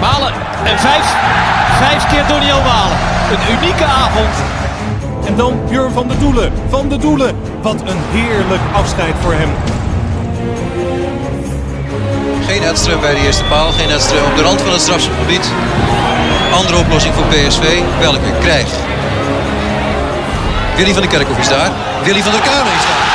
Malen en vijf, vijf keer Doniel Malen. Een unieke avond. En dan Björn van der Doelen. Van der Doelen. Wat een heerlijk afscheid voor hem. Geen Edström bij de eerste paal. Geen Edström op de rand van het strafschopgebied. Andere oplossing voor PSV. Welke krijgt? Willy van der Kerkhoff is daar. Willy van der Kamer is daar.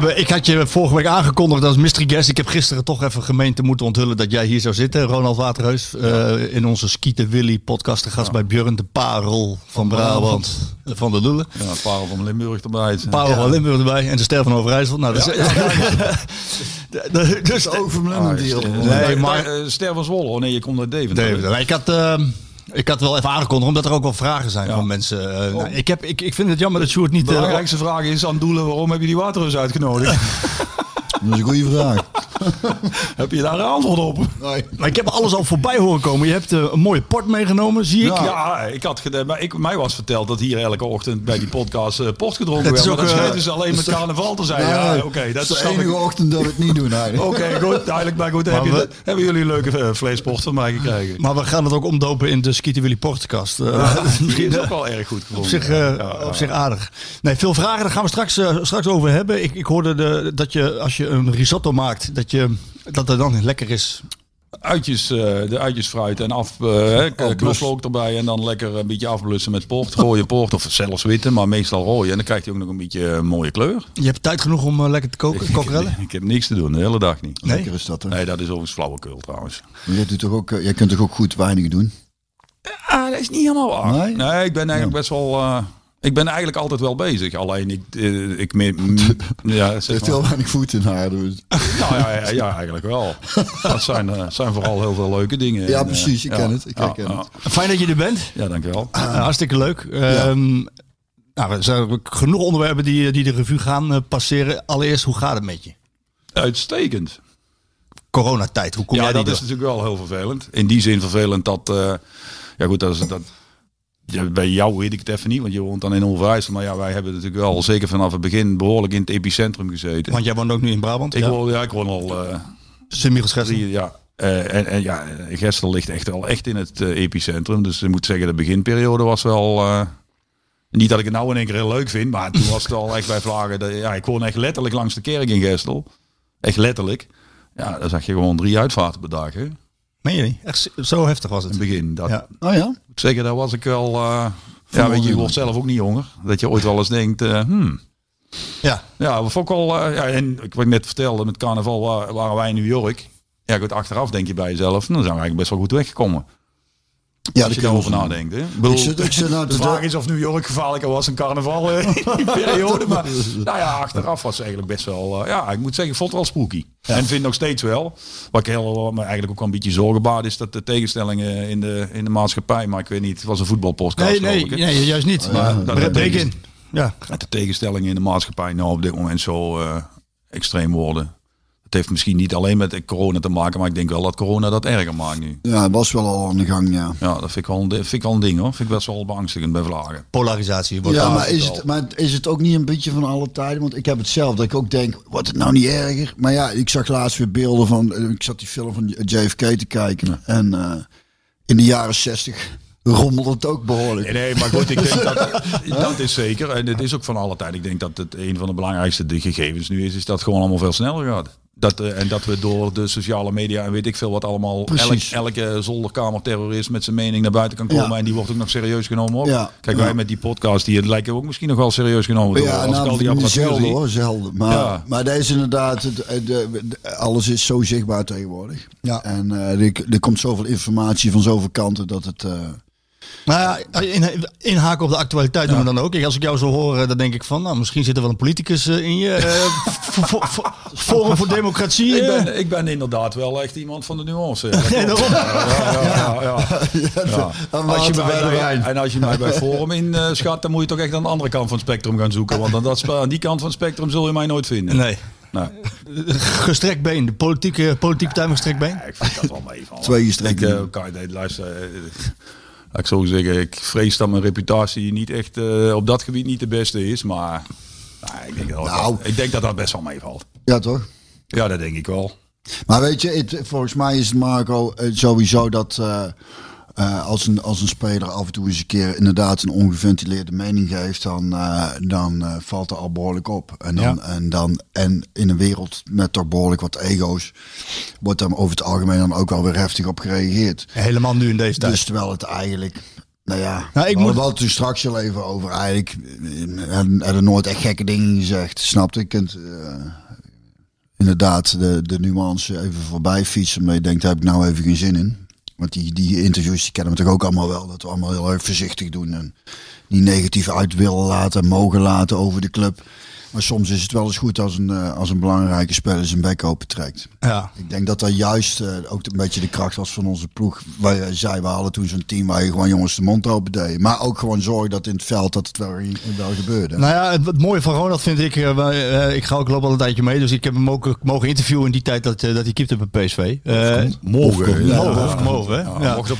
3-0. We hebben, ik had je vorige week aangekondigd als mystery guest. Ik heb gisteren toch even gemeend te moeten onthullen dat jij hier zou zitten, Ronald Waterheus. eh, in onze Skieten Willy podcast. De gast bij Björn de Parel van Brabant. Van de Doelen. Ja, Parel van Limburg erbij. Parel van Limburg erbij en de Ster van Overijssel. Nou, dat is, dus, Ah, Nee, maar- maar... Ster van Zwolle. Oh nee, je komt uit Deventer. Deventer. Ik had... ehm, ik had wel even aangekondigd, omdat er ook wel vragen zijn Ja. van mensen. Eh, nou, ik, heb, ik, ik vind het jammer dat Sjoerd niet... De eh, belangrijkste vraag is aan Doelen, waarom heb je die Waterreus uitgenodigd? Dat is een goede vraag. heb je daar een antwoord op? maar ik heb alles al voorbij horen komen. Je hebt eh, een mooie port meegenomen, zie ik. Ja, ik had maar ik, mij was verteld dat hier elke ochtend bij die podcast eh port gedronken Dat werd. is Maar ook, dat eh, schijnt dus alleen met carnaval te zijn. Ja, Nee, oké, dat dat is de ik. enige ochtend dat we het niet doen eigenlijk. Oké, goed, duidelijk. Maar goed, heb je, we- hebben jullie een leuke vleesport van mij gekregen? Maar we gaan het ook omdopen in de Skieten Willy podcast. Eh, misschien is ook wel erg goed op gevonden. zich, eh, Ja, ja. op zich aardig. Nee, veel vragen, daar gaan we straks, straks over hebben. Ik, ik hoorde de, dat je, als je een risotto maakt, dat, je, dat het dan lekker is. Uitjes, eh, de uitjes fruit en af, eh, hè, k- knoflook erbij en dan lekker een beetje afblussen met port. Rode port of zelfs witte, maar meestal rode. En dan krijgt hij ook nog een beetje een mooie kleur. Je hebt tijd genoeg om eh, lekker te koken, kokkerellen? Ik heb niks te doen, de hele dag niet. Nee? Lekker is dat, hè? Nee, dat is overigens flauwekul trouwens. Jij, doet toch ook, eh, jij kunt toch ook goed weinig doen? Ah, dat is niet helemaal waar. Nee? Nee, ik ben eigenlijk best wel... ik ben eigenlijk altijd wel bezig. Alleen ik... eh, ik meer, mm, ja, Ze zeg heel weinig voet in haar. Dus. Nou ja, ja, ja, eigenlijk wel. Dat zijn, eh, zijn vooral heel veel leuke dingen. Ja, En, eh, precies, ik ken het, ik ja, ja. het. Fijn dat je er bent. Ja, dankjewel. Eh, hartstikke leuk. Ehm, nou, er zijn genoeg onderwerpen die, die de revue gaan passeren. Allereerst, hoe gaat het met je? Uitstekend. Coronatijd, hoe kom ja, jij dat die is door? natuurlijk wel heel vervelend. In die zin vervelend dat... eh, ja goed, dat is... Dat, ja, bij jou weet ik het even niet, want je woont dan in Overijssel. Maar ja, wij hebben natuurlijk wel zeker vanaf het begin behoorlijk in het epicentrum gezeten. Want jij woont ook nu in Brabant. ik, ja. woon, ja, ik woon al... eh, Sint-Michiels Gestel. Drie, ja. Eh, en, en ja, Gestel ligt echt wel echt in het eh, epicentrum. Dus ik moet zeggen, de beginperiode was wel... eh, niet dat ik het nou in één keer heel leuk vind, maar toen was het al echt bij vlagen. Dat, ja, ik woon echt letterlijk langs de kerk in Gestel. Echt letterlijk. Ja, dan zag je gewoon drie uitvaarten per dag. Hè? In Meen je niet? Echt zo heftig was het. het begin. Dat, Ja. Oh ja? Moet zeggen, daar was ik wel... eh, ja, weet je, je wordt zelf ook niet jonger. Dat je ooit wel eens denkt, eh, hmm. Ja. Ja, vond ik wel... eh, ja, en ik wat ik net vertelde, met carnaval wa- waren wij in New York. Ja, goed, achteraf denk je bij jezelf, nou, dan zijn we eigenlijk best wel goed weggekomen. Ja, als je wel. nadenkt. Hè? Ik Ik bedoel, zit, ik zit nou de vraag is of New York gevaarlijker was een carnaval eh, in periode. Maar nou ja, achteraf was het eigenlijk best wel... eh, ja, ik moet zeggen, ik vond het wel spooky. En vind nog steeds wel. Wat ik heel, wat me eigenlijk ook een beetje zorgen baart... is dat de tegenstellingen in de, in de maatschappij... maar ik weet niet, het was een voetbalpodcast Nee, nee, ik, nee, juist niet. Maar dat Breek in. Ja. dat de tegenstellingen in de maatschappij nou op dit moment zo eh, extreem worden. Het heeft misschien niet alleen met corona te maken... maar ik denk wel dat corona dat erger maakt nu. Ja, het was wel al aan de gang, ja. Ja, dat vind ik wel een, vind ik wel een ding hoor. Vind ik best wel beangstigend bij vlagen. Polarisatie wordt Ja, maar is, wel. het, maar is het ook niet een beetje van alle tijden? Want ik heb het zelf, dat ik ook denk, wordt het nou niet erger? Maar ja, ik zag laatst weer beelden van, eh, ik zat die film van JFK te kijken. En eh, in de jaren 60 rommelde het ook behoorlijk. Nee, nee, maar goed, ik denk dat dat is zeker. En het is ook van alle tijd. Ik denk dat het een van de belangrijkste de gegevens nu is, is dat het gewoon allemaal veel sneller gaat. Dat, eh, en dat we door de sociale media en weet ik veel wat allemaal, elk, elke zolderkamerterrorist met zijn mening naar buiten kan komen. Ja. En die wordt ook nog serieus genomen. Ja. Kijk, Ja. wij met die podcast, die lijken ook misschien nog wel serieus genomen worden. Ja, als ik al nou, die apparatuur zelden zie. hoor, zelden. Maar, maar deze is inderdaad, het, de, de- alles is zo zichtbaar tegenwoordig. Ja. En eh, er, er komt zoveel informatie van zoveel kanten dat het... eh, Nou ja, in, inhaken op de actualiteit doen we dan ook. Als ik jou zo hoor, eh, dan denk ik van, nou, misschien zit er wel een politicus eh, in je. eh, voor- voor- voor- Forum voor Democratie. Ik ben, ik ben inderdaad wel echt iemand van de nuance. Ja, Als je bij en als je mij bij Forum in eh, schat, dan moet je toch echt aan de andere kant van het spectrum gaan zoeken. Want aan, dat, aan die kant van het spectrum zul je mij nooit vinden. Nee. Gestrekt been. De politieke, politieke partij met gestrekt been. Ja, ik vind dat wel meevallen. Twee gestrekt been. kan, nee, luister, ik zo zeggen, ik vrees dat mijn reputatie niet echt eh, op dat gebied niet de beste is. Maar nou, ik, denk dat, Nou. ik denk dat dat best wel meevalt. Ja, toch? Ja, dat denk ik wel. Maar weet je, het, volgens mij is het Marco eh, sowieso dat eh, eh, als, een, als een speler af en toe eens een keer inderdaad een ongeventileerde mening geeft, dan, eh, dan eh, valt er al behoorlijk op. En, dan, Ja. en, dan, en in een wereld met toch behoorlijk wat ego's, wordt daar over het algemeen dan ook wel weer heftig op gereageerd. Helemaal nu in deze tijd. Dus terwijl het eigenlijk, nou ja, Nou, ik moet- moet wel toen straks al even over eigenlijk, hadden er nooit echt gekke dingen gezegd, snapte ik. Het, inderdaad de, de nuance even voorbij fietsen. Maar je denkt, daar heb ik nou even geen zin in. Want die, die interviews die kennen we toch ook allemaal wel. Dat we allemaal heel erg voorzichtig doen. En niet negatief uit willen laten, mogen laten over de club. Maar soms is het wel eens goed als een, eh, als een belangrijke speler zijn bek open trekt. Ja. Ik denk dat dat juist eh, ook een beetje de kracht was van onze ploeg. Waar je zei, we hadden toen zo'n team waar je gewoon jongens de mond open deed. Maar ook gewoon zorg dat in het veld dat het wel, wel gebeurde. Nou ja, het, het mooie van Ronald vind ik, eh, wij, eh, ik ga ook loop al een tijdje mee, dus ik heb hem ook eh, mogen interviewen in die tijd dat, eh, dat hij keepte bij PSV. Eh, Mogen. Mogen,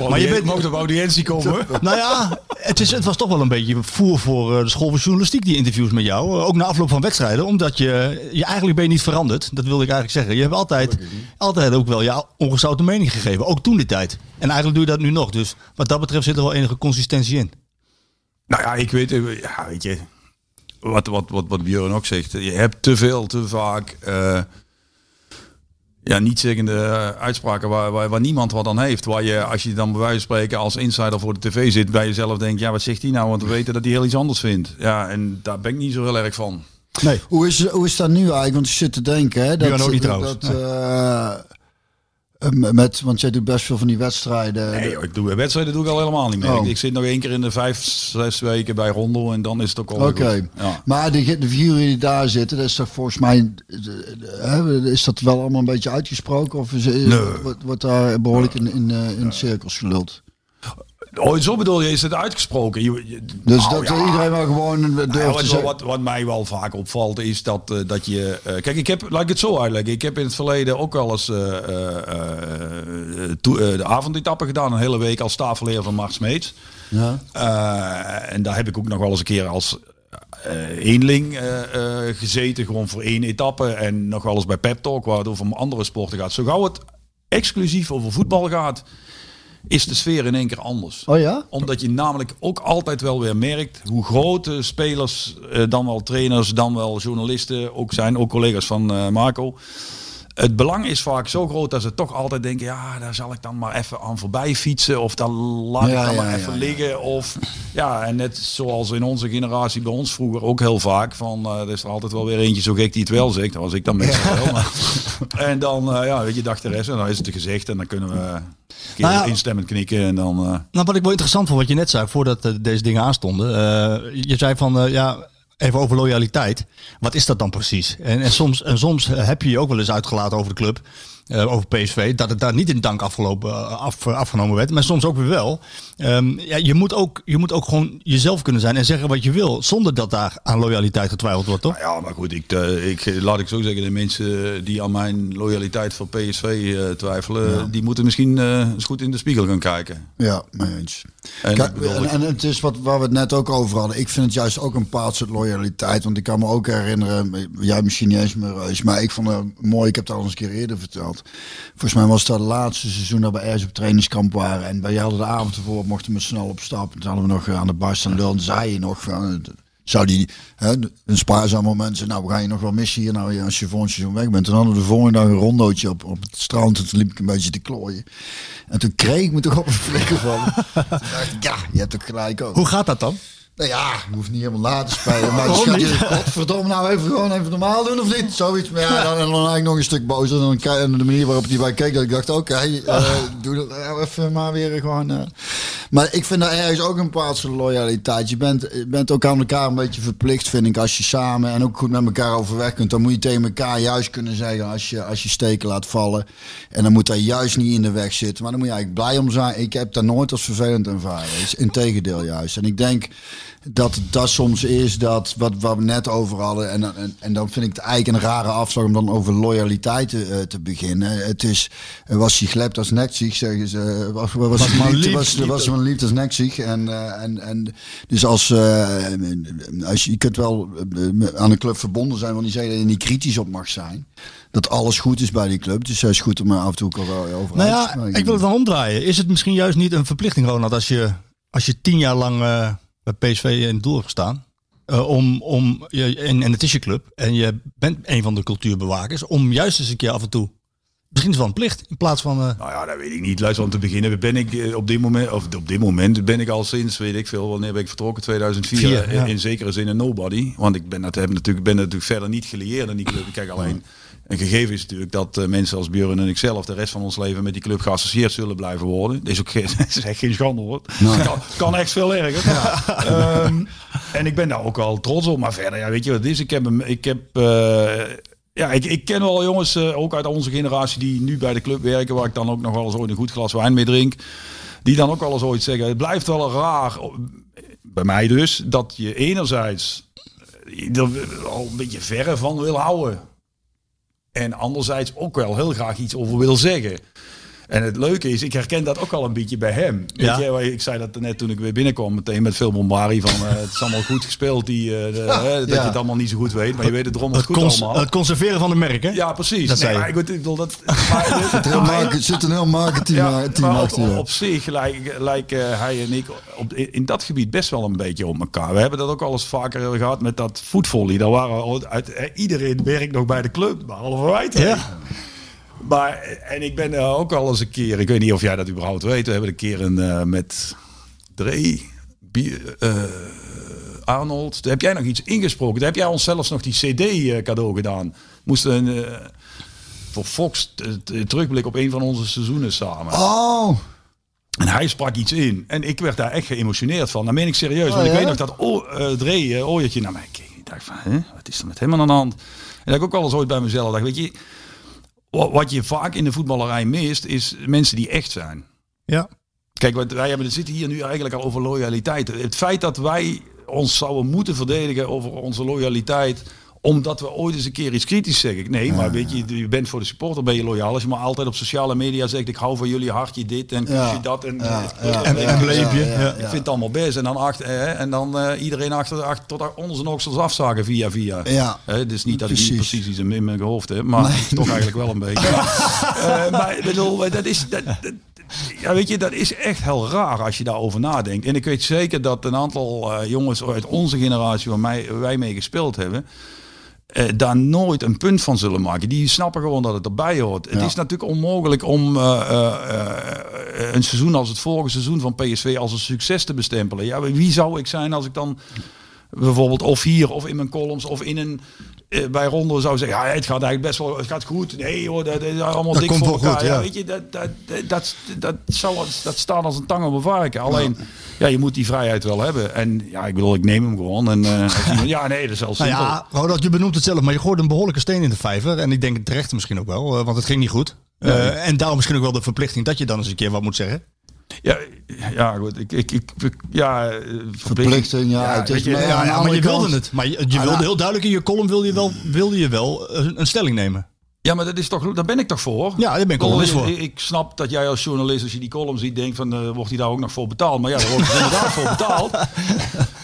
op Maar je bent, mocht op audiëntie komen. nou ja, het, is, het was toch wel een beetje voer voor eh, de school van journalistiek, die interviews met jou. Eh, Ook na afloop van wedstrijden, omdat je, je eigenlijk ben je niet veranderd. Dat wilde ik eigenlijk zeggen. Je hebt altijd, altijd ook wel je ongezouten mening gegeven, ook toen die tijd. En eigenlijk doe je dat nu nog, dus wat dat betreft zit er wel enige consistentie in. Nou ja, ik weet, eh, ja, weet je, wat, wat, wat, wat Björn ook zegt. Je hebt te veel, te vaak, eh, ja, niet zeggende eh, uitspraken waar, waar, waar niemand wat aan heeft. Waar je, als je dan bij wijze van spreken als insider voor de tv zit, bij jezelf denkt, ja, wat zegt hij nou? Want we weten dat hij heel iets anders vindt. Ja, en daar ben ik niet zo heel erg van. Nee. Hoe is, hoe is dat nu eigenlijk? Want ik zit te denken, hè, dat, Björn ook niet trouwens. dat, eh, eh, met, want jij doet best veel van die wedstrijden. Nee, joh, ik doe wedstrijden doe ik al helemaal niet meer. Oh. Ik, ik zit nog één keer in de vijf, zes weken bij Rondel en dan is het ook al Oké. Ja. maar de, de figuren die daar zitten, dat is toch volgens mij, eh, is dat wel allemaal een beetje uitgesproken? Of is, wordt, wordt daar behoorlijk in, in, eh, in cirkels geluld? Oh, zo bedoel je, is het uitgesproken? Je- je- Dus Nou, dat ja. iedereen wel gewoon Nou durft wat, wat, wat mij wel vaak opvalt is dat, eh, dat je... eh, kijk, ik heb, laat ik het zo uitleggen. Ik heb in het verleden ook wel eens eh, de avondetappe gedaan. Een hele week als tafelheer van Mart Smeets. Ja. En daar heb ik ook nog wel eens een keer als eh eenling gezeten. Gewoon voor één etappe. En nog wel eens bij Pep Talk, waar het over andere sporten gaat. Zo gauw het exclusief over voetbal gaat, is de sfeer in één keer anders Oh ja? omdat je namelijk ook altijd wel weer merkt hoe grote spelers, eh, dan wel trainers, dan wel journalisten ook zijn, ook collega's van eh, Marco. Het belang is vaak zo groot dat ze toch altijd denken, ja, daar zal ik dan maar even aan voorbij fietsen. Of dan laat Ja, ik dan ja, maar even ja. liggen. Of ja, en net zoals in onze generatie bij ons vroeger ook heel vaak. Van, eh, er is er altijd wel weer eentje zo gek die het wel zegt. Dat was ik dan meestal wel. maar- En dan, eh, ja, weet je, dacht de rest. En dan is het gezegd en dan kunnen we Nou instemmend knikken. En dan... eh, Nou, wat ik wel interessant vond, wat je net zei, voordat deze dingen aanstonden. je zei van, ja, even over loyaliteit. Wat is dat dan precies? En, en, soms, en soms eh, heb je je ook wel eens uitgelaten over de club. eh, over PSV, dat het daar niet in dank afgelopen, eh, af, afgenomen werd, maar soms ook weer wel. Ehm, ja, je, moet ook, je moet ook gewoon jezelf kunnen zijn en zeggen wat je wil, zonder dat daar aan loyaliteit getwijfeld wordt, toch? Nou ja, maar goed, ik, ik, laat ik zo zeggen, de mensen die aan mijn loyaliteit voor PSV eh, twijfelen, die moeten misschien eh, eens goed in de spiegel gaan kijken. Ja, mee eens. En Kijk, en, en het is wat waar we het net ook over hadden. Ik vind het juist ook een bepaald soort loyaliteit. Want ik kan me ook herinneren, jij misschien niet eens meer Reus, maar ik vond het mooi, ik heb het al eens een keer eerder verteld. Volgens mij was dat het laatste seizoen dat we ergens op trainingskamp waren. En wij hadden de avond ervoor, mochten we snel op stap. Toen hadden we nog aan de bar staan lullen. Zei je nog van, zou die, hè, een spaarzaam moment zijn, nou we gaan je nog wel missen hier nou, als je volgend seizoen weg bent. Toen hadden we de volgende dag een rondootje op, op het strand. En toen liep ik een beetje te klooien. En toen kreeg ik me toch op een flikker van. Ja, je hebt ook gelijk ook. Hoe gaat dat dan? Nou ja, je hoeft niet helemaal na te spelen. Maar schat je, godverdomme, nou even gewoon even normaal doen of niet? Zoiets. Maar ja, dan, en dan eigenlijk nog een stuk bozer. En dan en de manier waarop hij bij keek, dat ik dacht, oké, eh, doe dat nou even maar weer gewoon. eh. Maar ik vind daar ergens ook een plaats van loyaliteit. Je bent, je bent ook aan elkaar een beetje verplicht, vind ik, als je samen en ook goed met elkaar overweg kunt. Dan moet je tegen elkaar juist kunnen zeggen als je, als je steken laat vallen. En dan moet dat juist niet in de weg zitten. Maar dan moet je eigenlijk blij om zijn. Ik heb dat nooit als vervelend ervaren. Integendeel juist. En ik denk dat dat soms is dat wat, wat we net over hadden. En, en, en dan vind ik het eigenlijk een rare afslag om dan over loyaliteit te, eh, te beginnen. Het is, er was je glept als nekziek, zeggen ze. Was, was, was, maar lief, lief, was, was maar lief als nekziek. En, eh, en, en dus als, eh, als je, je kunt wel eh, aan een club verbonden zijn, want die zeggen dat je niet kritisch op mag zijn. Dat alles goed is bij die club. Dus het is goed om er af en toe wel over Nou te ja, spreken. ik wil het dan omdraaien. Is het misschien juist niet een verplichting, Ronald, als je, als je tien jaar lang eh, bij PSV in het doel hebt gestaan? eh, om, om je, en, en het is je club en je bent een van de cultuurbewakers, om juist eens een keer af en toe. Misschien een plicht in plaats van. eh, Nou ja, dat weet ik niet. Luister, om te beginnen ben ik eh, op dit moment, of op dit moment ben ik al sinds, weet ik veel, wanneer ben ik vertrokken? 2004. Vier, eh, ja. In zekere zin een nobody. Want ik ben, dat, heb natuurlijk, ben natuurlijk verder niet gelieerd aan die club. Ik kijk alleen. Een gegeven is natuurlijk dat eh, mensen als Björn en ikzelf de rest van ons leven met die club geassocieerd zullen blijven worden. Dat is ook geen, dat is echt geen schande hoor. Het kan, kan echt veel erger. Ehm, en ik ben daar ook al trots op. Maar verder, ja, weet je wat het is? Ik heb, hem- ik heb eh, ja, ik, ik ken wel jongens, eh, ook uit onze generatie, die nu bij de club werken, waar ik dan ook nog wel eens ooit een goed glas wijn mee drink. Die dan ook wel eens ooit zeggen, het blijft wel raar, bij mij dus, dat je enerzijds er al een beetje verre van wil houden. En anderzijds ook wel heel graag iets over wil zeggen. En het leuke is, ik herken dat ook al een beetje bij hem. Weet je, ik zei dat net toen ik weer binnenkwam, meteen met veel bombardie van eh, het is allemaal goed gespeeld, die, eh, de- hè, dat je het allemaal niet zo goed weet, maar je weet het drommels het, goed allemaal. het conserveren van de merken. Ja, precies. Dat nee, maar ik, bedoel- dat. Maar, Het zit een heel marketing ja, team achter. op, zich lijken hij en ik op, in dat gebied best wel een beetje op elkaar. We hebben dat ook al eens vaker gehad met dat voetvolley. Daar waren uit, eh, iedereen werkt nog bij de club, behalve wij. Ja. Maar, en ik ben ook al eens een keer, ik weet niet of jij dat überhaupt weet, we hebben een keer een eh, met Dre, Bier- eh, Arnold, daar heb jij nog iets ingesproken. Daar heb jij ons zelfs nog die cd eh, cadeau gedaan. Moesten een, voor Fox terugblik op een van onze seizoenen samen. Oh, En hij sprak iets in. En ik werd daar echt geëmotioneerd van. Dan meen ik serieus. want Oh, ik ja? weet nog dat o, eh Dre, ooiertje naar mij keek. Ik dacht van, hè, wat is er met hem aan de hand? En dat ik ook wel eens ooit bij mezelf dacht, weet je... wa- Wat je vaak in de voetballerij mist, is mensen die echt zijn. Ja. Kijk, wat wij hebben, het zitten hier nu eigenlijk al over loyaliteit. Het feit dat wij ons zouden moeten verdedigen over onze loyaliteit omdat we ooit eens een keer iets kritisch zeggen. Nee, maar weet je, je bent voor de supporter ben je loyaal. Als je maar altijd op sociale media zegt, ik hou van jullie hartje dit en Ja. kusje dat. En, Ja, en, ja, en- ja, en- ja, bleepje, ja, ja. ik vind het allemaal best. En dan, achter, en dan eh, iedereen achter, achter tot onder zijn oksels afzagen via via. Ja. Hè, dus niet dat ik niet Precies. precies iets in mijn hoofd heb, maar toch eigenlijk wel een beetje. Eh, maar ik bedoel, dat is... Dat, dat- ja, weet je, dat is echt heel raar als je daarover nadenkt. En ik weet zeker dat een aantal eh, jongens uit onze generatie, waar mij, wij mee gespeeld hebben, eh, daar nooit een punt van zullen maken. Die snappen gewoon dat het erbij hoort. Het is natuurlijk onmogelijk om eh, eh, een seizoen als het vorige seizoen van PSV als een succes te bestempelen. Ja, wie zou ik zijn als ik dan bijvoorbeeld of hier of in mijn columns of in een eh, bij Ronde zou zeggen, ja, het gaat eigenlijk best wel, het gaat goed. Nee hoor, dat, dat is allemaal Dat dik komt voor elkaar. goed, ja. ja. weet je, dat, dat, dat, dat, dat, zal, dat staat als een tang op een varken. Alleen, ja, je moet die vrijheid wel hebben. En ja, ik bedoel, ik neem hem gewoon. En, eh, iemand- ja, nee, dat is wel Nou simpel. ja, Ronald, je benoemt het zelf, maar je gooide een behoorlijke steen in de vijver. En ik denk terecht misschien ook wel, eh, want het ging niet goed. En daarom misschien ook wel de verplichting dat je dan eens een keer wat moet zeggen. Ja, ja goed. Ik, ik, ik, ja, eh, Verplichting, ja, je, maar- ja, maar je wilde kant- het. Maar je, je Ah, wilde heel duidelijk in je column wil je wel, wilde je wel een, een stelling nemen. ja, maar dat is toch, daar ben ik toch voor? Ja, daar ben ik columnist voor. Ik, ik snap dat jij als journalist, als je die column ziet, denkt van, eh, wordt hij daar ook nog voor betaald? Maar ja, daar wordt hij inderdaad voor betaald.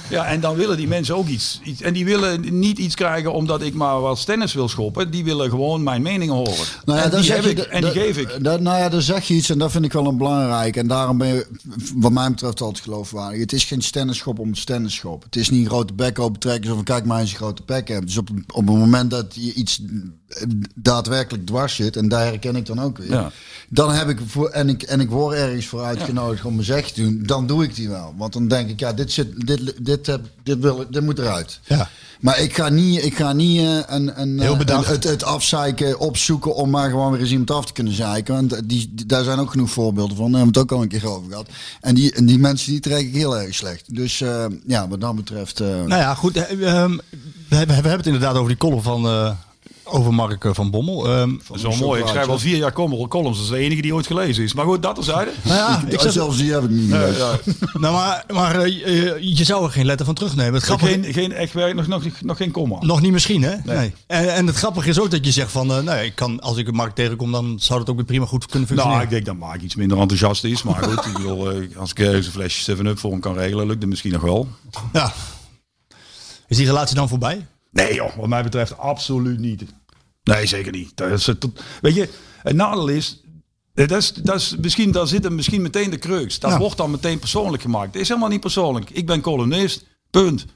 Ja, en dan willen die mensen ook iets, iets. En die willen niet iets krijgen omdat ik maar wat tennis wil schoppen. Die willen gewoon mijn mening horen. Nou ja, en die zeg je, ik en die geef ik. Nou ja, dan zeg je iets en dat vind ik wel een belangrijk. En daarom ben je, wat mij betreft, altijd geloofwaardig. Het is geen stennisschop om stennisschop. Het is niet grote bek open trekken of kijk maar eens een grote bek hebben. Dus op, op het moment dat je iets daadwerkelijk dwars zit, en daar herken ik dan ook weer. Ja. Dan heb ik voor, en ik, en ik word ergens voor uitgenodigd om mijn zeg te doen, dan doe ik die wel. Want dan denk ik, ja, dit, zit, dit, dit, heb, dit, wil, ik- dit moet eruit. Ja. Maar ik ga niet, ik ga niet eh, een, een, Heel eh, een- het, het afzeiken opzoeken om maar gewoon weer eens iemand af te kunnen zeiken. Want die, die- daar zijn ook genoeg voorbeelden van. Daar hebben we het ook al een keer over gehad. En die, en die mensen die trek ik heel erg slecht. Dus eh, ja, wat dat betreft. eh, Nou ja, goed. eh, ehm, we, hebben, we hebben het inderdaad over die column van eh over Mark eh, van Bommel. Ehm, Dat is wel mooi. Ik schrijf al vier jaar column- columns. Dat is de enige die ooit gelezen is. Maar goed, dat terzijde. nou ja, ik zat, zelfs die heb ik niet ja. nou maar, maar eh, eh, je zou er geen letter van terugnemen. Het grappige, Geen, geen echt werk, nog, nog, nog geen komma. Nog niet misschien, hè? Nee. En, en het grappige is ook dat je zegt van, eh, nou, ik kan, als ik een markt tegenkom, dan zou dat ook weer prima goed kunnen Nou, functioneren. ik denk dat Mark iets minder enthousiast is. Maar goed, ik bedoel, eh, als ik ergens een flesje 7-up voor hem kan regelen, lukt het misschien nog wel. Ja. Is die relatie dan voorbij? Nee joh, wat mij betreft absoluut niet. Nee, zeker niet. Dat is, het- weet je, het nadeel is, eh, dat is, dat is misschien, daar zit hem misschien meteen de crux. Dat Ja. wordt dan meteen persoonlijk gemaakt. Het is helemaal niet persoonlijk. Ik ben columnist, punt.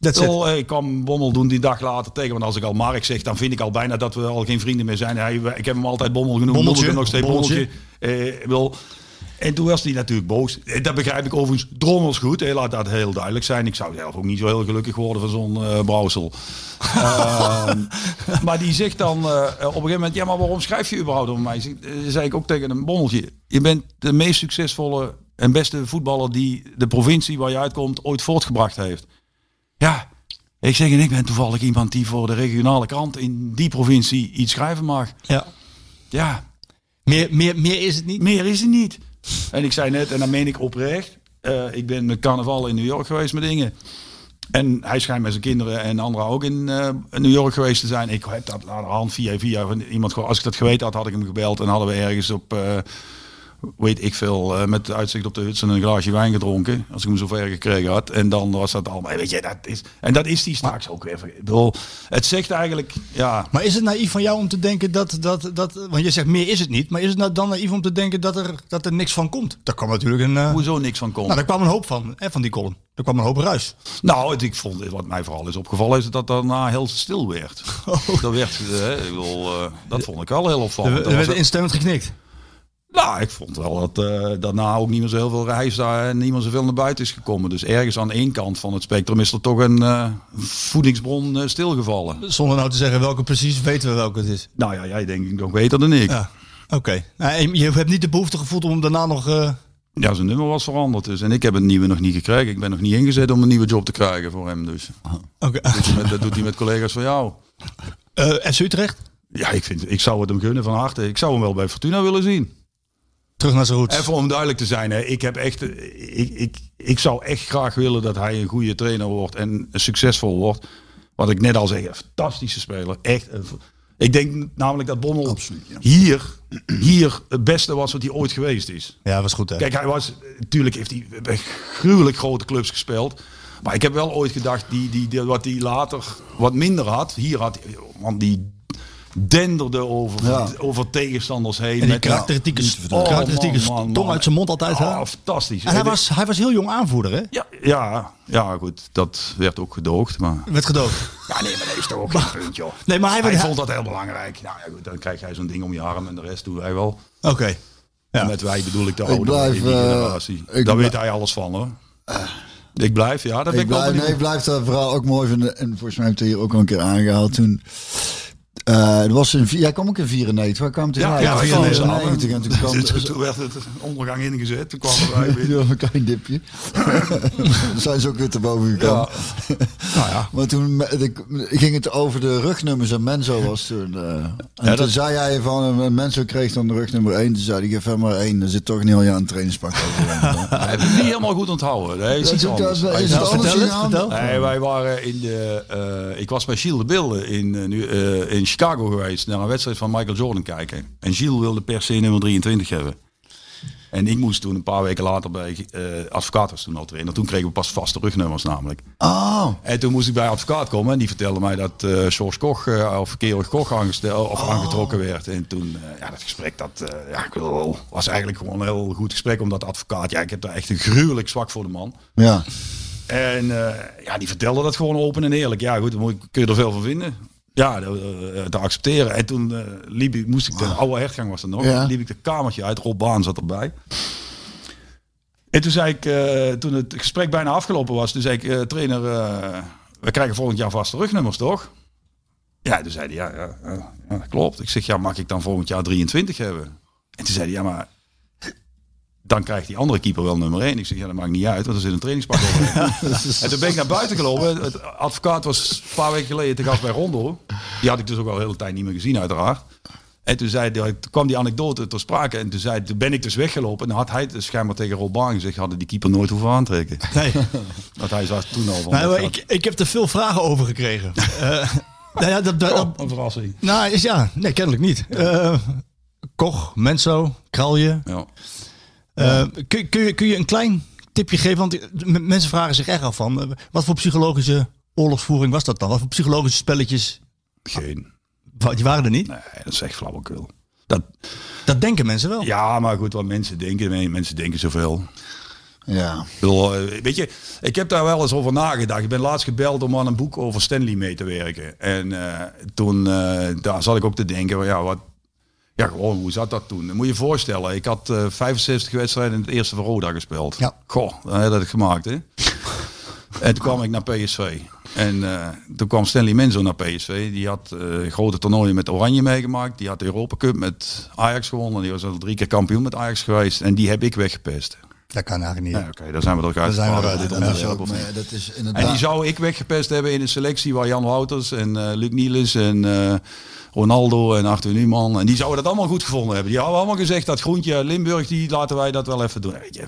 It. Wel, eh, ik kwam Bommel doen die dag later tegen. Want als ik al Mark zeg, dan vind ik al bijna dat we al geen vrienden meer zijn. Hij, ik heb hem altijd Bommel genoemd. Bommeltje, hem nog steeds Bommeltje. Bommeltje. Eh, ik en toen was hij natuurlijk boos. Eh, Dat begrijp ik overigens drommels goed. Laat dat heel duidelijk zijn. Ik zou zelf ook niet zo heel gelukkig worden van zo'n brouwsel. Ehm, maar die zegt dan eh, op een gegeven moment... Ja, maar waarom schrijf je überhaupt over mij? Zeg- zei ik ook tegen een bommeltje. Je bent de meest succesvolle en beste voetballer... die de provincie waar je uitkomt ooit voortgebracht heeft. Ja, ik zeg en ik ben toevallig iemand die voor de regionale krant... in die provincie iets schrijven mag. Ja. Ja, Meer, meer, meer is het niet? meer is het niet. En ik zei net, en dan meen ik oprecht. eh, ik ben met carnaval in New York geweest met dingen. En hij schijnt met zijn kinderen en anderen ook in eh, New York geweest te zijn. Ik heb dat aan de hand via via van iemand. Als ik dat geweten had, had ik hem gebeld. En hadden we ergens op, eh, weet ik veel, eh, met uitzicht op de Hudson een glaasje wijn gedronken. Als ik hem zover gekregen had. En dan was dat allemaal, weet je, dat is... En dat is die straks ook weer. Ik bedoel, het zegt eigenlijk, ja... Maar is het naïef van jou om te denken dat, dat, dat want je zegt meer is het niet, maar is het nou dan naïef om te denken dat er, dat er niks van komt? Daar kwam natuurlijk een, eh, Hoezo niks van komt. nou, daar kwam een hoop van, hè, van die column. Er kwam een hoop ruis. Nou, het, ik vond, wat mij vooral is opgevallen, is dat daarna heel stil werd. Dat, werd eh, ik bedoel, dat vond ik wel heel opvallend. er werd instemmend geknikt. Nou, ik vond wel dat eh, daarna ook niet meer zo heel veel reis daar en niet meer zoveel naar buiten is gekomen. Dus ergens aan één kant van het spectrum is er toch een eh, voedingsbron eh, stilgevallen. Zonder nou te zeggen welke precies, weten we welke het is. Nou ja, jij denk ik nog beter dan ik. Ja, Ja, oké. Nou, je hebt niet de behoefte gevoeld om hem daarna nog... eh, zijn nummer was veranderd dus. En ik heb een nieuwe nog niet gekregen. Ik ben nog niet ingezet om een nieuwe job te krijgen voor hem. Dus Oké. dat doet hij met, dat doet hij met collega's van jou. FC Utrecht, Ja, ik, vind, ik zou het hem gunnen van harte. Ik zou hem wel bij Fortuna willen zien. Terug naar zijn roots. Even om duidelijk te zijn, hè, ik, heb echt, ik, ik, ik zou echt graag willen dat hij een goede trainer wordt en succesvol wordt. Wat ik net al zei, een fantastische speler. Echt. een- ik denk namelijk dat Bommel Absoluut, ja. hier, hier het beste was wat hij ooit geweest is. Ja, was goed hè. Kijk, hij was, natuurlijk heeft hij bij gruwelijk grote clubs gespeeld. Maar ik heb wel ooit gedacht, die, die, die, wat hij later wat minder had. Hier had hij, want die denderde over, Ja. over tegenstanders heen. en die met- karakteristieke, karakteristieke Oh, man, tong man. uit zijn mond altijd. hè? Oh, fantastisch. En hij was, hij was heel jong aanvoerder hè? Ja, ja, ja, goed. Dat werd ook gedoogd. Maar... Werd gedood. Ja, nee, maar dat is toch ook geen punt, joh. Nee, maar hij, Hij werd- vond dat heel belangrijk. Nou ja, goed, dan krijg jij zo'n ding om je arm en de rest doen wij wel. Oké. Ja. En met wij bedoel ik de oude blijf, eh, generatie. ik Daar weet hij alles van, hoor. Ik blijf, ja, dat ben ik, Ik wel blijf, nee, ik blijf dat verhaal ook mooi vinden. En volgens mij heeft hij hier ook al een keer aangehaald toen. Eh er was een, jij kwam ook in 94. Waar kwam het Ja, uit? ja, Ja, 94. En toen kwam Toen- Toen werd het ondergang ingezet. Toen kwamen wij weer. Ja, een klein dipje. Dan zijn ze ook weer te boven gekomen. Nou ja. Maar toen de- ging het over de rugnummers en Menzo was toen. eh, en toen dat- zei hij van, eh, Menzo kreeg dan de rugnummer 1. Toen zei hij, geef maar één. Er zit toch een heel jaar een trainingspak over. Hij heeft het niet helemaal goed onthouden. Nee, is iets anders. dat is Hij het vertel het. Nee, wij waren in de. eh, ik was bij Gilles de Bilde in, nu, in Chicago geweest naar een wedstrijd van Michael Jordan kijken. En Gilles wilde per se nummer 23 hebben. En ik moest toen een paar weken later bij eh advocaat was toen al. Toen kregen we pas vaste rugnummers namelijk. Oh, En toen moest ik bij advocaat komen en die vertelde mij dat eh George Koch eh, of Georg Koch aangestel, of aangetrokken werd. En toen, ja, dat gesprek dat ja, was eigenlijk gewoon een heel goed gesprek omdat advocaat, ja, ik heb daar echt een gruwelijk zwak voor de man. ja. En ja, die vertelde dat gewoon open en eerlijk. Ja, goed, dan kun je er veel van vinden. Ja, de- eh, te accepteren. En toen eh, liep ik, moest ik de oude hertgang was er nog. Ja. liep ik de kamertje uit. Rob Baan zat erbij. En toen zei ik, eh, toen het gesprek bijna afgelopen was, toen zei ik, eh, trainer, eh, we krijgen volgend jaar vaste rugnummers, toch? Ja, toen zei hij, ja, ja, ja, klopt. Ik zeg, ja, mag ik dan volgend jaar 23 hebben? En toen zei hij, ja, maar dan krijgt die andere keeper wel nummer 1. Ik zeg, ja, dat maakt niet uit, want er zit een trainingspak over. En toen ben ik naar buiten gelopen. Het advocaat was een paar weken geleden te gast bij Rondo. Die had ik dus ook al de hele tijd niet meer gezien, uiteraard. En toen, zei, toen kwam die anekdote ter sprake. En toen, zei, toen ben ik dus weggelopen. En dan had hij dus schijnbaar tegen Rob Baan gezegd... hadden die keeper nooit hoeven aantrekken. Nee. Want hij zat toen al van... Nou, dat ik, ik heb er veel vragen over gekregen. Eh, nou ja, dat, dat, Oh, een verrassing. nou, is ja, nee, kennelijk niet. Eh, Koch, Menso, Kralje. Ja. Eh, kun, kun, je, kun je een klein tipje geven? Want mensen vragen zich echt af van... eh, wat voor psychologische oorlogsvoering was dat dan? Wat voor psychologische spelletjes? Geen. Die waren er niet? Nee, dat is echt flauwekul. Dat, Dat denken mensen wel. ja, maar goed, wat mensen denken. Mensen denken zoveel. Ja. Eh, weet je, ik heb daar wel eens over nagedacht. Ik ben laatst gebeld om aan een boek over Stanley mee te werken. En toen daar zat ik ook te denken, van, ja, wat, ja, gewoon, hoe zat dat toen? Dan moet je je voorstellen, ik had eh 65 wedstrijden in het eerste van Roda gespeeld. Ja. Goh, dat had ik gemaakt, hè? en toen kwam ik naar PSV. En eh, toen kwam Stanley Menzo naar PSV. Die had eh, grote toernooien met Oranje meegemaakt. Die had de Europa Cup met Ajax gewonnen. Die was al drie keer kampioen met Ajax geweest. En die heb ik weggepest. Dat kan eigenlijk niet. Ja, Oké, daar zijn we toch uit. zijn we Ja, Dat is, ook, dat is En inderdaad... die zou ik weggepest hebben in een selectie waar Jan Wouters en Luc Niels en Ronaldo en Arthur Newman. En die zouden dat allemaal goed gevonden hebben. Die hadden allemaal gezegd dat groentje uit Limburg, die laten wij dat wel even doen. Weet je,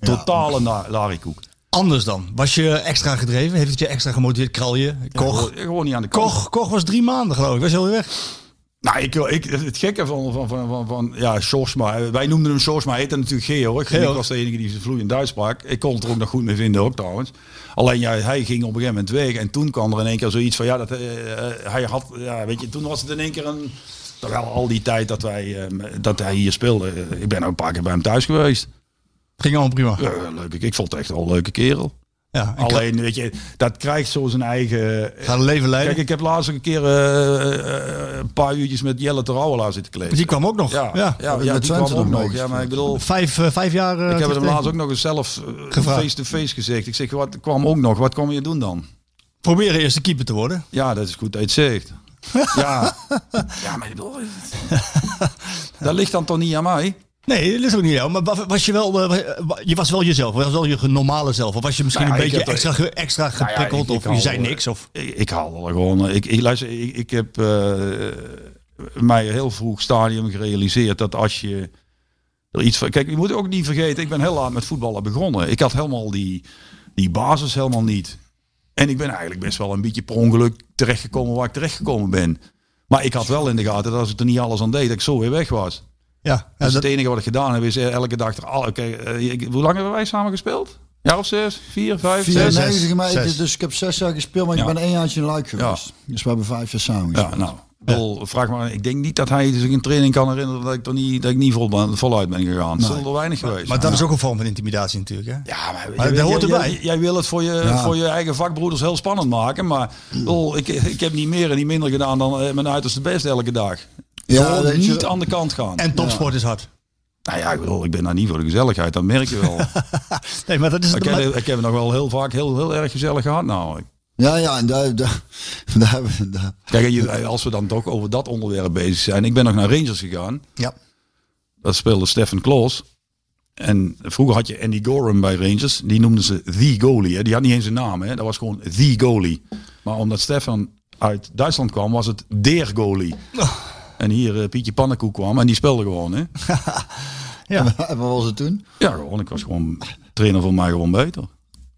totale na- larikoek. Anders dan. Was je extra gedreven? Heeft het je extra gemotiveerd? Kralje, Koch. Gewoon, gewoon niet aan de kant. Koch, Koch was drie maanden geloof ik. Was je alweer weg? Nou, ik, ik, het gekke van, van, van, van, van ja, Sjorsma. Wij noemden hem Sjorsma, hij heette natuurlijk Georg. Georg. Was de enige die ze vloeiend Duits sprak. Ik kon het er ook nog goed mee vinden ook trouwens. Alleen ja, hij ging op een gegeven moment weg. En toen kwam er in één keer zoiets van, ja, dat, eh, eh, hij had, ja, weet je, toen was het in één keer een... Terwijl al die tijd dat, wij, eh, dat hij hier speelde, eh, ik ben ook een paar keer bij hem thuis geweest. Ging allemaal prima. Ja, leuk, ik vond het echt wel een leuke kerel. Ja, Alleen, weet je, dat krijgt zo zijn eigen... Ga een leven leiden. Kijk, ik heb laatst een keer eh, eh, een paar uurtjes met Jelle Terouwelaar zitten kleven. die kwam ook nog. Ja, Ja. ja, ja, Met die Twente kwam ook nog Ja, maar ik bedoel, Vijf, eh, vijf jaar. eh, ik heb hem tegen- laatst ook nog eens zelf eh, face-to-face gezegd. Ik zeg, wat kwam ook nog? Wat kom je doen dan? Proberen eerst de keeper te worden. Ja, dat is goed dat je het zegt. ja. ja, maar ik bedoel, dat ligt dan toch niet aan mij? Nee, dat is ook niet jou. Maar wa- was je wel, eh, je was wel jezelf. Was wel je normale zelf. Of was je misschien Nou ja, een beetje extra, ge- extra Nou ja, geprikkeld? ik- ik of je zei eh, niks? Of... Ik, ik haal er gewoon. Ik, ik, luister, ik, ik heb eh, mij heel vroeg stadium gerealiseerd dat als je er iets van. Kijk, je moet ook niet vergeten, ik ben heel laat met voetballen begonnen. Ik had helemaal die, die basis helemaal niet. En ik ben eigenlijk best wel een beetje per ongeluk terechtgekomen waar ik terechtgekomen ben. Maar ik had wel in de gaten dat als ik er niet alles aan deed, dat ik zo weer weg was. Ja, ja, Dus dat, het enige wat ik gedaan heb is eh, elke dag er al. Oké, eh, hoe lang hebben wij samen gespeeld? Jaar of zes, vier, vijf, zes? 94, maar ik- zes. dus ik heb zes jaar gespeeld, maar ik Ja. ben één jaartje in Luik geweest. Dus we hebben vijf jaar samen Ja, nou, ik bedoel, vraag maar. Ik denk niet dat hij zich in training kan herinneren dat ik er niet, dat ik niet vol ben, voluit ben gegaan. Er weinig geweest. maar dat is ook een vorm van intimidatie natuurlijk. Hè? ja, maar, Maar jij- dat hoort erbij. Jij, jij wil het voor je, Ja. voor je eigen vakbroeders heel spannend maken, maar ik, bedoel, ik, ik heb niet meer en niet minder gedaan dan eh, mijn uiterste best elke dag. Ja, weet je- niet aan de kant gaan. En topsport is hard. nou ja, ik bedoel, ik ben daar niet voor de gezelligheid, dat merk je wel. Nee, maar dat is ik, heb, ik heb nog wel heel vaak heel, heel erg gezellig gehad namelijk. Ja, ja, en daar, daar, daar hebben we... Daar. Kijk, als we dan toch over dat onderwerp bezig zijn. Ik ben nog naar Rangers gegaan. Ja. Dat speelde Stefan Kloos. En vroeger had je Andy Gorham bij Rangers. Die noemden ze The Goalie. Hè. Die had niet eens een naam. Hè. Dat was gewoon The Goalie. Maar omdat Stefan uit Duitsland kwam, was het Der Goalie. En hier eh, Pietje Pannenkoek kwam en die speelde gewoon. Hè. Ja. En wat was het toen? Ja, gewoon. Ik was gewoon trainer voor mij gewoon beter.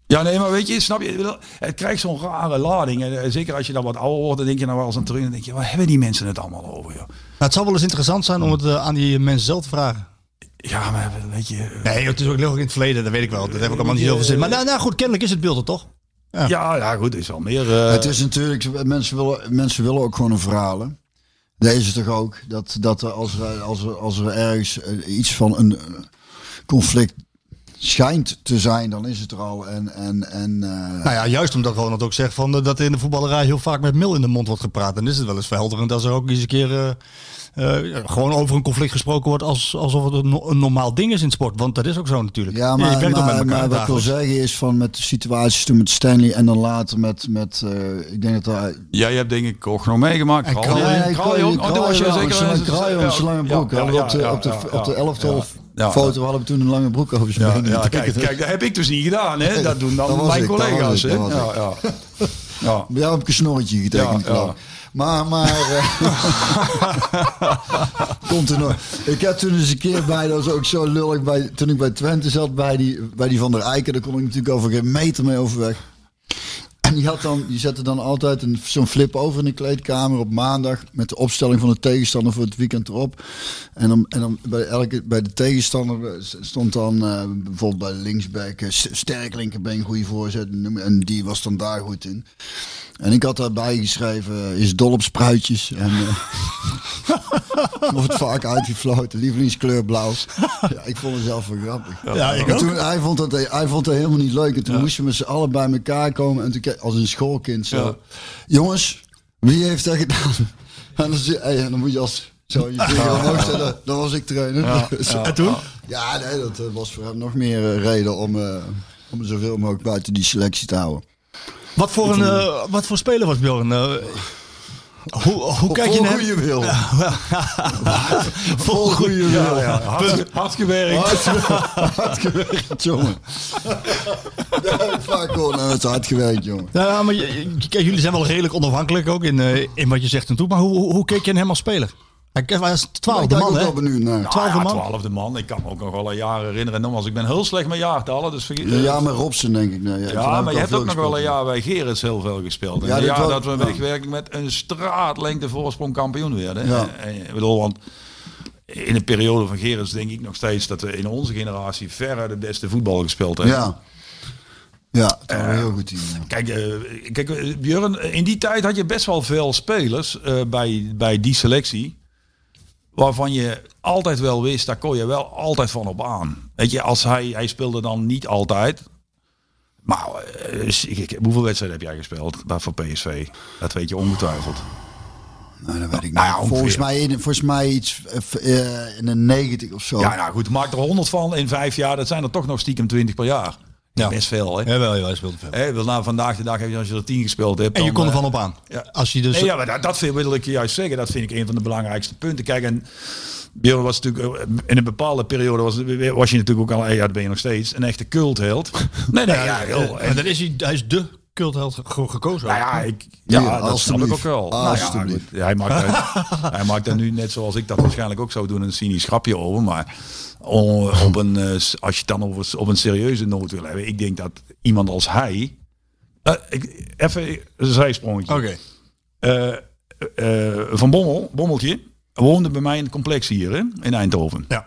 Ja, nee, maar weet je, snap je? Het krijgt zo'n rare lading. En eh, zeker als je dan wat ouder wordt, dan denk je nou wel eens aan terug. Dan denk je, waar hebben die mensen het allemaal over? Joh? Nou, het zou wel eens interessant zijn om het eh, aan die mensen zelf te vragen. Ja, maar weet je... Nee, het is ook heel in het verleden, dat weet ik wel. Dat heb ik allemaal niet zoveel zin. Maar nou, nou goed, kennelijk is het beeld er toch? Ja, ja, goed, er is wel meer. eh, het is natuurlijk, mensen willen, mensen willen ook gewoon een verhalen. Deze toch ook, dat, dat als, er, als, als er ergens eh, iets van een eh, conflict schijnt te zijn, dan is het er al. En, en, en, eh, Nou ja, juist omdat Ronald ook zegt van, dat in de voetballerij heel vaak met mil in de mond wordt gepraat. En is het wel eens verhelderend als er ook eens een keer gewoon over een conflict gesproken wordt als, alsof het een, no- een normaal ding is in het sport. Want dat is ook zo natuurlijk. Ja, maar, maar, met maar elkaar wat ik wil zeggen is van met de situaties toen met Stanley en dan later met, met eh, ik denk dat hij... Jij hebt denk ik ook nog meegemaakt. En Kralje ook. Oh, was je zeker. Broek. op de, ja, op de, ja, op de ja. elftal Ja. foto hadden we toen een lange broek over zijn Ja, benen. ja, kijk, kijk, dat heb ik dus niet gedaan. Hè? Dat doen dan Dat mijn collega's. ik, hè? Ja, jou heb ik een snorretje getekend, Ja, ja. Maar, maar... eh, komt er nog. Ik heb toen eens een keer bij, dat was ook zo lullig, bij, toen ik bij Twente zat, bij die, bij die Van der Eiken, daar kon ik natuurlijk over geen meter mee overweg. En die, zette dan altijd zo'n flip over in de kleedkamer op maandag met de opstelling van de tegenstander voor het weekend erop. En dan, en dan bij, elke, bij de tegenstander eh, stond dan eh, bijvoorbeeld bij linksback eh, sterk linkerbeen, goede voorzet. En die was dan daar goed in. En ik had daarbij geschreven, eh, is dol op spruitjes. En eh, wordt vaak uitgefloten, lievelingskleur blauw. Ja, ik vond het zelf wel grappig. Ja, ik En toen, hij, vond dat, hij vond dat helemaal niet leuk. En toen moesten we met z'n allen bij elkaar komen. En toen, als een schoolkind zo. Jongens, wie heeft dat gedaan? En dan, hey, en dan moet je als... Zo, je vinger omhoog zetten. Dan was ik trainer. En toen? ja, nee, dat eh, was voor hem nog meer reden om, eh om zoveel mogelijk buiten die selectie te houden. Wat voor, een, eh, wat voor speler was Bjorn? Eh, hoe, hoe kijk je Vol naar goede wil. Vol goede wil. Ja, ja. Hard, hard gewerkt. Hard, hard gewerkt, jongen. Ik vaak gewoon het hard gewerkt, jongen. Ja, maar je- je- kijk, jullie zijn wel redelijk onafhankelijk ook in, eh, in wat je zegt en toe. Maar hoe, hoe, keek je in hem als speler? Hij was Ik twaalfde man, hè? naar. Twaalfde ja, man. twaalfde man. Ik kan me ook nog wel een jaar herinneren. Nogmaals, ik ben heel slecht met jaartallen. Dus vergeet- Ja, met Robson denk ik. Nee, ja, Ja, maar ik je hebt ook nog wel een jaar bij Gerrits heel veel gespeeld. En Ja, jaar dat we ja. wegwerking met een straatlengte voorsprong kampioen werden. Ja. En, ik bedoel, want in de periode van Gerrits denk ik nog steeds dat we in onze generatie verre de beste voetbal gespeeld hebben. Ja. Ja, het was een heel goed team. ja. Kijk, eh, kijk eh, Björn, in die tijd had je best wel veel spelers eh, bij, bij die selectie. Waarvan je altijd wel wist, daar kon je wel altijd van op aan. Weet je, als hij, hij speelde dan niet altijd. Maar eh, hoeveel wedstrijden heb jij gespeeld voor PSV? Dat weet je ongetwijfeld. Nou, dat weet ik niet. Nou ja, ongeveer. volgens, mij, volgens mij iets eh, in de 90 of zo. Ja, nou goed, maak er 100 van in vijf jaar. Dat zijn er toch nog stiekem 20 per jaar. Ja. Best veel, hè? Jawel, ja, hij speelde veel. Hè, wel, nou, vandaag de dag heb je als je er 10 gespeeld hebt. En je dan, kon er eh, van op aan. ja. Als je dus... Nee, ja, maar dat, dat vind- wil ik je juist zeggen. Dat vind ik een van de belangrijkste punten. Kijk, en Björn was natuurlijk eh, in een bepaalde periode was, was je natuurlijk ook al, ja, dat ben je nog steeds, een echte cultheld. Nee, nee, ja, en dan is hij, hij is de cultheld ge- gekozen. Nou ja, ik, Ja, ja, dat snap ik ook wel. Nou ja, hij, maakt er, hij maakt nu net zoals ik dat waarschijnlijk ook zou doen een cynisch grapje over. Maar op een, eh, als je het dan over, op een serieuze noot wil hebben. Ik denk dat iemand als hij... eh, ik, even een zijsprongetje. Oké. Eh, eh, van Bommel, Bommeltje, woonde bij mij in het complex hier hè, in Eindhoven. Ja.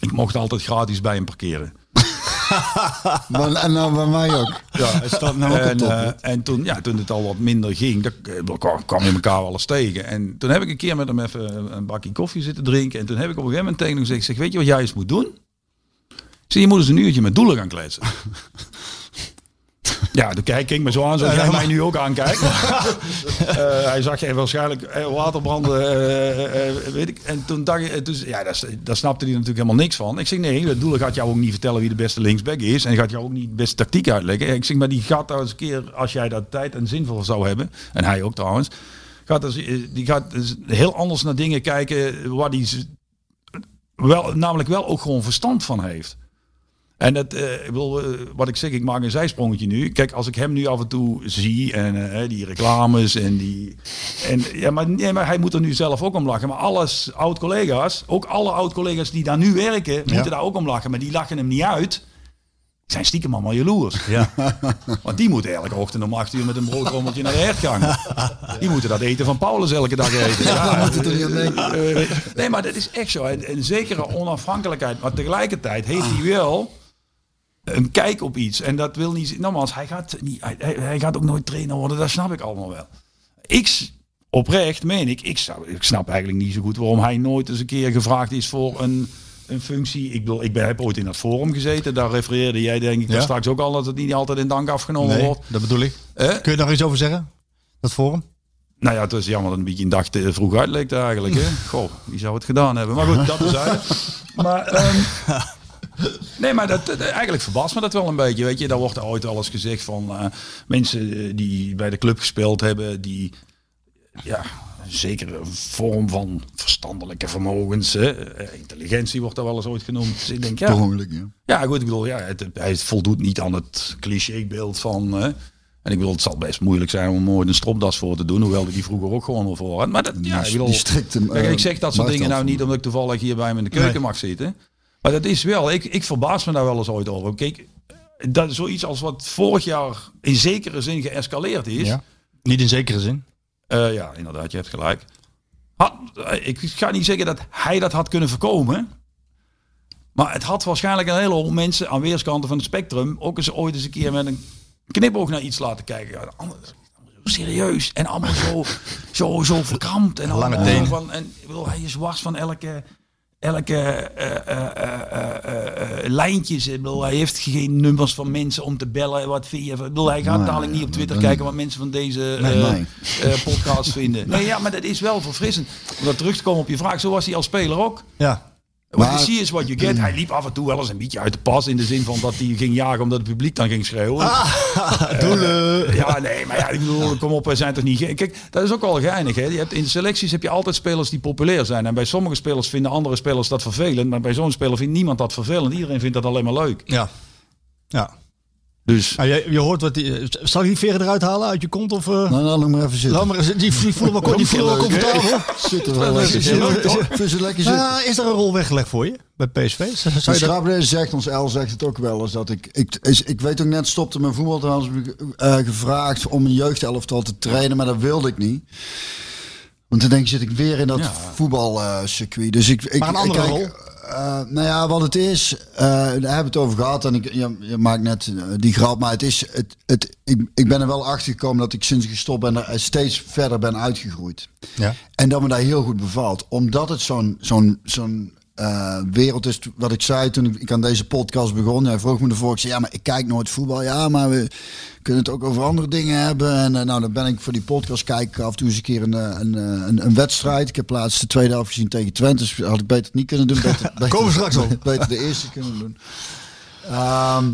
Ik mocht altijd gratis bij hem parkeren. Maar, en nou bij mij ook. Ja, nou ook op En, top. eh, en toen, ja, toen het al wat minder ging, dan eh, kwam- je elkaar wel eens tegen. En toen heb ik een keer met hem even een bakje koffie zitten drinken. En toen heb ik op een gegeven moment tegen hem gezegd, zeg, weet je wat jij eens moet doen? Zeg, je moet eens een uurtje met doelen gaan kletsen. Ja, toen kijk ik me zo aan, zoals jij mij nu ook aankijkt. Eh, hij zag je waarschijnlijk eh, waterbranden, eh, eh, weet ik. En toen dacht ik, dus, ja, daar, daar snapte hij natuurlijk helemaal niks van. Ik zeg, nee, dat doel gaat jou ook niet vertellen wie de beste linksback is. En hij gaat jou ook niet de beste tactiek uitleggen. Ik zeg, maar die gaat daar eens een keer, als jij daar tijd en zin voor zou hebben, en hij ook trouwens, gaat dus, eh, die gaat dus heel anders naar dingen kijken waar die z- wel, namelijk wel ook gewoon verstand van heeft. En dat, eh, ik bedoel, eh, wat ik zeg, ik maak een zijsprongetje nu. Kijk, als ik hem nu af en toe zie en eh, die reclames en die. En, ja, maar, nee, maar hij moet er nu zelf ook om lachen. Maar alles oud-collega's, ook alle oud-collega's die daar nu werken, moeten daar ook om lachen. Maar die lachen hem niet uit. Zijn stiekem allemaal jaloers. Ja. Want die moeten elke ochtend om 8 uur met een broodrommeltje naar de hertgang. Die moeten dat eten van Paulus elke dag eten. Ja, moet het er niet aan denken. eh, nee, maar dat is echt zo. En, en zekere onafhankelijkheid. Maar tegelijkertijd heeft hij wel een kijk op iets. En dat wil niet... Nogmaals, hij gaat, niet, hij, gaat ook nooit trainer worden. Dat snap ik allemaal wel. Ik, oprecht meen ik, ik, zou, ik snap eigenlijk niet zo goed waarom hij nooit eens een keer gevraagd is voor een een functie. Ik, bedoel, ik ben, heb ooit in dat forum gezeten. Daar refereerde jij denk ik Ja. daar straks ook al dat het niet altijd in dank afgenomen Nee, wordt. dat bedoel ik. Hè? Kun je daar iets over zeggen? Dat forum? Nou ja, het was jammer dat een beetje een dag te vroeg uitlekte eigenlijk. Hè? Goh, wie zou het gedaan hebben? Maar goed, dat is uit. Maar, ehm, nee, maar dat, dat- eigenlijk verbaast me dat wel een beetje. Weet je, daar wordt ooit alles gezegd van eh, mensen eh, die bij de club gespeeld hebben, die ja, een zekere vorm van verstandelijke vermogens, hè? eh, intelligentie wordt daar wel eens ooit genoemd. Dus ik denk, ja, ongeluk, ja. ja, goed, ik bedoel, ja, het, hij voldoet niet aan het clichébeeld van. hè. en ik bedoel, het zal best moeilijk zijn om ooit een stropdas voor te doen, hoewel ik die vroeger ook gewoon wel voor had. Maar dat, ja, ik Die- bedoel, die strikte, kijk, eh, ik zeg dat soort dingen nou niet omdat ik toevallig hier bij me in de keuken Nee. mag zitten. Maar dat is wel, ik, ik verbaas me daar wel eens ooit over. Kijk, dat is zoiets als wat vorig jaar in zekere zin geëscaleerd is. Ja. Niet in zekere zin. Eh, ja, inderdaad, je hebt gelijk. Had, eh, ik ga niet zeggen dat hij dat had kunnen voorkomen. Maar het had waarschijnlijk een hele hoop mensen aan weerskanten van het spectrum ook eens ooit eens een keer met een knipoog naar iets laten kijken. Ja, anders- serieus en allemaal zo, zo, zo verkrampt. En Lange. Van, en, ik bedoel, hij is wars van elke, elke eh, eh, eh, eh, lijntjes. Ik bedoel, hij heeft geen nummers van mensen om te bellen. Wat vind je? van- Ik bedoel, hij gaat Nee, dadelijk niet op Twitter kijken wat mensen van deze Nee, podcast vinden. Nee, ja, maar dat is wel verfrissend. Om dat terug te komen op je vraag, zo was hij als speler ook. Ja. What Maar- you see is what you get. Hij liep af en toe wel eens een beetje uit de pas. In de zin van dat hij ging jagen omdat het publiek dan ging schreeuwen. Doelen. Ja, nee, maar ja, ik bedoel, kom op, wij zijn toch niet... Kijk, dat is ook wel geinig, hè. Je hebt, in selecties heb je altijd spelers die populair zijn. En bij sommige spelers vinden andere spelers dat vervelend. Maar bij zo'n speler vindt niemand dat vervelend. Iedereen vindt dat alleen maar leuk. Ja. Ja. Dus... Nou, je, je hoort wat die. Zal ik die veren eruit halen uit je kont? Of, eh Nou, nou, laat maar even zitten. laat maar die, die voelen wel, die voelen wel comfortabel. Zit er wel lekker zitten. lekker zitten. Is er een rol weggelegd voor je bij PSV? Zou De je dat... Schraber zegt, ons L zegt het ook wel eens, dat ik, ik, is, ik weet ook net, stopte mijn voetbal trouwens, heb ik, eh, gevraagd om een jeugdelftal te trainen, maar dat wilde ik niet. Want dan denk ik, zit ik weer in dat Ja. voetbalcircuit. dus ik, ik, Maar een andere ik, rol? Eh, nou ja, wat het is, eh, daar hebben we het over gehad. En ik, je, je maakt net eh, die grap, maar het is, het, het, ik, ik ben er wel achter gekomen dat ik sinds ik gestopt ben, er steeds verder ben uitgegroeid. Ja. En dat me daar heel goed bevalt. Omdat het zo'n zo'n zo'n eh, wereld is, wat ik zei toen ik, ik aan deze podcast begon. Hij vroeg me ervoor, ik zei, ja, maar ik kijk nooit voetbal. Ja, maar we kunnen het ook over andere dingen hebben. En eh, nou, dan ben ik voor die podcast kijken af en toe eens een keer een, eh, een, een, een wedstrijd. Ik heb laatst de tweede helft gezien tegen Twente. Dus had ik beter niet kunnen doen. Beter, beter, Komen straks op. Beter de eerste kunnen doen. Ehm,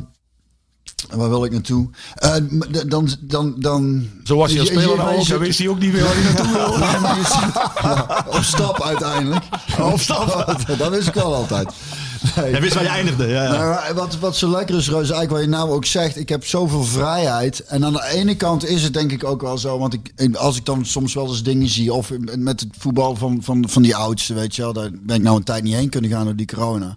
waar wil ik naartoe? D- dan, dan, dan, Zo was hij als speler je- je- Dan wist hij ook niet meer waar hij naartoe. Ja, ja, op stap uiteindelijk. Op stap. Dat wist ik al altijd. Nee. Wist waar je eindigde. Ja, ja. Nou, maar wat, wat zo lekker is, Reus, eigenlijk wat je nou ook zegt, ik heb zoveel vrijheid. En aan de ene kant is het denk ik ook wel zo, want ik, als ik dan soms wel eens dingen zie, of met het voetbal van, van, van die oudsten, weet je wel, daar ben ik nou een tijd niet heen kunnen gaan door die corona.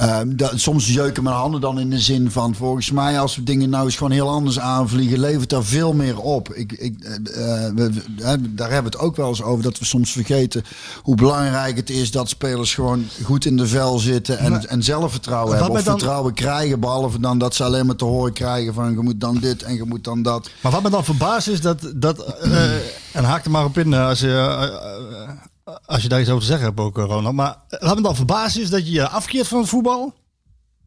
Ehm, dat, soms jeuken mijn handen dan in de zin van, volgens mij, als we dingen nou eens gewoon heel anders aanvliegen, levert daar veel meer op. Ik, ik, eh, eh, we- daar hebben we het ook wel eens over, dat we soms vergeten hoe belangrijk het is dat spelers gewoon goed in de vel zitten en, en zelfvertrouwen hebben. Of dan- vertrouwen krijgen, behalve dan dat ze alleen maar te horen krijgen van je moet dan dit en je moet dan dat. Maar wat me dan verbaast is dat, dat eh, en haak er maar op in als je, als je daar iets over te zeggen hebt ook, eh, Ronald. Maar wat me dan verbaast is dat je je afkeert van het voetbal.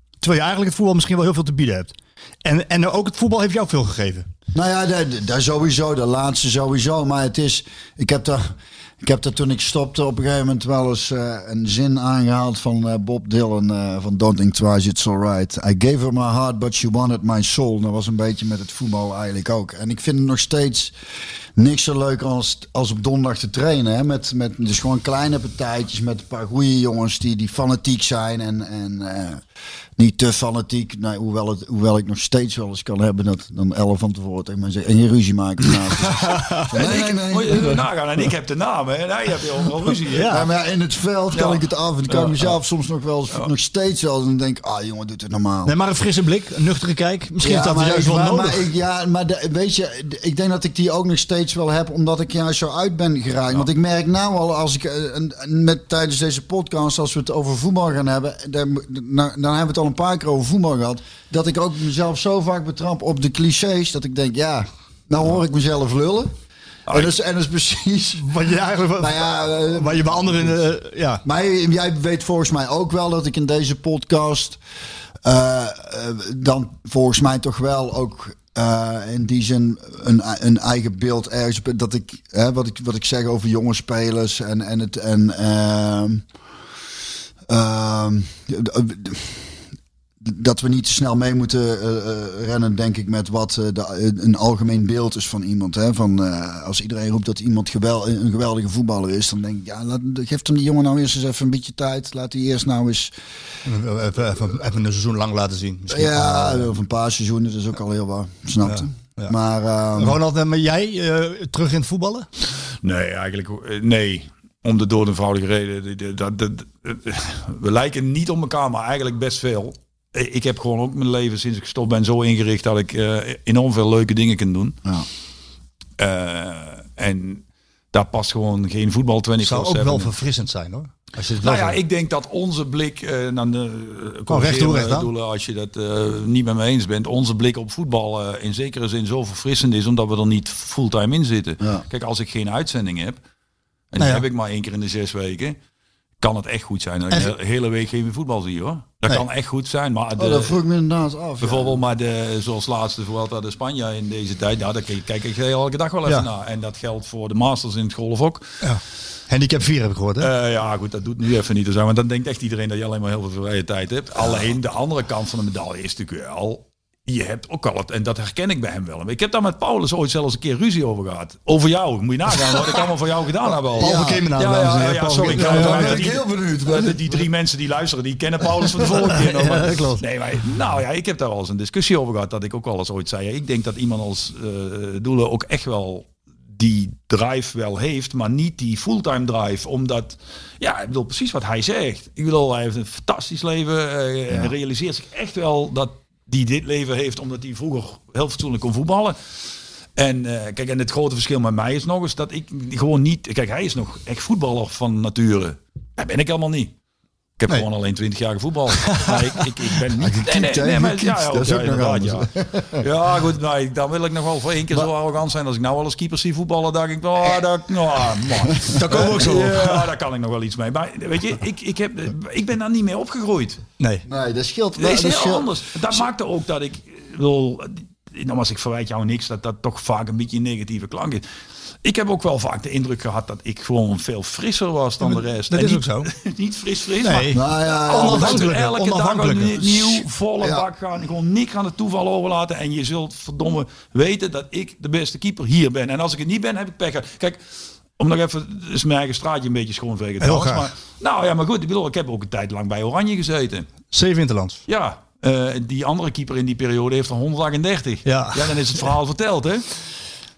Terwijl je eigenlijk het voetbal misschien wel heel veel te bieden hebt. En, en ook het voetbal heeft jou veel gegeven. Nou ja, daar, sowieso, de laatste sowieso. Maar het is, ik heb daar, ik heb daar toen ik stopte op een gegeven moment wel eens eh, een zin aangehaald van eh, Bob Dylan eh, van Don't Think Twice, It's Alright. I gave her my heart, but she wanted my soul. Dat was een beetje met het voetbal eigenlijk ook. En ik vind het nog steeds niks zo leuk als, als op donderdag te trainen. Hè? Met, met dus gewoon kleine partijtjes met een paar goede jongens die, die fanatiek zijn en, en eh, niet te fanatiek. Nee, hoewel, het, hoewel ik nog steeds wel eens kan hebben dat dan elf van tevoren tegen mij zeggen en je ruzie maken. nee, nee, nee. Moet je nagaan. En ik heb de naam, hè. En hij heeft overal ruzie. hè. Ja, maar in het veld kan Ja. ik het af. En dan kan ik Ja, mezelf soms nog wel nog steeds wel. En dan denk ik, ah jongen, doet het normaal. Nee, maar een frisse blik, een nuchtere kijk. Misschien is dat maar, juist ik- wel nodig. maar ik- ja, maar de- weet je, ik denk dat ik die ook nog steeds wel heb, omdat ik juist zo uit ben geraakt. Want ik merk nou al, als ik eh, met, tijdens deze podcast, als we het over voetbal gaan hebben, dan, dan hebben we het al een paar keer over voetbal gehad, dat ik ook mezelf zo vaak betrap op de clichés, dat ik denk, ja, nou hoor ik mezelf lullen. En dat is, en dat is precies... Wat je eigenlijk... Nou ja, eh, waar je bij anderen... eh, ja. Maar jij weet volgens mij ook wel dat ik in deze podcast dan volgens mij toch wel ook eh, in die zin een, een eigen beeld ergens dat ik hè, wat ik wat ik zeg over jonge spelers en en het en ehm, dat we niet te snel mee moeten eh, eh, rennen, denk ik, met wat eh, de, een algemeen beeld is van iemand. Hè? Van, eh, als iedereen roept dat iemand gewel, een geweldige voetballer is, dan denk ik, ja, laat, geef hem die jongen nou eerst eens even een beetje tijd. Laat hij eerst nou eens, Even, even, even een seizoen lang laten zien. Misschien. ja, of een paar seizoenen, dat is ook al heel wat, snapte. Ja, ja. Maar ehm, Ronald, en maar jij eh, terug in het voetballen? Nee, eigenlijk nee. Om de dood eenvoudige reden. Dat- dat- we lijken niet op elkaar, maar eigenlijk best veel. Eh, Ik heb gewoon ook mijn leven sinds ik gestopt ben zo ingericht dat ik eh, enorm veel leuke dingen kan doen. ja. Eh, en daar past gewoon geen voetbal 24/7. zou ook wel verfrissend zijn hoor. Als je het Nou ja, ik denk dat onze blik eh naar de Oh, recht toe, recht aan. doelen, als je dat niet met me eens bent, onze blik op voetbal in zekere zin zo verfrissend is, omdat we er niet fulltime in zitten. Ja. Kijk, als ik geen uitzending heb, en die Nou ja. heb ik maar één keer in de zes weken, kan het echt goed zijn dat ik En- de hele week geen voetbal zie hoor. Dat Nee. kan echt goed zijn, maar de, Oh, dat vroeg ik me inderdaad af. ja. Bijvoorbeeld, maar de, zoals laatste Vuelta de Spanje in deze tijd, nou, daar kijk, ik elke dag wel even Ja. naar. En dat geldt voor de Masters in het golf ook. ja. Handicap 4 heb ik gehoord hè? Eh, ja, goed, dat doet nu even niet te zijn. Want dan denkt echt iedereen dat je alleen maar heel veel vrije tijd hebt. Alleen de andere kant van de medaille is natuurlijk wel... Je hebt ook al het, en dat herken ik bij hem wel. Ik heb daar met Paulus ooit zelfs een keer ruzie over gehad. Over jou. Moet je nagaan wat ik allemaal voor jou gedaan heb al. Paul ja, en ja, heren. ja, Paul sorry. Ja, het ben ik heel benieuwd. die, die drie mensen die luisteren, die kennen Paulus van de vorige keer nog. Ja, maar- dat klopt. Nee, maar, nou ja, ik heb daar wel eens een discussie over gehad. Dat ik ook wel eens ooit zei. Ik denk dat iemand als eh, Doelen ook echt wel die drive wel heeft, maar niet die fulltime drive. Omdat, ja, ik bedoel precies wat hij zegt. Ik bedoel, hij heeft een fantastisch leven. eh, Hij realiseert zich echt wel dat hij dit leven heeft, omdat hij vroeger heel fatsoenlijk kon voetballen. En eh, kijk, en het grote verschil met mij is nog eens dat ik gewoon niet. Kijk, hij is nog echt voetballer van nature. Dat ben ik helemaal niet. Ik heb Nee. gewoon alleen 20 jaar gevoetbald. maar ik, ik, ik ben niet. hè? Gekiept, ja, dat is ja, ook nog ja. ja, goed. Nee, dan wil ik nog wel voor één keer zo arrogant zijn. Als ik nou wel eens keepers zie voetballen, dacht ik, oh, dat, nou, man. Daar komen we ook zo. Ja, daar kan ik nog wel iets mee. Maar weet je, ik, ik, heb, ik ben daar niet mee opgegroeid. Nee. Nee, dat scheelt. Dat is dat heel scheelt- anders. Dat maakte ook dat ik, ik bedoel, nogmaals, ik verwijt jou niks, dat dat toch vaak een beetje een negatieve klank is. Ik heb ook wel vaak de indruk gehad dat ik gewoon veel frisser was dan de rest. dat En is niet, ook zo. niet fris fris, Nee. maar Nou ja, Onafhankelijk. ja, elke dag onafhankelijker. opnieuw, volle Ja. bak gaan. Gewoon niks aan het toeval overlaten. En je zult verdomme weten dat ik de beste keeper hier ben. En als ik het niet ben, heb ik pech. Kijk, om nog even is mijn eigen straatje een beetje schoonvegen. trouwens. graag. Maar, nou ja, maar goed. Ik bedoel, ik heb ook een tijd lang bij Oranje gezeten. Zeven Interlands. Ja, eh, die andere keeper in die periode heeft er 138. Ja. dan is het verhaal verteld, hè?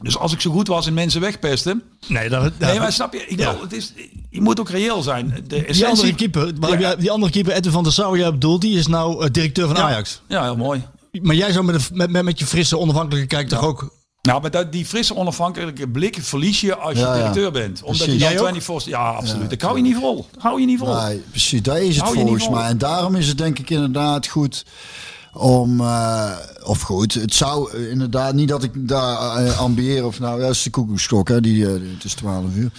Dus als ik zo goed was in mensen wegpesten. Nee, dat, Nee, maar snap je? Ik bedoel, Ja. het is, je moet ook reëel zijn. De die andere keeper, Ja. die andere keeper, Edwin van der Sar, jij bedoelt, die is nou eh, directeur van Ja. Ajax. Ja, heel mooi. Maar jij zou met, een- met, met, met je frisse onafhankelijke kijk toch ook... Nou, maar dat, die frisse onafhankelijke blik verlies je als je Ja, ja. directeur bent. Omdat Precies. je dan Jij ook? 24 Ja, absoluut. Ik hou je niet vol. Hou je niet vol. Nee, precies, daar is het je volgens vol. mij. En daarom is het denk ik inderdaad goed om, eh, of goed, het zou eh, inderdaad niet dat ik daar eh, ambieer of nou, dat is de koekoekskok, hè, die, het is 12 uur.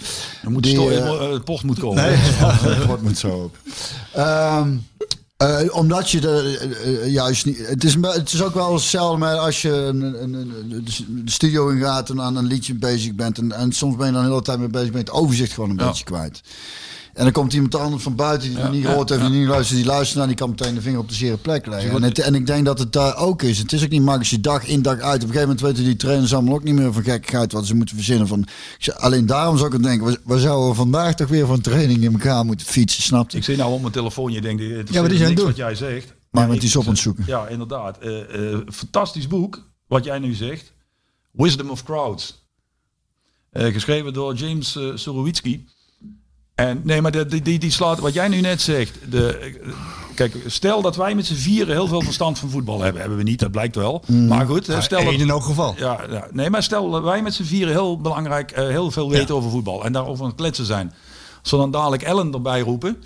Dan moet Die, de post moet komen. Het wordt moet zo op. Ehm, eh, omdat je de, juist niet. Het is, het is ook wel hetzelfde met als je een, een, een- de studio ingaat en aan een liedje bezig bent. En, en soms ben je dan de hele tijd mee bezig, je het overzicht gewoon een Ja. beetje kwijt. En dan komt iemand anders van buiten die Ja, niet gehoord heeft, die niet luistert, die luistert naar, die kan meteen de vinger op de zere plek leggen. goed. En, het- en ik denk dat het daar ook is. Het is ook niet makkelijk als je dag in dag uit. Op een gegeven moment weten die trainers allemaal ook niet meer van gekkigheid wat ze moeten verzinnen. Van, alleen daarom zou ik het denken, we, we zouden vandaag toch weer van training in elkaar moeten fietsen, snap je? Ik zit nou op mijn telefoon. Je denkt, het is Ja, wat is hij aan niks wat jij zegt. Maar met die op aan het zoeken. Ja, inderdaad. Eh, eh, fantastisch boek, wat jij nu zegt. Wisdom of Crowds. Eh, geschreven door James uh. En nee, maar de, die, die, die slaat wat jij nu net zegt. De, kijk, stel dat wij met z'n vieren heel veel verstand van voetbal hebben. Hebben we niet, dat blijkt wel. Maar goed, eh, stel dat, in elk geval. ja, ja, nee, maar stel dat wij met z'n vieren heel belangrijk, eh, heel veel weten over voetbal en daarover aan het kletsen zijn. Als we dan dadelijk Ellen erbij roepen,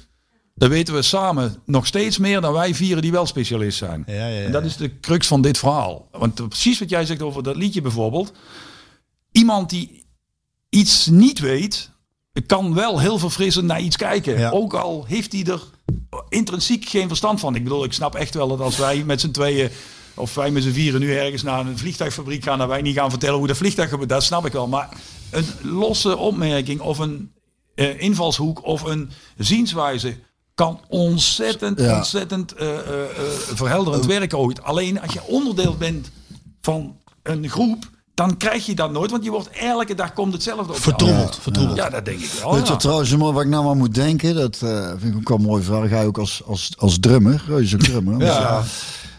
dan weten we samen nog steeds meer dan wij vieren die wel specialist zijn. Ja, ja, ja. En dat is de crux van dit verhaal. Want precies wat jij zegt over dat liedje bijvoorbeeld. Iemand die iets niet weet, kan wel heel verfrissend naar iets kijken. Ja. Ook al heeft hij er intrinsiek geen verstand van. Ik bedoel, ik snap echt wel dat als wij met z'n tweeën of wij met z'n vieren nu ergens naar een vliegtuigfabriek gaan, dat wij niet gaan vertellen hoe dat vliegtuig gebeurt. Dat snap ik wel. Maar een losse opmerking of een eh, invalshoek of een zienswijze kan ontzettend, Ja. ontzettend eh, eh, verhelderend werken ooit. Alleen als je onderdeel bent van een groep, dan krijg je dat nooit, want je wordt elke dag komt hetzelfde op. Vertroebeld, vertroebeld. Ja, dat denk ik wel. Weet je ja. wat trouwens maar wat ik nou maar moet denken? Dat eh, vind ik ook wel een mooie vraag. Ga je ook als, als, als drummer, reuze drummer. Ja.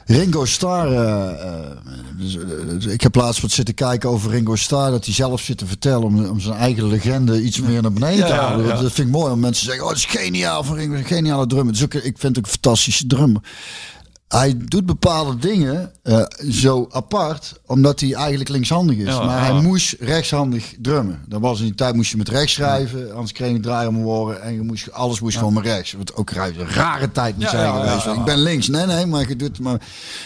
Ringo Starr, eh, eh, dus, eh, dus ik heb laatst wat zitten kijken over Ringo Starr, dat hij zelf zit te vertellen om, om zijn eigen legende iets meer naar beneden te Ja, halen. ja. Dat vind ik mooi, om mensen zeggen, oh, dat is geniaal van Ringo, een geniale drummer. Dus ook, ik vind het ook een fantastische drummer. Hij doet bepaalde dingen eh, zo apart, omdat hij eigenlijk linkshandig is. Ja, maar ja. hij moest rechtshandig drummen. Dan was in die tijd moest je met rechts schrijven, anders kreeg je draai om mijn oren en je moest, alles moest gewoon met rechts. Wat ook een rare tijd moet Ja, zijn ja, ja, geweest. ja. Ik ben links, nee, nee, maar je doet maar.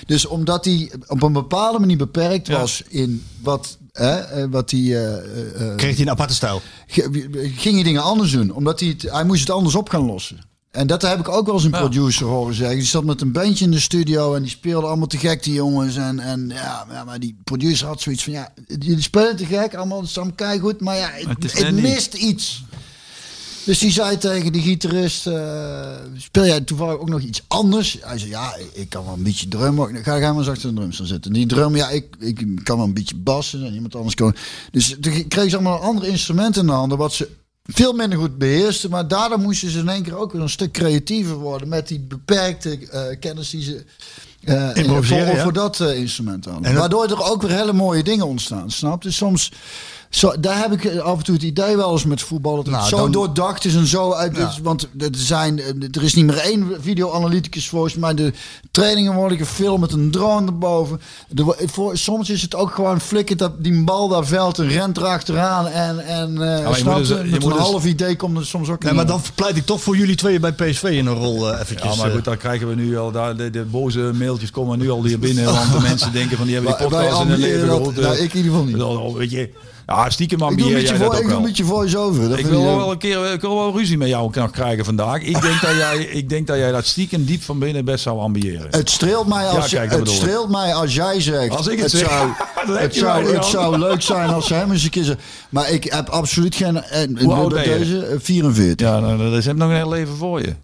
Dus omdat hij op een bepaalde manier beperkt Ja. was in wat, hè, eh, wat hij. eh, eh, eh, Kreeg hij een aparte stijl. ging hij dingen anders doen. Omdat hij, het, hij moest het anders op gaan lossen. En dat heb ik ook wel eens een Ja. producer horen zeggen. Die zat met een bandje in de studio en die speelden allemaal te gek, die jongens. En, en ja, maar die producer had zoiets van, ja, jullie spelen te gek, allemaal, het is allemaal keigoed, maar ja, Het mist iets. Dus die zei tegen die gitarist, eh, speel jij toevallig ook nog iets anders? Hij zei, ja, ik- kan wel een beetje drummen. Ga, ga maar eens achter de drums staan zitten. Die drum, ja, ik, ik kan wel een beetje bassen en iemand anders kan. Dus toen kregen ze allemaal een ander instrument in de handen, wat ze veel minder goed beheersten. Maar daardoor moesten ze in één keer ook weer een stuk creatiever worden met die beperkte eh, kennis die ze... eh, Improviseren, voor, ja. voor dat eh, instrument hadden. Waardoor er ook weer hele mooie dingen ontstaan, snap je? Soms, zo, daar heb ik af en toe het idee wel eens met voetbal, dat het Nou, zo dan- doordacht is en zo uit. Ja. Want er, zijn, er is niet meer één videoanalyticus volgens mij. De trainingen worden gefilmd met een drone erboven. Er wo- voor, soms is het ook gewoon flikkert dat die bal daar veld en rent erachteraan. En, en eh je moet dus- je met moet een dus- half idee komt er soms ook Nee, maar dan pleit ik toch voor jullie tweeën bij PSV in een rol eh, eventjes. Ja, maar eh. goed, dan krijgen we nu al, daar, de, de boze mailtjes komen nu al hier binnen, want de mensen denken van die hebben die podcast in hun leven gehoord. nou, ik in ieder geval niet. bedoel, Weet je, ja, stiekem ambieer jij dat ook ik doe een beetje voice-over. Ik wil wel een keer, ik wil wel ruzie met jou nog krijgen vandaag. Ik denk dat jij, ik denk dat jij dat stiekem diep van binnen best zou ambiëren. Het streelt mij als, Ja, kijk, dat het streelt mij als jij zegt. Als ik het zeg, zou, het, zou, niet het zou leuk zijn als ze hem eens een keer. Maar ik heb absoluut geen. En, Hoe oud bij ben je? deze eh, 44. Ja, nou, dat is hem nog een heel leven voor je.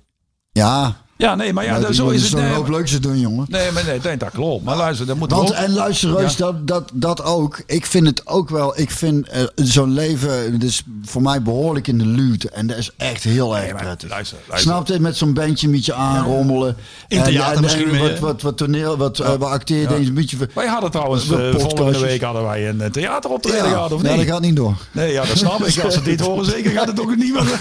Ja, Ja, nee, maar ja, zo is dus het. Nee, maar, leuks te doen, jongen. nee, maar nee, nee, dat klopt. Maar luister, dat moet Want, ook. en luister, Reus, Ja. dat, dat, dat ook. Ik vind het ook wel. Ik vind eh, zo'n leven. Is voor mij behoorlijk in de luwte. En dat is echt heel erg Nee, prettig. luister, luister. Snap je? Met zo'n bandje een beetje aanrommelen. In En- theater en- misschien en Wat, wat, wat toneel, wat, eh, wat acteerdingen. Een beetje. Wij hadden trouwens, De eh, volgende week hadden wij een theateroptreden Ja, gehad, of ja, niet? dat gaat niet door. Nee, ja, dat snap ik. Als ze dit horen, zeker gaat het ook niet meer.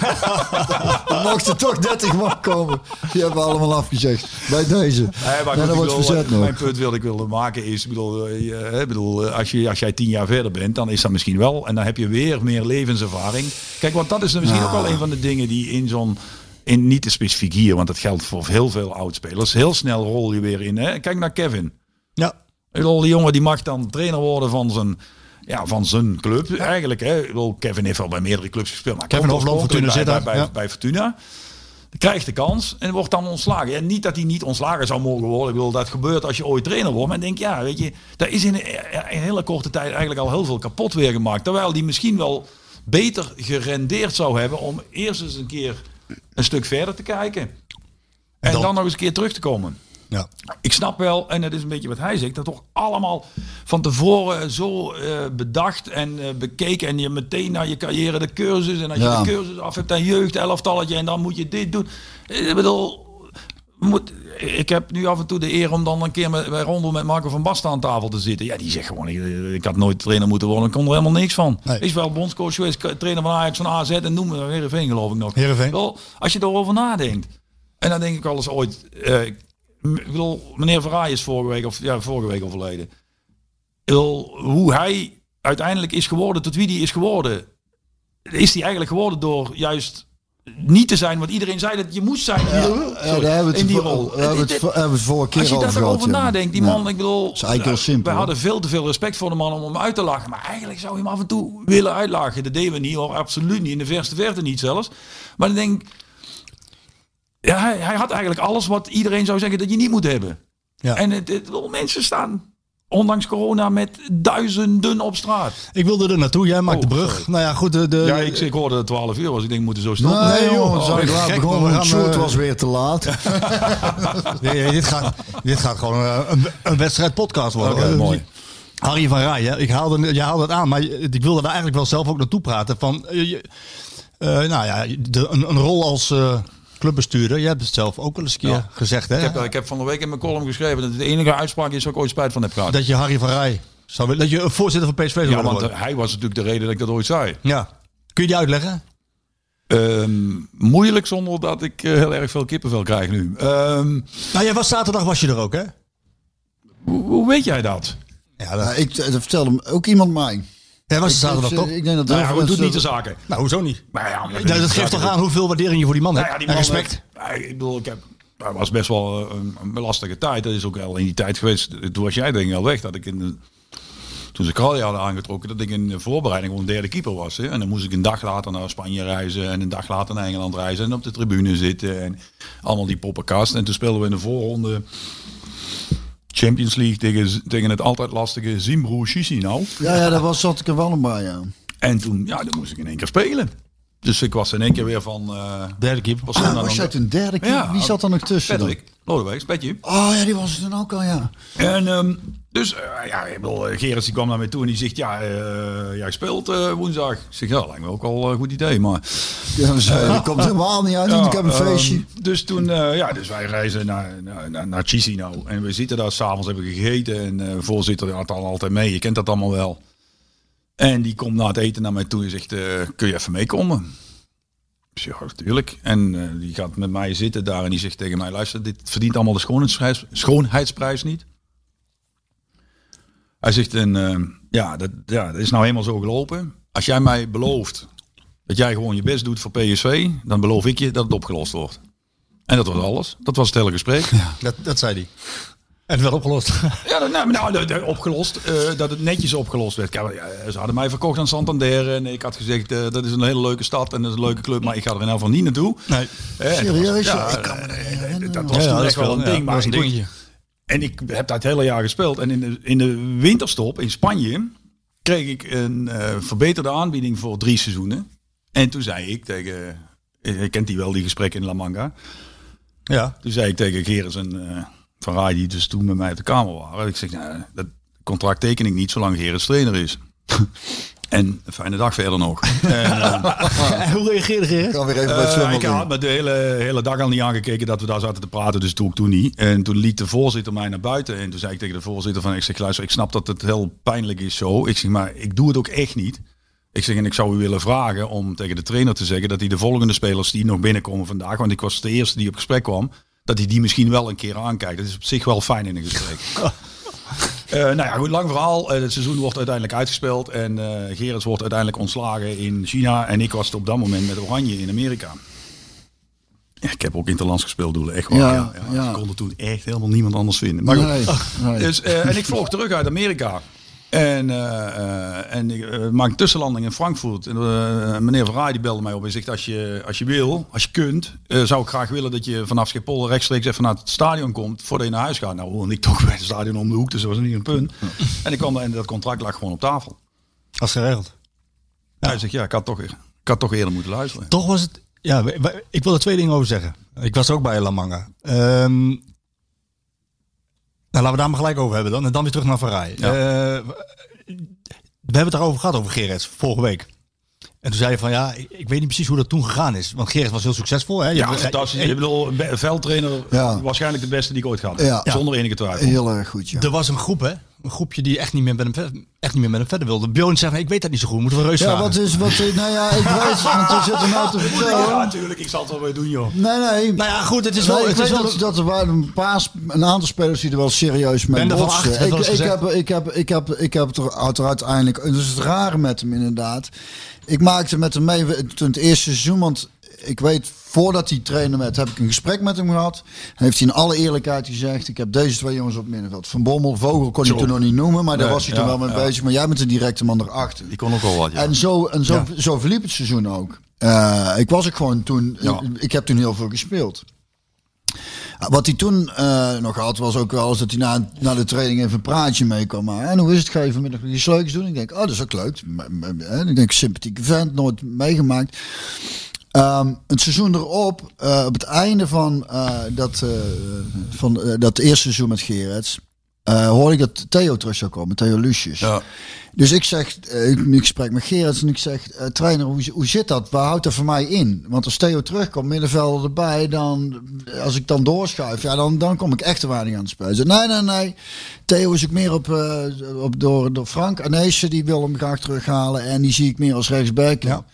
Er mochten toch 30 man komen. Die hebben we allemaal afgezegd. Bij deze. Nee, maar wordt bedoel, verzet Mijn punt wilde ik wilde maken is, ik bedoel, eh, je- hè, ik bedoel eh, als, je, als jij tien jaar verder bent, dan is dat misschien wel. En dan heb je weer meer levenservaring. Kijk, want dat is misschien ook wel een van de dingen die in zo'n... In, niet te specifiek hier, want dat geldt voor heel veel oudspelers. Heel snel rol je weer in. Hè? Kijk naar Kevin. Ja. Die jongen die mag dan trainer worden van zijn, ja, van zijn club. Eigenlijk, hè. Kevin heeft al bij meerdere clubs gespeeld. Maar Kevin Hofland, Fortuna bij, bij, ja. bij Fortuna. Krijgt de kans en wordt dan ontslagen. En niet dat hij niet ontslagen zou mogen worden. Ik bedoel, dat gebeurt als je ooit trainer wordt. Maar ik denk, ja, weet je, daar is in een, in een hele korte tijd eigenlijk al heel veel kapot weer gemaakt. Terwijl die misschien wel beter gerendeerd zou hebben om eerst eens een keer een stuk verder te kijken. En dan- dan nog eens een keer terug te komen. Ja. Ik snap wel, en dat is een beetje wat hij zegt, dat toch allemaal van tevoren zo eh, bedacht en eh, bekeken. En je meteen naar je carrière de cursus. En als Ja. je de cursus af hebt, dan jeugd, elftalletje. En dan moet je dit doen. Ik bedoel, moet, ik heb nu af en toe de eer om dan een keer met, bij Rondel met Marco van Basten aan tafel te zitten. Ja, die zegt gewoon, ik, ik had nooit trainer moeten worden. Ik kon er helemaal niks van. Nee. Is wel bondscoach geweest, trainer van Ajax, van AZ en noem maar Heerenveen geloof ik nog. Heerenveen. Wel, als je erover nadenkt. En dan denk ik eens ooit. eh, ik bedoel, meneer Verraai is vorige week, of, ja, vorige week overleden. Bedoel, hoe hij uiteindelijk is geworden, tot wie die is geworden. Is hij eigenlijk geworden door juist niet te zijn wat iedereen zei dat je moest zijn. in die- Ja, daar hebben we in die voor- rol. daar hebben we het, Dit- voor- hebben we het vorige keer Als je over daarover ja. nadenkt, die Ja. man, ik bedoel... Wij hè? hadden veel te veel respect voor de man om hem uit te lachen. Maar eigenlijk zou je hem af en toe willen uitlachen. Dat deden we niet hoor, absoluut niet. In de verste verte niet zelfs. Maar dan denk ik... Ja, hij, hij had eigenlijk alles wat iedereen zou zeggen dat je niet moet hebben. Ja. En het, mensen staan, ondanks corona, met duizenden op straat. Ik wilde er naartoe, jij maakt Oh, de brug. sorry. Nou ja, goed. De, de, Ja, ik, ik hoorde dat het 12 uur was. Ik denk, we moeten zo stoppen. Nee, Nee, joh, Oh, laat begonnen. Het shoot eh, was weer te laat. Nee, dit, gaat, dit gaat gewoon eh, een, een wedstrijd podcast worden. Mooi. Harry van Rij, hè? Ik haalde, jij haalde het aan, maar ik wilde daar eigenlijk wel zelf ook naartoe praten. Van, eh, nou ja, de, een, een rol als clubbestuurder. Je hebt het zelf ook wel eens een keer Ja. gezegd, hè? Ik heb, ik heb van de week in mijn column geschreven dat het de enige uitspraak is waar ik ooit spijt van heb gehad. Dat je Harry van Rij zou willen, dat je een voorzitter van PSV zou Ja, want worden. hij was natuurlijk de reden dat ik dat ooit zei. Ja. Kun je die uitleggen? Ehm, moeilijk zonder dat ik eh, heel erg veel kippenvel krijg nu. Ehm, Nou, jij was zaterdag was je er ook, hè? hoe, hoe weet jij dat? Ja, dat, Ja, ik dat vertelde hem ook iemand mij. Jij was Ik, zaterdag toch? ik denk dat Nou ja, goed, veel doet niet de zaken. Nou, hoezo niet? Nou ja, Dat, dat geeft toch aan hoeveel waardering je voor die man Nou hebt. ja, die en man, respect. eh, ik bedoel, ik heb, het was best wel eh, een, een lastige tijd. Dat is ook wel in die tijd geweest. Toen was jij denk ik al weg. Dat ik in de, toen ze Kralja hadden aangetrokken, dat ik in de voorbereiding gewoon derde keeper was. Hè. En dan moest ik een dag later naar Spanje reizen. En een dag later naar Engeland reizen. En op de tribune zitten. En allemaal die poppenkast. En toen speelden we in de voorronde Champions League tegen, tegen het altijd lastige Zimbro Chisinau. Ja, ja, daar was, zat ik er wel bij, ja. En toen, ja, dan moest ik in één keer spelen. Dus ik was in één keer weer van... eh Derde keeper. was dan Was toen derde keer? Ja, Wie zat er nog tussen? Patrick, Lodewijks, Petje. Oh ja, die was er dan ook al, ja. En ehm, dus, eh, ja, ik bedoel, eh, die kwam naar mij toe en die zegt, ja, eh, jij speelt woensdag. Ik zeg, ja, lijkt me ook al een goed idee, maar... Ja, dat komt helemaal niet uit, want ik heb een ehm, feestje. dus toen, ja, dus wij reizen naar, naar, naar, naar Chisinau. En we zitten daar s'avonds, hebben we gegeten. En voorzitter had al altijd mee, je kent dat allemaal wel. En die komt na het eten naar mij toe en zegt, kun je even meekomen? Ja, natuurlijk. En eh, die gaat met mij zitten daar en die zegt tegen mij, luister, dit verdient allemaal de schoonheidsprijs, schoonheidsprijs niet. Hij zegt, en, eh, ja, dat, ja, dat is nou helemaal zo gelopen. Als jij mij belooft dat jij gewoon je best doet voor PSV, dan beloof ik je dat het opgelost wordt. En dat was alles. Dat was het hele gesprek. Ja, Dat, dat zei hij. En werd opgelost. dat, nou, nou, dat- dat opgelost. eh, dat het netjes opgelost werd. Kijk, ja, ze hadden mij verkocht aan Santander. En ik had gezegd, eh, dat is een hele leuke stad en dat is een leuke club. Maar ik ga er in elk geval niet naartoe. Nee. Eh, Serieus? Ja, Ik kan me dat was toen echt wel een ding. maar was een dingetje. En ik heb dat het hele jaar gespeeld. En in de, in de winterstop in Spanje kreeg ik een eh, verbeterde aanbieding voor drie seizoenen. En toen zei ik tegen, je kent die wel, die gesprekken in La Manga. Ja. Toen zei ik tegen Geris en eh, Van Rij, die dus toen met mij op de kamer waren. Ik zeg, nou, dat contract teken ik niet zolang Geris trainer is. en een fijne dag verder nog. en, eh, Hoe reageerde je? Ik kan weer even eh, ik had me de hele, hele dag al niet aangekeken dat we daar zaten te praten, dus doe ik toen niet. En toen liet de voorzitter mij naar buiten en toen zei ik tegen de voorzitter van, ik zeg, luister, ik snap dat het heel pijnlijk is zo. Ik zeg, maar ik doe het ook echt niet. Ik zeg, en ik zou u willen vragen om tegen de trainer te zeggen dat hij de volgende spelers die nog binnenkomen vandaag, want ik was de eerste die op gesprek kwam, dat hij die misschien wel een keer aankijkt. Dat is op zich wel fijn in een gesprek. Eh, nou ja, goed, lang verhaal. Eh, het seizoen wordt uiteindelijk uitgespeeld en Gerrits wordt uiteindelijk ontslagen in China. En ik was op dat moment met Oranje in Amerika. Ja, ik heb ook interlands gespeeld, doelen, echt waar. Ja, Ja, ja, ja. Ik kon er toen echt helemaal niemand anders vinden. Maar goed. Nee, nee. Dus, en ik vloog terug uit Amerika. En, eh, eh, en ik eh, maak een tussenlanding in Frankfurt. En, meneer Verraai die belde mij op en zegt: Als je, als je wil, als je kunt, zou ik graag willen dat je vanaf Schiphol rechtstreeks even naar het stadion komt voordat je naar huis gaat. Nou, woonde ik toch bij het stadion om de hoek, dus dat was niet een punt. En, ik kwam, en dat contract lag gewoon op tafel. Als geregeld. Hij zegt: Ja, ik had, toch, ik had toch eerder moeten luisteren. Toch was het... Ja, ik wil er twee dingen over zeggen. Ik was ook bij La Manga. Ehm, nou, laten we daar maar gelijk over hebben dan. En dan weer terug naar. Ja. Eh, we hebben het daarover gehad, over Gerrits, vorige week. En toen zei je van, ja, ik, ik weet niet precies hoe dat toen gegaan is. Want Gerrits was heel succesvol. Hè? Je Ja, hebt- fantastisch. Ik bedoel, be- veldtrainer, Ja. waarschijnlijk de beste die ik ooit gehad heb. Ja. Zonder enige twijfel. Heel erg goed, ja. Er was een groep, hè? Een groepje die echt niet meer met hem, echt niet meer met hem verder wilde. Bjorn zei van, ik weet dat niet zo goed. Moeten we Reus Ja, vragen? wat is, wat, nou ja, ik weet, want er zit er nou te Ja, natuurlijk. Ik zal het wel weer doen, joh. Nee, nee. Nou ja, goed, het is Nee, wel... ik het is weet wel dat, dat er waren een paar, een aantal spelers die er wel serieus mee van botsten. Acht, Ik, ik, heb, ik, heb, ik, heb, ik heb het er uit- uiteindelijk, en dat is het rare met hem inderdaad. Ik maakte met hem mee toen het eerste seizoen, want ik weet, voordat hij trainer werd, heb ik een gesprek met hem gehad. Heeft hij in alle eerlijkheid gezegd, ik heb deze twee jongens op middenveld. Van Bommel, Vogel kon Zo. toen nog niet noemen, maar daar was hij toen wel mee ja. bezig. Maar jij bent de directe man erachter. Die kon ook wel wat, ja. En zo, en zo, zo verliep het seizoen ook. Eh, ik was ook gewoon toen, Ja. ik heb toen heel veel gespeeld. Wat hij toen eh, nog had, was ook wel eens dat hij na, na de training even een praatje mee kwam. Maar, en hoe is het, ga je vanmiddag iets leuks doen? Ik denk, oh, dat is ook leuk. Ik denk, sympathieke vent, nooit meegemaakt. Ehm, het seizoen erop, eh, op het einde van, eh, dat, eh, van dat eerste seizoen met Gerets, hoorde ik dat Theo terug zou komen, Theo Lucius. Ja. Dus ik zeg, ik ik gesprek met Gerets en ik zeg, trainer, hoe, hoe zit dat? Waar houdt dat voor mij in? Want als Theo terugkomt, middenvelder erbij, dan, als ik dan doorschuif, ja, dan, dan kom ik echt te weinig aan het spelen. Ze, Nee, nee, nee. Theo is ook meer op, op door, door Frank Arnezen, die wil hem graag terughalen en die zie ik meer als rechtsback. Ja.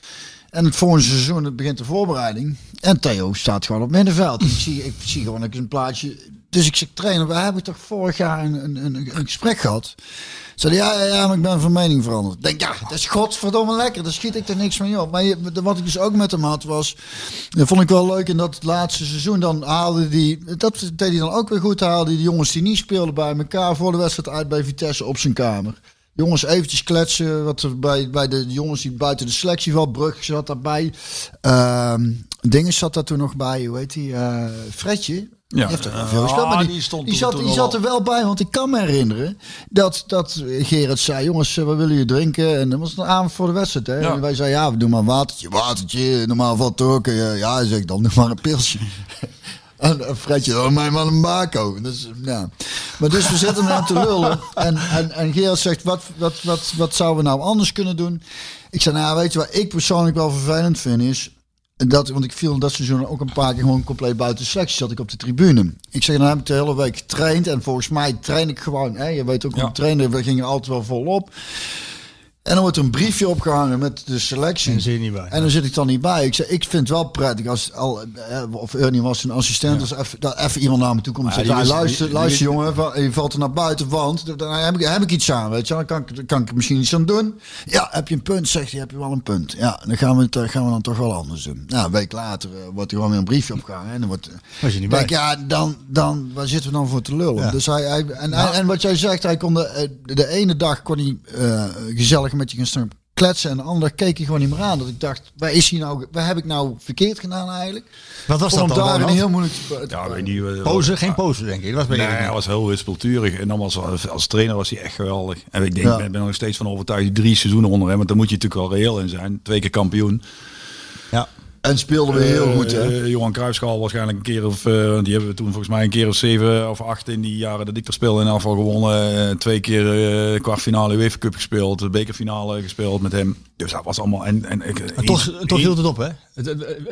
En het volgende seizoen het begint de voorbereiding. En Theo staat gewoon op middenveld. ik, zie, ik zie gewoon ook een plaatje. Dus ik zeg, trainer, we hebben toch vorig jaar een, een, een, gesprek gehad. Hij, ja, ja, ja, maar ik ben van mening veranderd. Ik denk, ja, dat is godverdomme lekker. Daar schiet ik er niks mee op. Maar je, wat ik dus ook met hem had was... Dat vond ik wel leuk in dat laatste seizoen. Dan haalde die... Dat deed hij dan ook weer goed. Haalde die jongens die niet speelden bij elkaar... voor de wedstrijd uit bij Vitesse op zijn kamer. Jongens eventjes kletsen. Wat er bij, bij de jongens die buiten de selectie valt. Brug zat daarbij. Ehm dingen zat daar toen nog bij. Hoe heet die? eh Fredje. Ja. Die heeft er wel veel gespeeld, Ah, maar die, die stond die zat, die zat wel. er wel bij. Want ik kan me herinneren dat, dat Gerard zei... Jongens, eh, wat willen jullie drinken? En dat was een avond voor de wedstrijd. Hè? Ja. En wij zeiden, ja, we doen maar een watertje. Watertje, normaal valt toch ook. eh, Ja, zeg dan, doe maar een pilsje. En en Fredje, dan mij maar een bako. Dus, ja. Maar dus we zitten nou te lullen. En, en, en Gerard zegt, wat, wat, wat, wat zouden we nou anders kunnen doen? Ik zei, nou weet je wat ik persoonlijk wel vervelend vind is... Dat, want ik viel in dat seizoen ook een paar keer gewoon compleet buiten selectie. Zat ik op de tribune. Ik zeg, dan heb ik de hele week getraind. En volgens mij train ik gewoon. Hè, je weet ook hoe Ja. trainde. We gingen altijd wel volop. En dan wordt er een briefje opgehangen met de selectie. En je niet bij. En dan zit ik dan niet bij. Ik, zeg, ik vind het wel prettig als al, eh, of Ernie was een assistent, als even, dat even iemand naar me toe komt en zegt, die "Ah, wist- luister, luister jongen, je valt er naar buiten, want dan heb ik, heb ik iets aan, weet je, dan kan ik, kan ik er misschien iets aan doen. Ja, heb je een punt, zegt hij, heb je wel een punt. Ja, dan gaan we het, eh, gaan we dan toch wel anders doen. Nou, een week later eh, wordt er gewoon weer een briefje opgehangen en dan wordt, Was je niet denk, bij. ja, dan, dan, waar zitten we dan voor te lullen? Dus hij, hij en, en, en wat jij zegt, hij kon de, de ene dag kon hij gezellig met je gaan staan kletsen en de andere keek hij gewoon niet meer aan. Dat ik dacht, waar is hij nou, waar heb ik nou verkeerd gedaan eigenlijk? Wat was dat dan? daar Ronald? heel moeilijk te, te Ja, weet niet. Pose? Geen pose, denk ik. Dat was bij Nee, hij niet. was heel wispelturig. En dan was, als, als trainer was hij echt geweldig. En ik denk, Ja. ik ben er nog steeds van overtuigd. Drie seizoenen onder hem. Want daar moet je natuurlijk wel reëel in zijn. Twee keer kampioen. En speelde weer heel goed, hè? Eh, Johan Cruijffschaal waarschijnlijk een keer of... eh, die hebben we toen volgens mij een keer of zeven of acht in die jaren dat ik er speelde. In afval gewonnen. Eh, twee keer eh, kwartfinale UEFA Cup gespeeld. De bekerfinale gespeeld met hem. Dus dat was allemaal... En, en, ik- toch, één- toch hield het op, hè?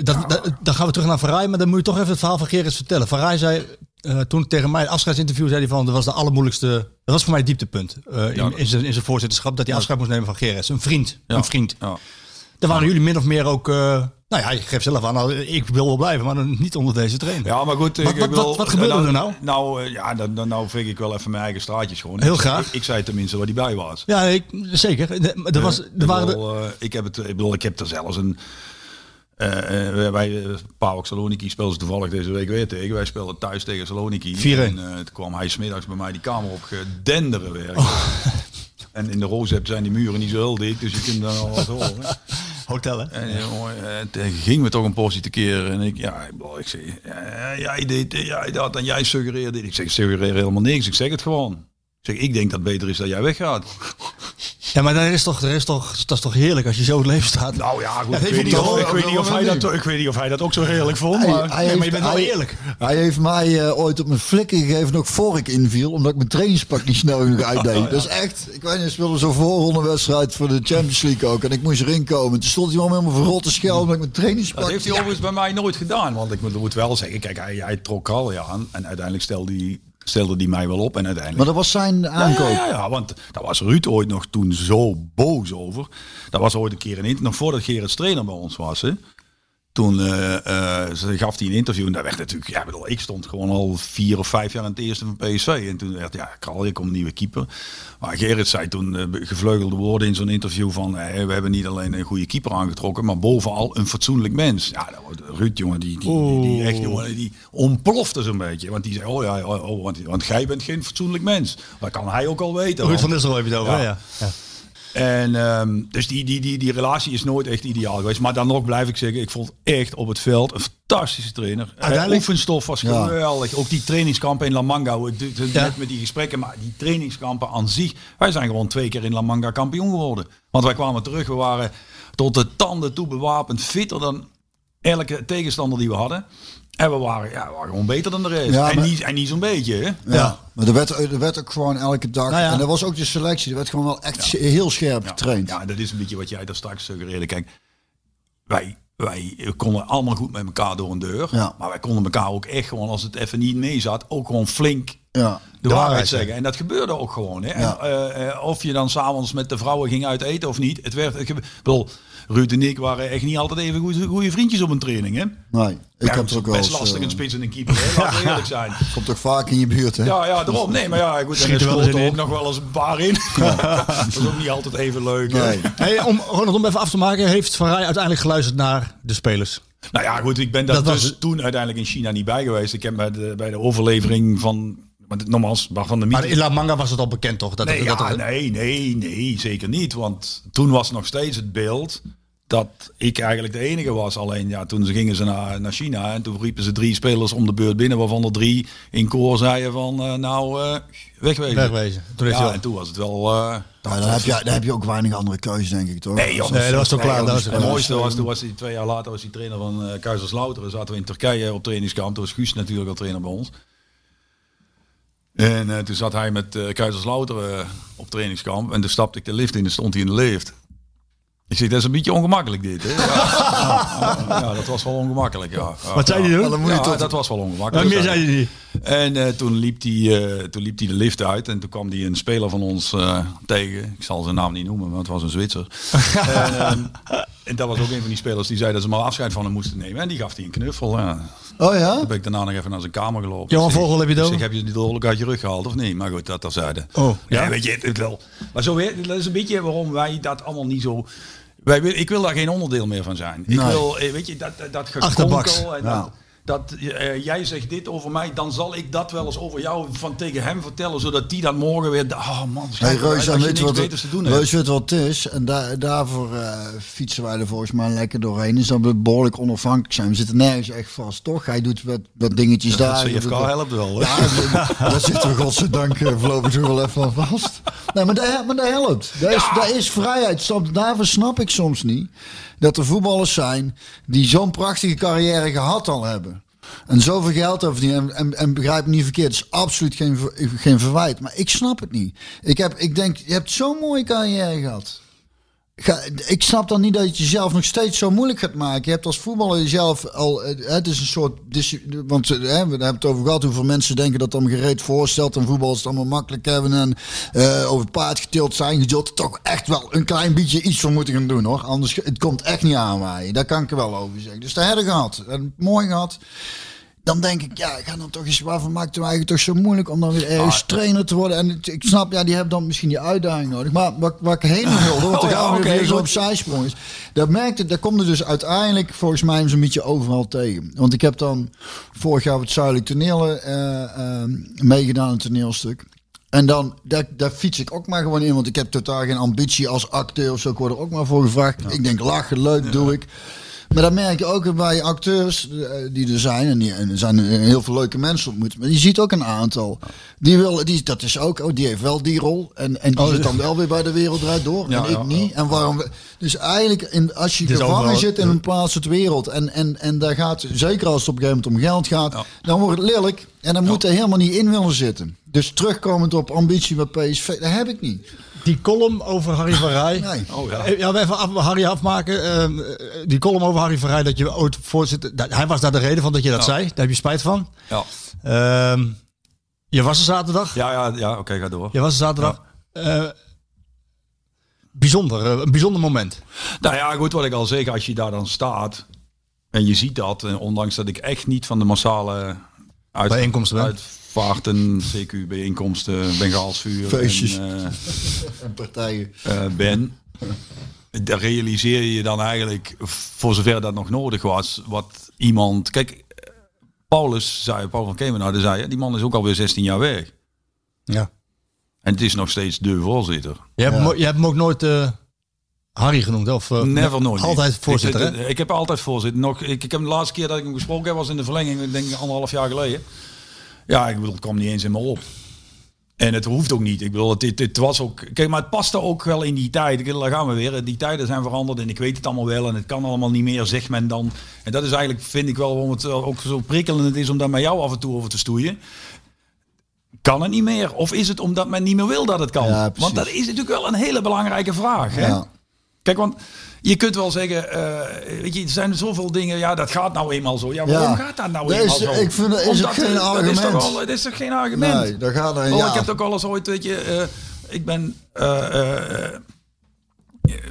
Dat, dat, dan gaan we terug naar Faraj, maar dan moet je toch even het verhaal van Gerrits vertellen. Faraj zei eh, toen tegen mij, het afscheidsinterview, zei hij van, dat was de allermoeilijkste, dat was voor mij het dieptepunt eh, Ja. in, in, zijn, in zijn voorzitterschap, dat hij afscheid moest nemen van Gerrits. Een vriend, Ja. een vriend. Ja. Daar waren jullie min of meer ook, eh, nou ja, je geeft zelf aan, nou, ik wil wel blijven, maar niet onder deze trainer. Ja, maar goed. Wat- ik wat- wil- wat- wat gebeurde er nou? Nou, eh, ja, dan, dan nou ving ik wel even mijn eigen straatjes gewoon. Heel Ik- graag. Ik, ik zei tenminste waar hij bij was. Ja, ik, zeker. Er, was, Eh, er waren ik, bedoel, eh, ik heb het, ik bedoel, ik heb er zelfs een. eh, wij, PAOK Saloniki speelden ze toevallig deze week weer tegen. Wij speelden thuis tegen Saloniki. 4-1. En eh, toen kwam hij smiddags bij mij die kamer op gedenderen werken. Oh. En in de Rozep zijn die muren niet zo heel dik, dus je kunt dan al wat horen. hotel, hè? En eh, eh, ging me toch een portie te keren. En ik, ja, ik, zeg, jij eh, jij dat en jij suggereert dit. Ik zeg, ik suggereer helemaal niks. Ik zeg het gewoon. Ik zeg, ik denk dat het beter is dat jij weggaat. Ja, maar dat is toch, dat is toch, dat is toch heerlijk als je zo het leven staat. Nou ja, goed. Ja, ik, heeft weet niet of, wel- ik, weet niet of hij wel- dat, ik weet niet of hij dat ook zo heerlijk vond. Hij- Maar, hij Nee, maar je heeft- bent wel eerlijk. Hij heeft mij eh, ooit op mijn flikken gegeven nog voor ik inviel, omdat ik mijn trainingspak niet snel genoeg uitdeed. Dat is echt, ik weet niet, we speelden zo'n voorrondewedstrijd voor de Champions League ook. En ik moest erin komen. Toen stond hij man helemaal verrot te schelden omdat ik mijn trainingspak... dat heeft hij overigens bij mij nooit gedaan. Want ik moet, wel zeggen, kijk, hij, hij trok al ja aan. En uiteindelijk stelde hij, stelde hij mij wel op. En uiteindelijk... Maar dat was zijn aankoop. Ja, ja, ja, want daar was Ruud ooit nog toen zo boos over. Dat was ooit een keer in nog voordat Gerrit trainer bij ons was. Hè. Toen eh, eh, ze gaf hij een interview en daar werd natuurlijk, ja, ik bedoel, ik stond gewoon al vier of vijf jaar in het eerste van PSV. En toen werd, ja, Kral, je komt nieuwe keeper. Maar Gerrit zei toen eh, gevleugelde woorden in zo'n interview van, we hebben niet alleen een goede keeper aangetrokken, maar bovenal een fatsoenlijk mens. Ja, Ruud, jongen, die, die, die, die echt, jongen, die ontplofte zo'n beetje. Want die zei, oh ja, oh, oh, want, want jij bent geen fatsoenlijk mens. Dat kan hij ook al weten. Ruud van Nistelrooy heb je het over, ja. ja. En ehm, dus die, die, die, die relatie is nooit echt ideaal geweest. Maar dan nog blijf ik zeggen, ik vond echt op het veld een fantastische trainer. Uiteindelijk- Uh, oefenstof was Ja. geweldig. Ook die trainingskampen in La Manga. Ja. Net met die gesprekken, maar die trainingskampen aan zich. Wij zijn gewoon twee keer in La Manga kampioen geworden. Want wij kwamen terug, we waren tot de tanden toe bewapend. Fitter dan elke tegenstander die we hadden. En we waren, ja, we waren gewoon beter dan de rest. Ja, en, maar- niet, en niet zo'n beetje, hè? Ja, maar er werd, er werd ook gewoon elke dag. Nou ja. En dat was ook de selectie. Er werd gewoon wel echt heel scherp getraind. Ja, dat is een beetje wat jij daar straks suggereerde. Kijk, wij, wij konden allemaal goed met elkaar door een deur. Ja. Maar wij konden elkaar ook echt gewoon, als het even niet mee zat, ook gewoon flink Ja. de, De waarheid zeggen. En dat gebeurde ook gewoon. Hè. Ja. En, eh, eh, of je dan s'avonds met de vrouwen ging uit eten of niet. Het werd, ik bedoel, Ruud en ik waren echt niet altijd even goede, goede vriendjes op een training. Hè? Nee, ik ja, heb er ook wel best lastig eh, een spits en een keeper. Hè? Laten we eerlijk zijn. Komt toch vaak in je buurt, hè? Ja, ja, daarom. Nee, maar ja, goed, Schiet er er wel eens schoten in. ook nog wel eens een paar in. dat is ook niet altijd even leuk. Nee. Hey, om, Ronald, om even af te maken, heeft Van Rij uiteindelijk geluisterd naar de spelers? Nou ja, goed, ik ben daar was dus het. toen uiteindelijk in China niet bij geweest. Ik heb bij de, bij de overlevering van, maar nogmaals, van de Maar in La Manga was het al bekend, toch? Dat, Nee, dat ja, nee, nee, nee, zeker niet. Want toen was nog steeds het beeld dat ik eigenlijk de enige was. Alleen ja, toen ze gingen ze naar, naar China en toen riepen ze drie spelers om de beurt binnen, waarvan er drie in koor zeiden van eh, nou eh, wegwezen. Wegwezen. Toen Ja, en toen was het wel. eh, Ja, dan, heb je, dan heb je ook weinig andere keuze, denk ik, toch? Nee, joh. Nee, dat was toch klaar. Dat was Het mooiste was, toen was hij twee jaar later was hij trainer van uh, Kaiserslauteren. Zaten we in Turkije op trainingskamp. Toen was Guus natuurlijk al trainer bij ons. En eh, toen zat hij met uh, Kaiserslauteren eh, op trainingskamp. En toen stapte ik de lift in en stond hij in de lift. Ik zeg, dat is een beetje ongemakkelijk dit. Hè? Ja, ja, ja, dat was wel ongemakkelijk. Ja. Ja, Wat zei ja. hij toen? Ja, dat was wel ongemakkelijk. Maar meer zei hij niet. En eh, toen, liep die, eh, toen liep hij de lift uit en toen kwam die een speler van ons eh, tegen. Ik zal zijn naam niet noemen, maar het was een Zwitser. en, ehm, en dat was ook een van die spelers die zei dat ze maar afscheid van hem moesten nemen. En die gaf hij een knuffel. Ja. Oh ja? Toen ben ik daarna nog even naar zijn kamer gelopen. Johan Vogel heb je het ik heb je die dolk uit je rug gehaald of niet? Maar goed, dat terzijde. Oh, ja? ja? weet je, het, wel. Maar zo weer, dat is een beetje waarom wij dat allemaal niet zo... Wij, wil- ik wil daar geen onderdeel meer van zijn. Ik Nee. wil, eh, weet je, dat, dat, dat gekonkel en Ja. dat, dat eh, jij zegt dit over mij, dan zal ik dat wel eens over jou van tegen hem vertellen, zodat die dan morgen weer, oh man, Hey, Reus, weet wat, beters te doen het. Reus weet wat het is. En daar daarvoor eh, fietsen wij er volgens mij lekker doorheen. Is dat we behoorlijk onafhankelijk zijn. We zitten nergens echt vast, toch? Hij doet wat, wat dingetjes daar. Dat hij doet CFK helpt wel. hè? Ja, daar zitten we godzijdank eh, voorlopig nog wel even aan vast. Nee, maar dat, maar dat helpt. Dat is, dat is vrijheid. Snap- Daarvoor snap ik soms niet dat er voetballers zijn die zo'n prachtige carrière gehad al hebben. En zoveel geld over die en, en, begrijp me niet verkeerd, het is absoluut geen, geen verwijt. Maar ik snap het niet. Ik, heb, ik denk, je hebt zo'n mooie carrière gehad. Ik snap dan niet dat je het jezelf nog steeds zo moeilijk gaat maken. Je hebt als voetballer jezelf al. eh, Het is een soort. Want eh, hè, we hebben het over gehad hoeveel mensen denken dat dan gereed voorstelt. En voetballers het allemaal makkelijk hebben. En eh, over het paard getild zijn. Je zult toch echt wel een klein beetje iets voor moeten gaan doen hoor. Anders het komt echt niet aanwaaien. Daar kan ik er wel over zeggen. Dus daar hebben we gehad. En mooi gehad. Dan denk ik, ja, ik ga dan toch eens, waarvan maakt het nou eigenlijk toch zo moeilijk om dan weer ergens trainer te worden? En het- ik snap, ja, die hebben dan misschien die uitdaging nodig. Maar wat, wat ik heen wilde, want Oh ja, gaan weer zo op zijsprong is. Dat merkte, daar komt er dus uiteindelijk volgens mij zo'n beetje overal tegen. Want ik heb dan vorig jaar op het Zuidelijk Toneel eh, eh, meegedaan, een toneelstuk. En dan, daar, daar fiets ik ook maar gewoon in, want ik heb totaal geen ambitie als acteur of zo. Ik word er ook maar voor gevraagd. Ik denk, lachen, leuk, doe ik. Maar dan merk je ook bij acteurs eh, die er zijn, en, die, en er zijn heel veel leuke mensen ontmoet, maar je ziet ook een aantal. Die wil, die, dat is ook, oh, die heeft wel die rol. En, en die zit dan wel weer bij de wereld draait door. Ja, en ik ja, niet. En waarom? Dus eigenlijk, in, als je Het gevangen overal- zit in een plaatselijke wereld, en, en, en daar gaat, zeker als het op een gegeven moment om geld gaat, Ja. dan wordt het lelijk. En dan moet er helemaal niet in willen zitten. Dus terugkomend op ambitie bij PSV, dat heb ik niet. Die column over Harry van Rij. Nee. Oh ja. Eh, Ja, we even af, Harry afmaken. Ehm, eh, die column over Harry van Rij, dat je ooit voorzitter... dat- Hij was daar de reden van dat je dat zei. Daar heb je spijt van. Ja, Ehm, je was er zaterdag. ja, ja, ja oké, ga door. Je was er zaterdag. Eh, bijzonder, een bijzonder moment. Nou ja, goed, wat ik al zeg, als je daar dan staat. En je ziet dat, ondanks dat ik echt niet van de massale uit, Bijeenkomsten ben. uitvaarten, CQ bijeenkomsten, Bengaalsvuur Feestjes. en, eh, En partijen. eh, ben. Daar realiseer je dan eigenlijk, voor zover dat nog nodig was, wat iemand... Kijk, Paulus zei, Paul van Kemenade zei, die man is ook alweer 16 jaar weg. Ja. En het is nog steeds de voorzitter. Je hebt, hem ook- je hebt hem ook nooit eh, Harry genoemd, of? Never nooit. Altijd niet. voorzitter, ik, hè? ik heb altijd voorzitter. Nog, ik, ik heb de laatste keer dat ik hem gesproken heb was in de verlenging, ik denk anderhalf jaar geleden. Ja, ik bedoel, het kwam niet eens in me op. En het hoeft ook niet. Ik bedoel, het, het, het was ook. Kijk, maar het paste ook wel in die tijd. Ik, daar gaan we weer. Die tijden zijn veranderd en ik weet het allemaal wel. En het kan allemaal niet meer, zegt men dan. En dat is eigenlijk, vind ik wel, waarom het ook zo prikkelend is om daar met jou af en toe over te stoeien. Kan het niet meer? Of is het omdat men niet meer wil dat het kan? Ja. Want dat is natuurlijk wel een hele belangrijke vraag. Hè? Ja. Kijk, want je kunt wel zeggen, eh, weet je, er zijn zoveel dingen, ja, dat gaat nou eenmaal zo. Ja, waarom Ja. gaat dat nou Dat eenmaal is- zo? ik vind dat is geen Dat is argument. toch, wel, dat is toch geen argument? Nee, daar gaat er. Oh, Ja. Ik heb het ook al eens ooit, weet je, eh, ik ben,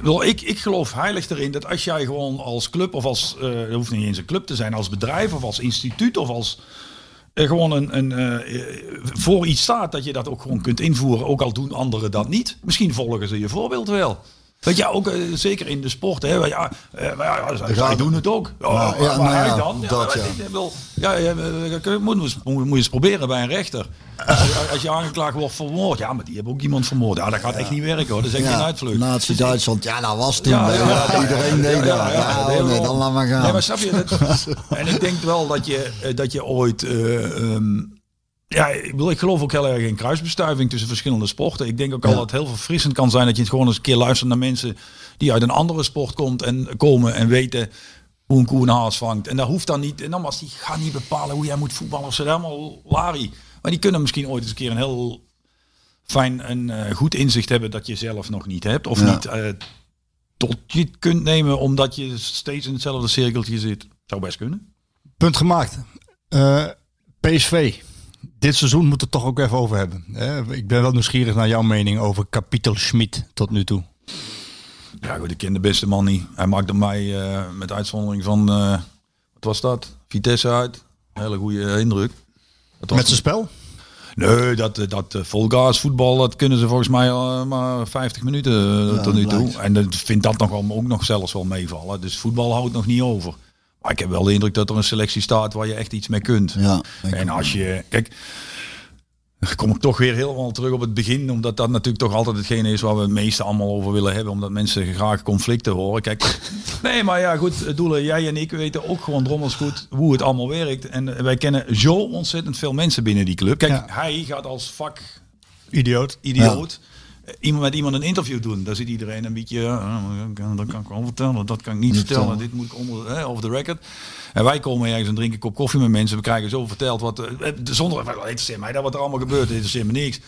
wel, ik, ik geloof heilig erin dat als jij gewoon als club of als, het hoeft niet eens een club te zijn, als bedrijf of als instituut of als gewoon een, een voor iets staat, dat je dat ook gewoon kunt invoeren, ook al doen anderen dat niet. Misschien volgen ze je voorbeeld wel. Weet je, ook eh, zeker in de sport, hè. Ja, eh, maar ja, zij, zij doen het ook. Ja, Ja, maar ja, maar nou hij ja, dan? dat, ja. ik wil- ja, ja, eh, moet, moet, moet je eens proberen bij een rechter. Als je, als je aangeklaagd wordt voor moord, ja, maar die hebben ook iemand vermoord. Ja, dat gaat echt niet werken hoor. Dat is echt geen uitvlucht. Nazi-Duitsland, ja, dat was toen. Ja, Ja, ja, ja, iedereen deed dat. Ja, ja, nee, ja. dan laat maar gaan. Nee, maar snap je dat? en ik denk wel dat je, dat je ooit. eh, ehm, ja, ik, bedoel, ik geloof ook heel erg in kruisbestuiving tussen verschillende sporten. Ik denk ook al Ja. dat het heel verfrissend kan zijn dat je het gewoon eens een keer luistert naar mensen die uit een andere sport komt en komen en weten hoe een koe een haas vangt. En daar hoeft dan niet, en nogmaals, die gaan niet bepalen hoe jij moet voetballen of ze helemaal lari. Maar die kunnen misschien ooit eens een keer een heel fijn en eh, goed inzicht hebben dat je zelf nog niet hebt. Of Ja. niet eh, tot je het kunt nemen omdat je steeds in hetzelfde cirkeltje zit. Zou best kunnen. Punt gemaakt. Eh, PSV. Dit seizoen moet het toch ook even over hebben. hè? ik ben wel nieuwsgierig naar jouw mening over Kapitel Schmid tot nu toe. Ja, goed, ik ken de beste man niet. Hij maakte mij eh, met uitzondering van, eh, wat was dat? Vitesse uit. Een hele goede indruk. Dat Met zijn spel? Nee, dat, eh, dat volgas voetbal, dat kunnen ze volgens mij maar 50 minuten Ja, tot nu toe. blijkt. En ik vind dat nog wel, ook nog zelfs wel meevallen. Dus voetbal houdt nog niet over. Maar ik heb wel de indruk dat er een selectie staat waar je echt iets mee kunt. Ja, En als je, kijk, dan kom ik toch weer helemaal terug op het begin, omdat dat natuurlijk toch altijd hetgene is waar we het meeste allemaal over willen hebben, omdat mensen graag conflicten horen. Kijk, nee, maar ja, goed, Doelen, jij en ik weten ook gewoon drommels goed hoe het allemaal werkt. En wij kennen zo ontzettend veel mensen binnen die club. Kijk, Ja. hij gaat als vak Idioot. idioot. eh, Iemand met iemand een interview doen. Daar zit iedereen een beetje. Uh, dat kan ik wel vertellen. Dat kan ik niet Niet vertellen. vertellen. Dit moet ik onder hè, off the record. En wij komen ergens en drinken een kop koffie met mensen. We krijgen zo verteld wat. eh, zonder. Het mij dat wat er allemaal gebeurt. Het interesseert me niks.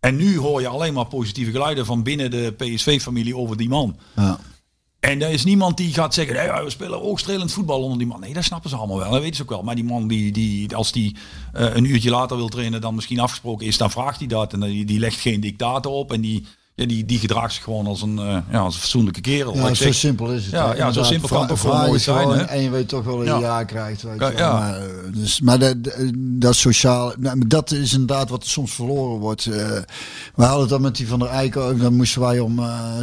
En nu hoor je alleen maar positieve geluiden van binnen de PSV-familie over die man. Ja. En er is niemand die gaat zeggen, we spelen oogstrelend voetbal onder die man. Nee, dat snappen ze allemaal wel. Dat weten ze ook wel. Maar die man, die, die, als die eh, een uurtje later wil trainen dan misschien afgesproken is, dan vraagt hij dat. En die, die legt geen dictaten op. En die, ja, die, die gedraagt zich gewoon als een, eh, ja, als een fatsoenlijke kerel. Ja, zo simpel is het. Ja, ja, zo simpel kan het nooit je zijn, gewoon hè? En je weet toch wel dat je Ja. ja krijgt. Weet Ja, je wel. ja. Maar, eh, dus, maar dat, dat sociaal, nou, dat is inderdaad wat soms verloren wordt. We hadden dat met die van der Eiken ook. Dan moesten wij om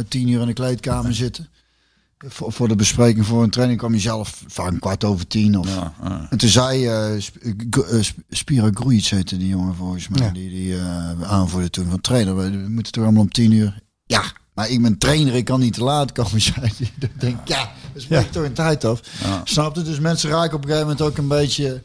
tien uur in de kleedkamer zitten. Voor, voor de bespreking voor een training kwam je zelf vaak een kwart over tien. Of, Ja, ja. En toen zei Sp- Gro- Sp- Spiro Grujic heette die jongen volgens mij. Ja. Die, die eh, aanvoerde toen van trainer. We, we moeten toch allemaal om tien uur. Ja, maar ik ben trainer. Ik kan niet te laat komen. Zei hij. Dan denk ik, ja, dat spreekt toch een tijd af. Snapte? Dus mensen raken op een gegeven moment ook een beetje...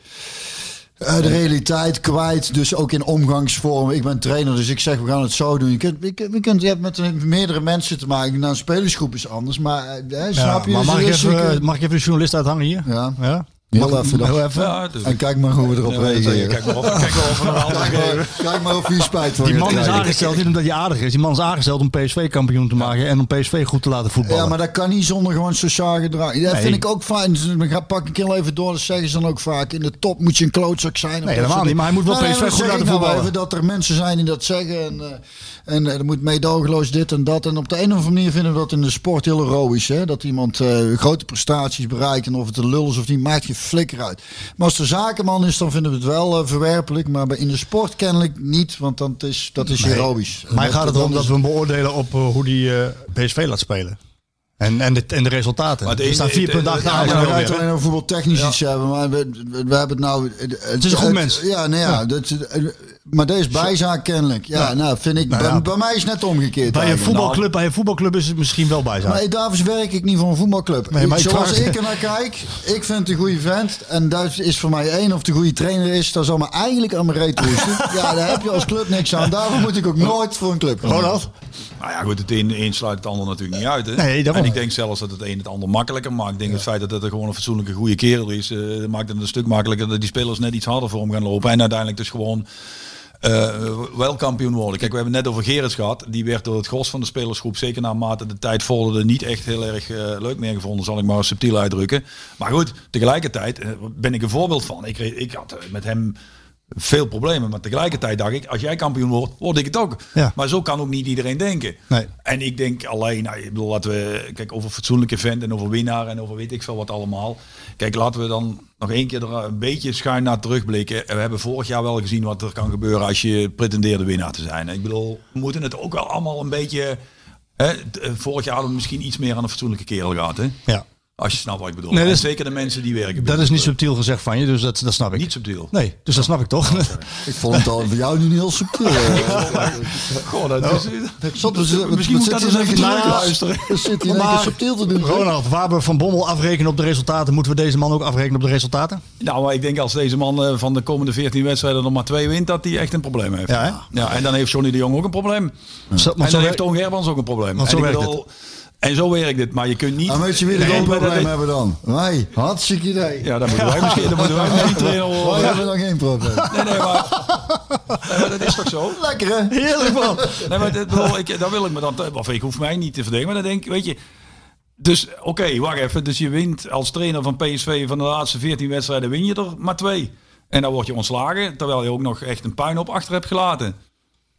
eh, de realiteit kwijt, dus ook in omgangsvorm. Ik ben trainer, dus ik zeg we gaan het zo doen. Je, kunt, je, kunt, je, kunt, je hebt met meerdere mensen te maken. Nou, een spelersgroep is anders, maar eh, hè, snap je? maar mag ik, Dus, even, eh, mag ik even de journalist uithangen hier? Ja. ja? Heel even. dan. heel even. Ja, dus En kijk maar hoe we erop Ja, reageren. Kijk maar of, kijk maar of we nog anders Kijk geven. maar, kijk maar of je spijt van Die man is aangesteld niet omdat hij aardig is. Die man is aangesteld om PSV kampioen te maken en om PSV goed te laten voetballen. Ja, maar dat kan niet zonder gewoon sociaal gedrag. Dat Nee. vind ik ook fijn. Dus dan ga- pak ik heel even door. Dat zeggen ze dan ook vaak. In de top moet je een klootzak zijn. Nee, Dat helemaal niet, maar hij moet wel dingen. PSV goed laten ik nou voetballen. even dat er mensen zijn die dat zeggen. En, eh, en eh, er moet meedogenloos dit en dat. En op de een of andere manier vinden we dat in de sport heel heroïsch. Hè? Dat iemand eh, grote prestaties bereikt. En of het een lul is of niet, maakt geen flikker uit. Maar als er zakenman is, dan vinden we het wel eh, verwerpelijk. Maar in de sport kennelijk niet. Want dan is, dat is Nee. heroïsch. En Maar gaat het erom dat we hem beoordelen op hoe die eh, PSV laat spelen? En, en, de, en de resultaten. Maar het Er staan vier het- punten het- achter. Ja, we gaan hè? alleen over voetbaltechnisch iets hebben. Maar we, we, we hebben het nou... Het, is een goed mens. Ja, nou ja. Dat, maar deze bijzaak kennelijk. Ja, Ja. nou vind ik... Nou bij, ja. bij mij is het net omgekeerd. Bij een, voetbalclub, bij een voetbalclub is het misschien wel bij zijn. Maar Davids werk ik niet voor een voetbalclub. Nee, maar ik Zoals vraag- ik er naar kijk, ik vind het een goede vent. En dat is voor mij één of de goede trainer is. Dat zal me eigenlijk aan mijn reet roesten. ja, daar heb je als club niks aan. Daarvoor moet ik ook nooit voor een club gaan. Ronald? Nou ja, goed, het een, een sluit het ander natuurlijk niet uit. Hè? Nee, en ik denk zelfs dat het een het ander makkelijker maakt. Ik denk het feit dat het er gewoon een fatsoenlijke goede kerel is, eh, maakt het een stuk makkelijker dat die spelers net iets harder voor hem gaan lopen. En uiteindelijk dus gewoon wel kampioen worden. Kijk, we hebben het net over Gerrits gehad. Die werd door het gros van de spelersgroep, zeker naarmate de tijd vorderde, niet echt heel erg eh, leuk meer gevonden, zal ik maar subtiel uitdrukken. Maar goed, tegelijkertijd eh, ben ik een voorbeeld van. Ik, ik had eh, met hem veel problemen, maar tegelijkertijd dacht ik, als jij kampioen wordt, word ik het ook. Ja. Maar zo kan ook niet iedereen denken. Nee. En ik denk alleen, nou, ik bedoel, laten we, kijk, over fatsoenlijke vent en over winnaar en over weet ik veel wat allemaal. Kijk, laten we dan nog één keer er een beetje schuin naar terugblikken. En we hebben vorig jaar wel gezien wat er kan gebeuren als je pretendeerde winnaar te zijn. Ik bedoel, we moeten het ook wel allemaal een beetje... Hè, eh, vorig jaar hadden we misschien iets meer aan een fatsoenlijke kerel gehad, hè? Ja. Als je snapt wat ik bedoel. Nee, dat is- zeker de mensen die werken. Dat is niet subtiel gezegd van je, dus dat, dat snap ik. Niet subtiel. Nee, dus dat snap ik toch. Ik vond het al voor jou nu niet heel subtiel. Goh, dat is... Zat Misschien moet dat eens even. Wat zit één keer subtiel te doen? Ronald, waar we Van Bommel afrekenen op de resultaten, moeten we deze man ook afrekenen op de resultaten? Nou, maar ik denk als deze man eh, van de komende 14 wedstrijden nog maar twee wint, dat hij echt een probleem heeft. Ja? Ja, en dan heeft Johnny de Jong ook een probleem. En maar zo dan heeft Toon Gerbrands ook een probleem. Want zo werkt bedoel- en zo werkt dit. Maar je kunt niet... En weet je er Nee, ook een probleem hebben dan? Wij. Hartstikke idee. Ja, dan moeten wij misschien, dan moeten wij misschien trainer Wij worden. hebben dan geen probleem. Nee, nee, maar, nee, maar dat is toch zo? Lekker hè? Heerlijk man. Nee, maar dit, bedoel, ik, dan wil ik me dan... Of ik hoef mij niet te verdedigen, maar dan denk ik, weet je... Dus oké, wacht even. Dus je wint als trainer van PSV van de laatste 14 wedstrijden win je er maar twee. En dan word je ontslagen, terwijl je ook nog echt een puin op achter hebt gelaten.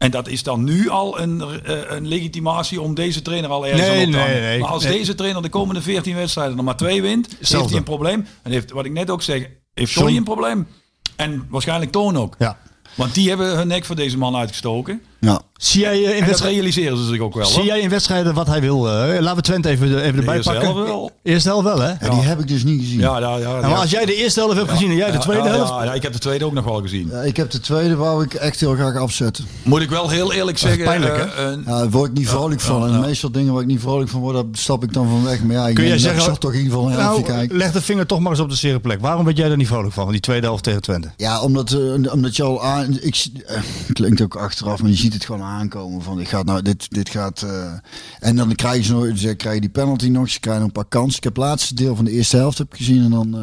En dat is dan nu al een, eh, een legitimatie om deze trainer al ergens Nee, aan op te nee. Maar als deze trainer de komende 14 wedstrijden er maar twee wint, heeft Hetzelfde. hij een probleem. En heeft, wat ik net ook zeg, heeft John- een probleem. En waarschijnlijk Toon ook. Ja. Want die hebben hun nek voor deze man uitgestoken. Ja. Zie jij, eh, in dat wedstrijden, realiseren ze zich ook wel. zie hoor. jij in wedstrijden wat hij wil? eh, laten we Twente even, even erbij eerste pakken. helft wel. Eerste helft wel, hè? Ja, die heb ik dus niet gezien. Ja, ja, ja. Nou, maar als jij de eerste helft hebt gezien en jij de tweede ja, helft... Ja, ja, ik heb de tweede ook nog wel gezien. Ja, ik heb de tweede wou ik echt heel graag afzetten. Moet ik wel heel eerlijk zeggen. pijnlijk, eh, hè? een- Ja, daar word ik niet vrolijk van. En meestal dingen waar ik niet vrolijk van word, daar stap ik dan van weg. Maar ja, ik Kun jij zeggen- zag toch in ieder geval een helftje Nou, kijken. leg de vinger toch maar eens op de zere plek. Waarom werd jij er niet vrolijk van, die tweede helft tegen Twente? Ja, omdat, eh, omdat je al aan. Ik, eh, klinkt ook achteraf, maar je ziet het gewoon aankomen. Van ik ga nou, dit, dit gaat. eh, en dan krijg je, nog, ze krijg je die penalty nog. Ze krijgen een paar kansen. Ik heb het laatste deel van de eerste helft heb ik gezien. En dan. eh,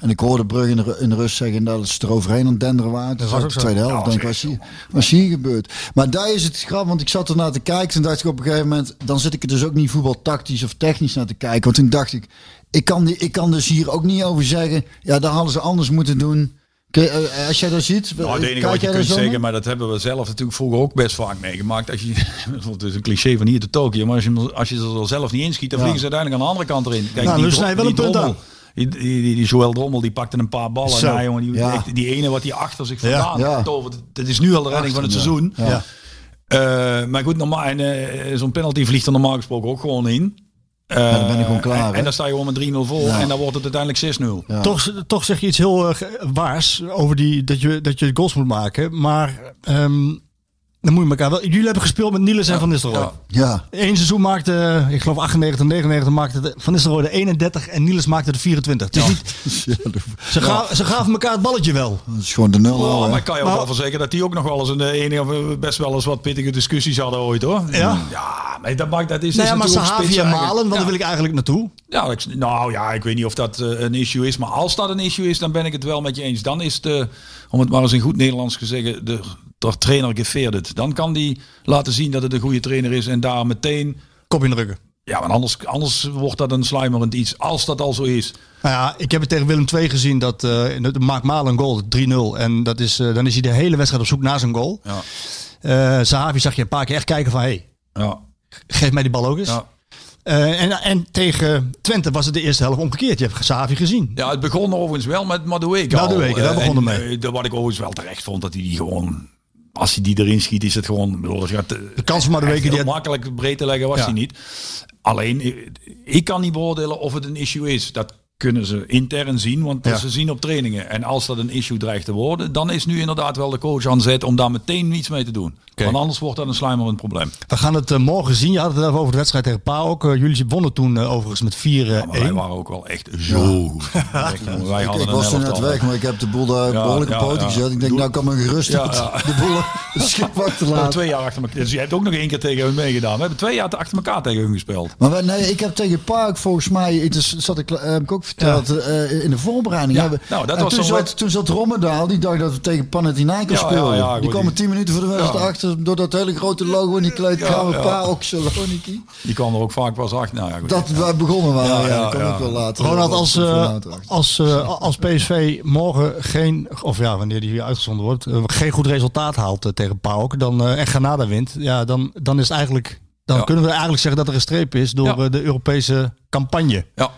en ik hoorde Brug in de, ru- in de rust zeggen dat ze er overheen aan het denderen waren. Dat was was ook de tweede helft. Ja, Ik was denk, wat hier, wat hier gebeurd? Maar daar is het grap, want ik zat er naar te kijken. En dacht ik op een gegeven moment, dan zit ik er dus ook niet voetbaltactisch of technisch naar te kijken. Want toen dacht ik, ik kan, die, ik kan dus hier ook niet over zeggen. Ja, dat hadden ze anders moeten doen. Je, eh, Als jij dat ziet, Nou, het enige kijk wat je kunt zeggen, maar dat hebben we zelf natuurlijk vroeger ook best vaak meegemaakt. Als je, het is een cliché van hier te Tokio, maar als je, als je er zelf niet inschiet, dan vliegen ze uiteindelijk aan de andere kant erin. Kijk, Nou, die dus snij wel die een punt Drommel, Die, die, die, die Joël Drommel, die pakte een paar ballen. Zo. Nou, jongen, die, Ja. die ene wat hij achter zich vandaan Ja. Dat is nu al de redding van het seizoen. Ja. Eh, maar goed, normaal, en, eh, zo'n penalty vliegt er normaal gesproken ook gewoon in. Eh, dan ben je gewoon klaar, En, dan sta je gewoon met 3-0 voor. Ja. En dan wordt het uiteindelijk 6-0. Ja. Toch, toch zeg je iets heel eh, ge- waars over die, dat, je, dat je goals moet maken. Maar ehm, Dan moet je elkaar wel. Jullie hebben gespeeld met Niels en Van Nistelrooy. Ja. Ja. Eén seizoen maakte, ik geloof 98, 99 maakte de, Van Nistelrooy de 31 en Niels maakte de 24. Het is niet, Ja, dat ze, gaven, ze gaven elkaar het balletje wel. is gewoon de nul. Oh, maar ik kan je ook Maar- wel verzekeren dat die ook nog wel eens een eh, enige of eh, best wel eens wat pittige discussies hadden ooit hoor. Ja? Ja, maar dat maakt dat is. Nou ja, is maar natuurlijk ook Sahavi spits en eigenlijk. Malen, want daar wil ik eigenlijk naartoe. Ja, ik, nou ja, ik weet niet of dat eh, een issue is. Maar als dat een issue is, dan ben ik het wel met je eens. Dan is de, om het maar eens in goed Nederlands te zeggen, de, de trainer gefeerd. Dan kan die laten zien dat het een goede trainer is. En daar meteen... Kop in de ruggen. Ja, want anders, anders wordt dat een slijmerend iets. Als dat al zo is. Nou ja, ik heb het tegen Willem II gezien. Dat de- maakt Malen een goal, 3-0. En dat is, eh, dan is hij de hele wedstrijd op zoek naar zijn goal. Ja, Eh Sahavi zag je een paar keer echt kijken van... Hey, ja, geef mij die bal ook eens. ja. En, en tegen Twente was het de eerste helft omgekeerd. Je hebt Sahavi gezien. Ja, het begon overigens wel met Madueke. Madueke, daar begon en, het mee. dat wat ik overigens wel terecht vond, dat hij die gewoon... Als hij die erin schiet, is het gewoon... bedoel, gaat, De kans van Madueke, echt die had- makkelijk breed te leggen was Ja. hij niet. Alleen, ik, ik kan niet beoordelen of het een issue is. Dat kunnen ze intern zien, want Ja. ze zien op trainingen. En als dat een issue dreigt te worden, dan is nu inderdaad wel de coach aan zet om daar meteen iets mee te doen. Want anders wordt dat een slijmerend probleem. We gaan het eh, morgen zien. Je had het even over de wedstrijd tegen PAOK. Uh, jullie wonnen toen eh, overigens met 4-1. Ja, maar wij waren ook wel echt zo jongen, wij Ik, hadden ik was er net weg, maar ik heb de boel daar Ja, behoorlijk op ja, poten ja. gezet. Ik denk, Doe- nou kan men gerust Ja, ja. de boel het schip achter laten. twee jaar achter elkaar. Dus je hebt ook nog één keer tegen hun meegedaan. We hebben twee jaar achter elkaar tegen hun gespeeld. Maar wij- nee, ik heb tegen Park volgens mij, het is, zat ik, eh, heb ik ook verteld, eh, in de voorbereiding. Ja, nou, dat en was toen, zat, wed- toen zat Rommedaal, die dacht dat we tegen Panathinaikos Ja, speelden. ja, ja, die kwamen tien minuten voor de wedstrijd Ja. achter, door dat hele grote logo in die kleedkamer, Ja, ja. Park Saloniki. Die kwam er ook vaak pas achter. Nou ja, goed. Dat wij begonnen waren, Ja, ja, ja, dat kwam ja. ook wel later. Ronald, als, eh, als, eh, als PSV morgen geen, of ja, wanneer die hier uitgezonden wordt, geen goed resultaat haalt tegen PAOK dan, en Granada wint, ja, dan, dan is het eigenlijk, dan Ja. kunnen we eigenlijk zeggen dat er een streep is door Ja. de Europese campagne. Ja.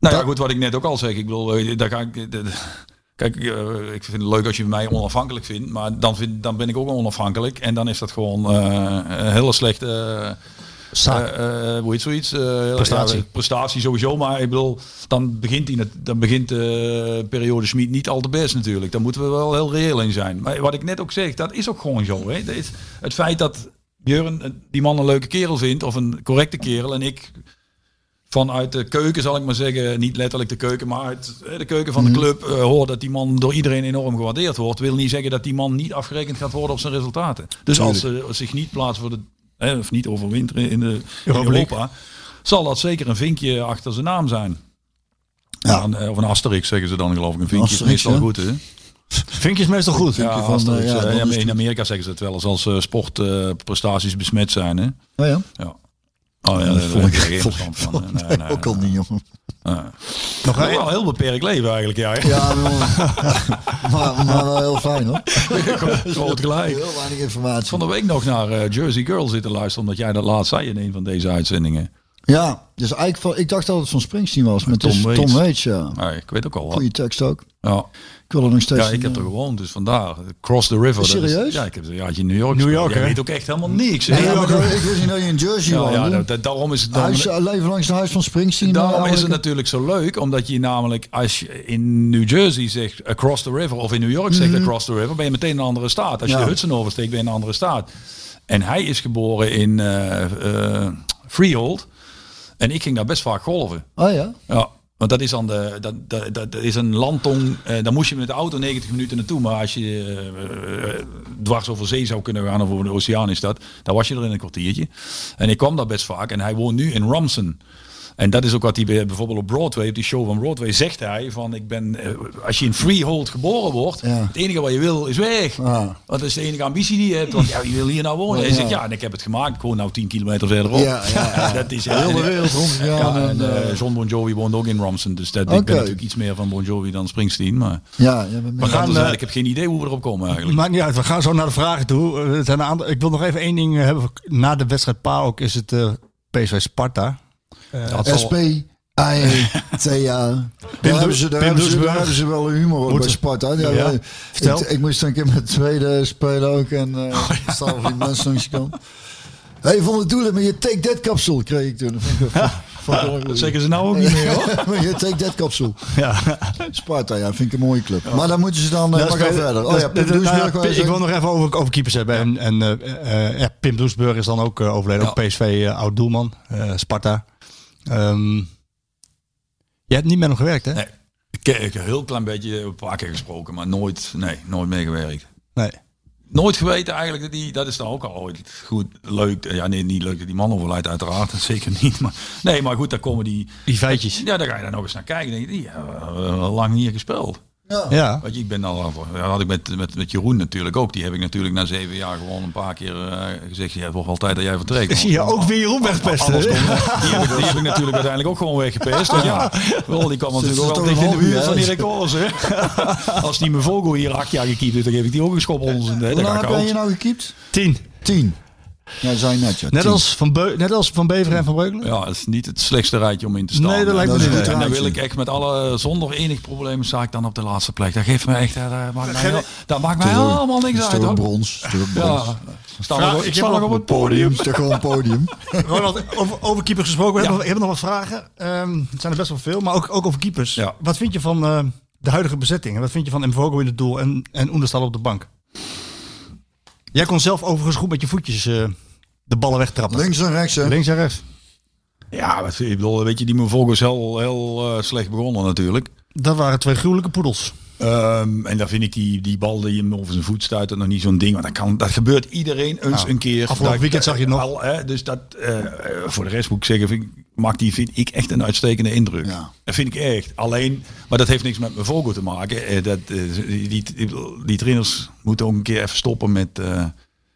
Nou ja, goed, wat ik net ook al zeg. Ik bedoel, eh, daar ga ik... de- de- Kijk, eh, ik vind het leuk als je mij onafhankelijk vindt, maar dan, vind, dan ben ik ook onafhankelijk. En dan is dat gewoon eh, een hele slechte eh, eh, eh, hoe heet zoiets? Eh, Prestatie. ja, prestatie sowieso, maar ik bedoel, dan begint, die, net- dan begint de periode Schmid niet al te best natuurlijk. Daar moeten we wel heel reëel in zijn. Maar wat ik net ook zeg, dat is ook gewoon zo. Hè? Dat is het feit dat Björn eh, die man een leuke kerel vindt, of een correcte kerel, en ik vanuit de keuken, zal ik maar zeggen, niet letterlijk de keuken, maar uit eh, de keuken van de club, eh, hoor dat die man door iedereen enorm gewaardeerd wordt, wil niet zeggen dat die man niet afgerekend gaat worden op zijn resultaten. Dus als ze zich niet plaatsen voor de, of niet overwinteren in, de, in Europa zal dat zeker een vinkje achter zijn naam zijn. Ja. Ja. of een asterix zeggen ze dan geloof ik. Een vinkje is meestal ja. goed hè. Vind je het meestal goed? Ja, van, asterix, eh, ja, eh, ja, is in. Amerika zeggen ze het wel eens als eh, sportprestaties besmet zijn hè. Oh ja, Ja. Oh ja, dat daar vond ik- vond ik- van. vond Nee, ik nee, ook al niet, jongen. Nog wel een heel beperkt leven eigenlijk, ja. hè? Ja, maar, maar wel heel fijn hoor. Groot gelijk. Heel weinig informatie. Van de week nog naar eh, Jersey Girl zitten luisteren, omdat jij dat laatst zei in een van deze uitzendingen. Ja, dus eigenlijk van, ik dacht dat het van Springsteen was, maar Tom is Waits. Tom Waits, ja. Ik weet ook al wat. Goeie tekst ook. Ja. Ik wil er nog steeds... ja, ik heb er gewoond, dus vandaar. Cross the River. is- Serieus? ja, ik heb een jaartje in New York New. York, Jij weet ook echt helemaal niks. Nee, ja, maar ik wist niet dat je in Jersey ja, woonde. ja, dat- daarom is het... daarom- Huis, leven langs het huis van Springsteen. Daarom nou, is het natuurlijk zo leuk, omdat je namelijk als je in New Jersey zegt across the river of in New York zegt across the river, ben je meteen een andere staat. Als je Mhm. Ja. de Hudson oversteekt, ben je in een andere staat. En hij is geboren in eh, eh, Freehold en ik ging daar best vaak golven. Oh ja? Ja, want dat is, aan de, dat, dat, dat is een landtong. Eh, daar moest je met de auto 90 minuten naartoe. Maar als je eh, dwars over zee zou kunnen gaan, of over de oceaan is dat, dan was je er in een kwartiertje. En ik kwam daar best vaak. En hij woont nu in Ramson. En dat is ook wat hij bij- bijvoorbeeld op Broadway, op die show van Broadway, zegt hij van ik ben, eh, als je in Freehold geboren wordt, Ja. het enige wat je wil is weg. Ah. Want dat is de enige ambitie die je hebt. Want ja, je wil hier nou wonen. Hij Ja. zegt ja, en ik heb het gemaakt. Ik woon nou 10 kilometer verderop. Ja, ja, ja. dat is Heel de wereld rondgegaan. Ja, en en, John Bon Jovi woont ook in Ramson. Dus dat, ik ben natuurlijk iets meer van Bon Jovi dan Springsteen. Maar, ja, ja, we maar gaan, gaan, eh, ik heb geen idee hoe we erop komen eigenlijk. Maakt niet uit, we gaan zo naar de vragen toe. Het zijn een aantal, ik wil nog even één ding hebben. Na de wedstrijd PAOK is het eh, PSV Sparta. SP, AE, TA. Daar hebben ze, daar Pim hebben ze, Doesburg. daar hebben ze wel humor op bij Sparta. Ja, Ja, ik, ik moest een keer met de tweede spelen ook. En Oh, uh, staan die mensen langs kant. Hey, van de doelen met je take that kapsel kreeg ik toen. Ik, Dat zeggen ze nou ook niet meer hoor. je take that kapsel. Ja. Sparta, ja, vind ik een mooie club. Maar dan moeten ze dan... eh, Dat maar verder. Oh ja, Pim nou ja, je ik wil nog even over, over keepers hebben. En, en eh, ja, Pim Doesburg is dan ook overleden. Ook PSV, oud doelman. Sparta. Ehm je hebt niet met hem gewerkt, hè? Nee. Ik heb een heel klein beetje een paar keer gesproken, maar nooit, nee, nooit meegewerkt. Nee. Nooit geweten eigenlijk dat die, dat is dan ook al ooit goed, leuk. Ja, nee, niet leuk dat die man overlijdt uiteraard, zeker niet. Maar, nee, maar goed, daar komen die, Die feitjes. ja, daar ga je dan nog eens naar kijken. Denk je, die hebben lang niet gespeeld. Ja. Weet je, ik ben al, ja, had ik met, met, met Jeroen natuurlijk ook. Die heb ik natuurlijk na zeven jaar gewoon een paar keer eh, gezegd. Ja, het wordt wel tijd dat jij vertrekt. Zie je ook weer Jeroen wegpesten. Die, heb ik, die heb ik natuurlijk uiteindelijk ook gewoon weggepest. Ja, wel, die kwam natuurlijk ook wel dicht in de buurt uur van die records. Hè? Als die mijn vogel hier acht jaar gekiept heeft, dan geef ik die ook een schop onder zijn. hè. Hoe Dat lang ben je nou gekiept? Tien. Tien. Ja, dat zijn net, ja. Net als, van Beu net als Van Beveren en Van Breukelen? Ja, het is niet het slechtste rijtje om in te staan. Nee, dat lijkt me En niet. dan Nee. wil ik echt met alle, zonder enig probleem, sta ik dan op de laatste plek. Dat geeft me echt, eh, dat maakt mij, heel- dat maakt mij Het helemaal het niks uit brons. Het brons. Ja, staan Ja, we, ik sta nog op het podium. Het toch gewoon een podium. Ronald, over, over keepers gesproken. We Ja. hebben, we hebben nog wat vragen. Ehm, het zijn er best wel veel, maar ook, ook over keepers. Ja. Wat vind je van eh, de huidige bezetting? En wat vind je van Mvogo in het doel en, en Oenderstal op de bank? Jij kon zelf overigens goed met je voetjes eh, de ballen wegtrappen. Links en rechts, hè. Links en rechts. Ja, wat, ik bedoel, weet je, die Mvogo is heel, heel eh, slecht begonnen natuurlijk. Dat waren twee gruwelijke poedels. Ehm, en dan vind ik die, die bal die hem over zijn voet stuit nog niet zo'n ding. Want dat, kan, dat gebeurt iedereen eens Nou, een keer. afgelopen Dat- weekend zag je nog. Al, hè, dus dat, eh, voor de rest moet ik zeggen, vind, maakt die vind ik echt een uitstekende indruk. Ja. Dat vind ik echt. Alleen, maar dat heeft niks met mijn vogel te maken. Eh, dat, eh, die, die, die trainers moeten ook een keer even stoppen met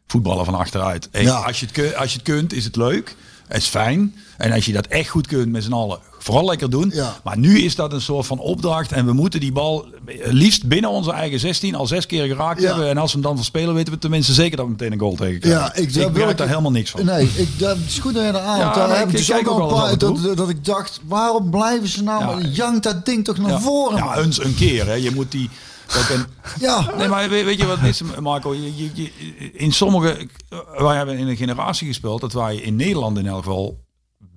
voetballen van achteruit. Hey, Ja. als, je het, als je het kunt, is het leuk. Het is fijn. En als je dat echt goed kunt met z'n allen, vooral lekker doen. Ja. Maar nu is dat een soort van opdracht. En we moeten die bal liefst binnen onze eigen 16 al zes keer geraakt Ja. hebben. En als we hem dan verspelen, weten we tenminste zeker dat we meteen een goal tegen krijgen. Ja, ik, ik daar wil merk ik- daar helemaal niks van. Nee, ik, dat is goed dat je aan. Ja, daar heb ik- dus ook al een paar dat, dat, ik dacht, waarom blijven ze nou? Ja. jankt dat ding toch naar voren? Ja, eens een keer. Hè. Je moet die... Ja. Nee, maar weet, weet je wat het is, Marco? Je, je, je- in sommige... Wij hebben in een generatie gespeeld dat wij in Nederland in elk geval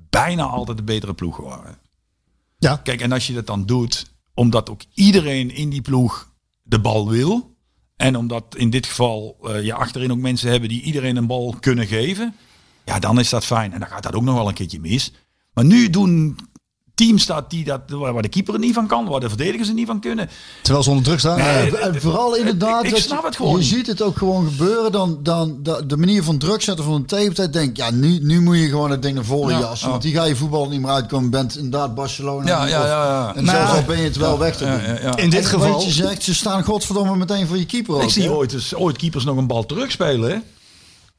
bijna altijd de betere ploeg waren. Ja. Kijk, en als je dat dan doet, omdat ook iedereen in die ploeg de bal wil. En omdat in dit geval eh, je achterin ook mensen hebben die iedereen een bal kunnen geven. Ja, dan is dat fijn. En dan gaat dat ook nog wel een keertje mis. Maar nu doen teams staat die dat, waar de keeper er niet van kan, waar de verdedigers er niet van kunnen. Terwijl ze onder druk staan. En, en vooral inderdaad, ik snap je- het gewoon je ziet het ook gewoon gebeuren. Dan, dan, de, de manier van druk zetten van een tape, denk ja, nu, nu moet je gewoon het ding naar voren Ja, jassen. ja. Want die ga je voetbal niet meer uitkomen. Bent inderdaad Barcelona. Ja, ja, ja, ja. En zelfs al ben je het wel weg te doen. Ja, ja, ja. In dit En geval... Wat je zegt, ze staan godverdomme meteen voor je keeper. Ik ook, zie hè? ooit, dus, ooit keepers nog een bal terugspelen. Hè?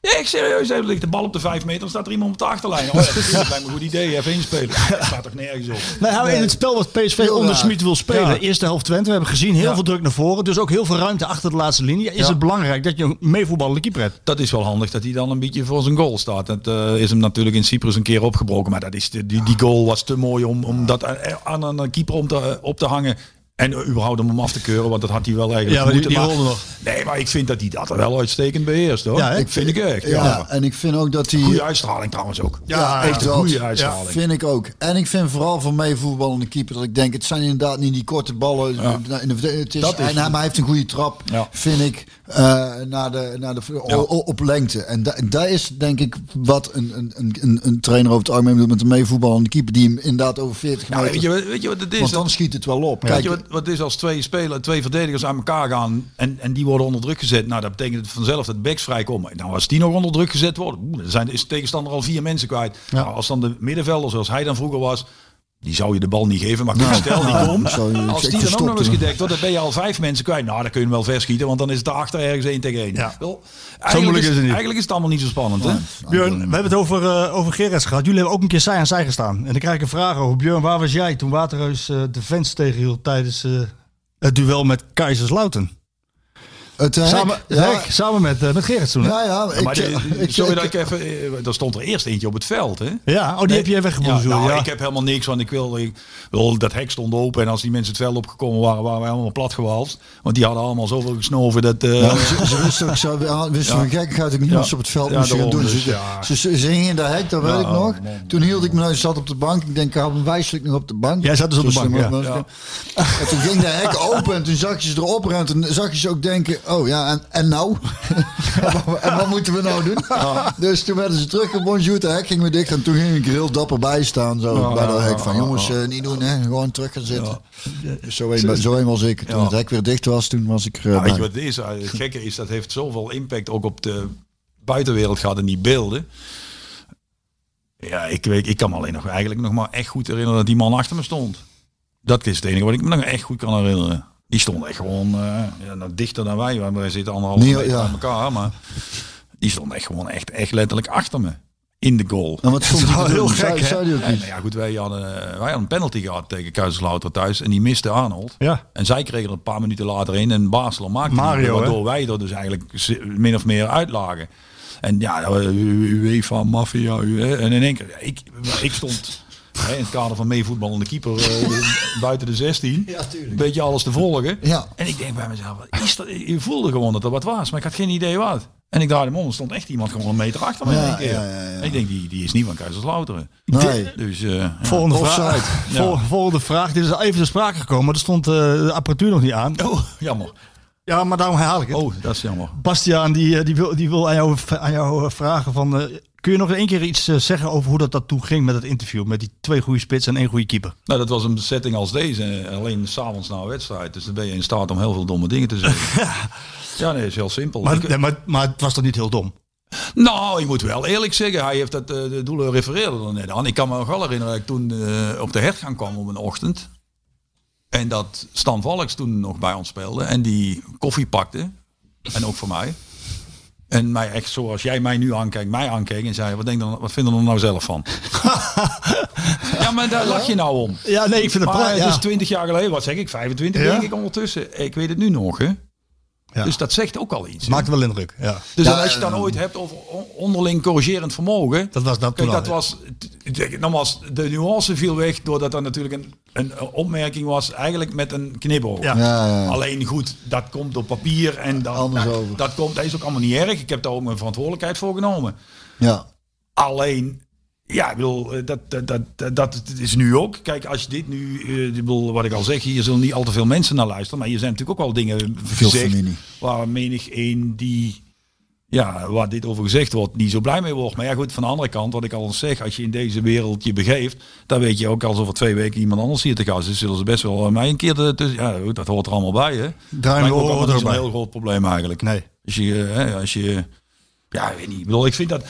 Ja, ik serieus, er ligt de bal op de vijf meter, dan staat er iemand op de achterlijn. Oh, ja, dat is- lijkt me een goed idee, even inspelen. Ja, dat staat toch nergens op. Nou, ja, in het spel wat PSV Heel onder. Smit wil spelen. Ja. Eerste helft Twente. We hebben gezien heel Ja. veel druk naar voren. Dus ook heel veel ruimte achter de laatste linie. Is Ja. het belangrijk dat je een meevoetballende keeper hebt? Dat is wel handig dat hij dan een beetje voor zijn goal staat. Dat eh, is hem natuurlijk in Cyprus een keer opgebroken. Maar dat is de, die, die goal was te mooi om, om dat aan een keeper om te, op te hangen. En überhaupt om hem af te keuren, want dat had hij wel eigenlijk Ja, maar die- moeten. die nog. Nee, maar ik vind dat hij dat wel uitstekend beheerst hoor. Ja, ik vind ik echt. Ja, Ja. en ik vind ook dat die... Goede uitstraling trouwens ook. Ja, echt een goede uitstraling. Vind ik ook. En ik vind vooral voor meevoetballende keeper dat ik denk, het zijn inderdaad niet die korte ballen. Ja. In de, het is, Dat is en hij, maar hij heeft een goede trap, Ja. vind ik, eh, naar de, naar de, o- op lengte. En da, daar is denk ik wat een, een, een- een, trainer over het algemeen doet met een meevoetballende keeper die hem inderdaad over 40 Ja, meter... weet, je, weet je wat het is? want dan schiet het wel op. Kijk, Kijk, je wat, wat is als twee spelers, twee verdedigers aan elkaar gaan en, en die worden onder druk gezet. Nou, dat betekent vanzelf dat backs vrijkomen. Nou, als die nog onder druk gezet worden, dan zijn, is de tegenstander al vier mensen kwijt. Nou, als dan de middenvelder, zoals hij dan vroeger was, die zou je de bal niet geven. Maar stel die komt, je- als die dan ook nog eens gedekt wordt, dan ben je al vijf mensen kwijt. Nou, dan kun je hem wel verschieten, want dan is het daarachter ergens één tegen één. Ja. Wel, eigenlijk, moeilijk is het niet. eigenlijk is het allemaal niet zo spannend, hè? Björn, we hebben het over, eh over Gerrits gehad. Jullie hebben ook een keer zij aan zij gestaan. En dan krijg ik een vraag over. Björn, waar was jij toen Waterreus eh, de fans tegenhield tijdens eh, het duel met Kaiserslautern? Het hek, Samen, ja, hek, samen met, eh, met Gerrit toen. ja, ja. Ik, maar de- ik, sorry ik- dat ik even... eh, Er stond er eerst eentje op het veld, hè? Ja, oh, die Nee. heb jij weggeboezeld. Ja, nou, ja. ik heb helemaal niks, want ik wil, ik wil... Dat hek stond open en als die mensen het veld opgekomen waren, waren wij allemaal platgewalst. Want die hadden allemaal zoveel gesnoven dat... eh, Ja, ze, ze wisten ook zo, ja, wisten Ja. van gekkigheid ook niet Ja. wat ze op het veld Ja, moesten gaan doen. dus Ze, ja. ze, ze, ze hingen in de hek, dat weet ik nog. man, man. Toen hield ik me, nou, ik zat op de bank. Ik denk, ik had hem wijselijk nog op de bank. Jij zat dus op de bank, En toen ging de hek open en toen zag je ze erop rennen. Toen zag je ze ook denken, oh ja, en, en nou? en wat moeten we nou doen? Dus toen werden ze teruggebonjourd, de hek ging weer dicht. En toen ging ik er heel dapper bij staan, zo bij dat hek. Van jongens, eh, niet doen, hè. gewoon terug gaan zitten. Dus zo, een, zo een was ik. Toen Ja. het hek weer dicht was, toen was ik Ja, bij. weet je wat het is? Eh, Het gekke is, dat heeft zoveel impact ook op de buitenwereld gehad en die beelden. Ja, ik, weet, ik kan me alleen nog eigenlijk nog maar echt goed herinneren dat die man achter me stond. Dat is het enige wat ik me nog echt goed kan herinneren. Die stond echt gewoon eh, ja, nou, dichter dan wij, want wij zitten anderhalf Nee, meter ja. aan elkaar. Maar die stond echt gewoon echt, echt letterlijk achter me. In de goal. Wel te doen? heel gek, maar ja, goed, wij hadden, wij hadden een penalty gehad tegen Kaiserslautern thuis en die miste Arnold. Ja. En zij kregen er een paar minuten later in en Basel maakte die, Mario, hè? waardoor wij er dus eigenlijk min of meer uitlagen. En ja, eh, UEFA, maffia, en in één keer, ja, ik, ik stond hè, in het kader van meevoetballende keeper eh, buiten de 16, Ja, tuurlijk. een beetje alles te volgen. Ja. En ik denk bij mezelf, wat is dat? Je voelde gewoon dat er wat was, maar ik had geen idee wat. En ik draaide hem om, er stond echt iemand gewoon een meter achter me Ja, één keer. ja, ja, ja. En ik denk, die, die is niet van Kaiserslauteren. Nee. Dus eh, ja. Volgende vraag. Vol- Volgende vraag. Dit is even ter sprake gekomen, maar er stond eh, de apparatuur nog niet aan. Oh, jammer. Ja, maar daarom herhaal ik het. Oh, dat is jammer. Bastiaan, die, eh, die, wil, die wil aan jou, aan jou eh, vragen van... eh, kun je nog één keer iets zeggen over hoe dat, dat toen ging met het interview? Met die twee goede spits en één goede keeper. Nou, dat was een setting als deze. Alleen s'avonds na een wedstrijd. Dus dan ben je in staat om heel veel domme dingen te zeggen. ja, nee, is heel simpel. Maar, Ik- nee, maar, maar het was toch niet heel dom? nou, ik moet wel eerlijk zeggen. Hij heeft dat, de doelen refereerde er net aan. Ik kan me nog wel herinneren dat ik toen op de hertgang kwam op een ochtend. En dat Stan Valks toen nog bij ons speelde. En die koffie pakte. En ook voor mij. En mij echt zoals jij mij nu aankijkt, mij aankeek en zei: Wat, denk dan, wat vinden we er nou zelf van? ja, maar daar lach je nou om. Ja, nee, ik vind het Maar prachtig. het is 20 jaar geleden, wat zeg ik, 25 Ja? denk ik ondertussen. Ik weet het nu nog, hè? Ja. Dus dat zegt ook al iets. Maakt wel indruk. Ja. Dus Ja, als je het dan eh, ooit hebt over on- onderling corrigerend vermogen. Dat was dat Kijk, toen dat al, was. Nogmaals, de nuance viel weg doordat dat natuurlijk een, een opmerking was, eigenlijk met een knipoog. Ja. Ja, ja, ja. Alleen goed, dat komt op papier en dan, Anders dat, over. dat komt, dat is ook allemaal niet erg. Ik heb daar ook mijn verantwoordelijkheid voor genomen. Ja. Alleen, ja, ik bedoel, eh, dat, dat, dat, dat, dat is nu ook. Kijk, als je dit nu, eh, ik bedoel, wat ik al zeg, hier zullen niet al te veel mensen naar luisteren. Maar hier zijn natuurlijk ook wel dingen Veel gezegd waar menig een die, ja, waar dit over gezegd wordt, niet zo blij mee wordt. Maar ja, goed, van de andere kant, wat ik al eens zeg, als je in deze wereld je begeeft, dan weet je ook als over twee weken iemand anders hier te gast is, zullen ze best wel eh, mij een keer te, te- ja, goed, dat hoort er allemaal bij, hè. Draai me ook niet zo'n erbij. heel groot probleem eigenlijk. Nee. Als je, hè, als je, ja, ik weet niet. Ik bedoel, ik vind dat,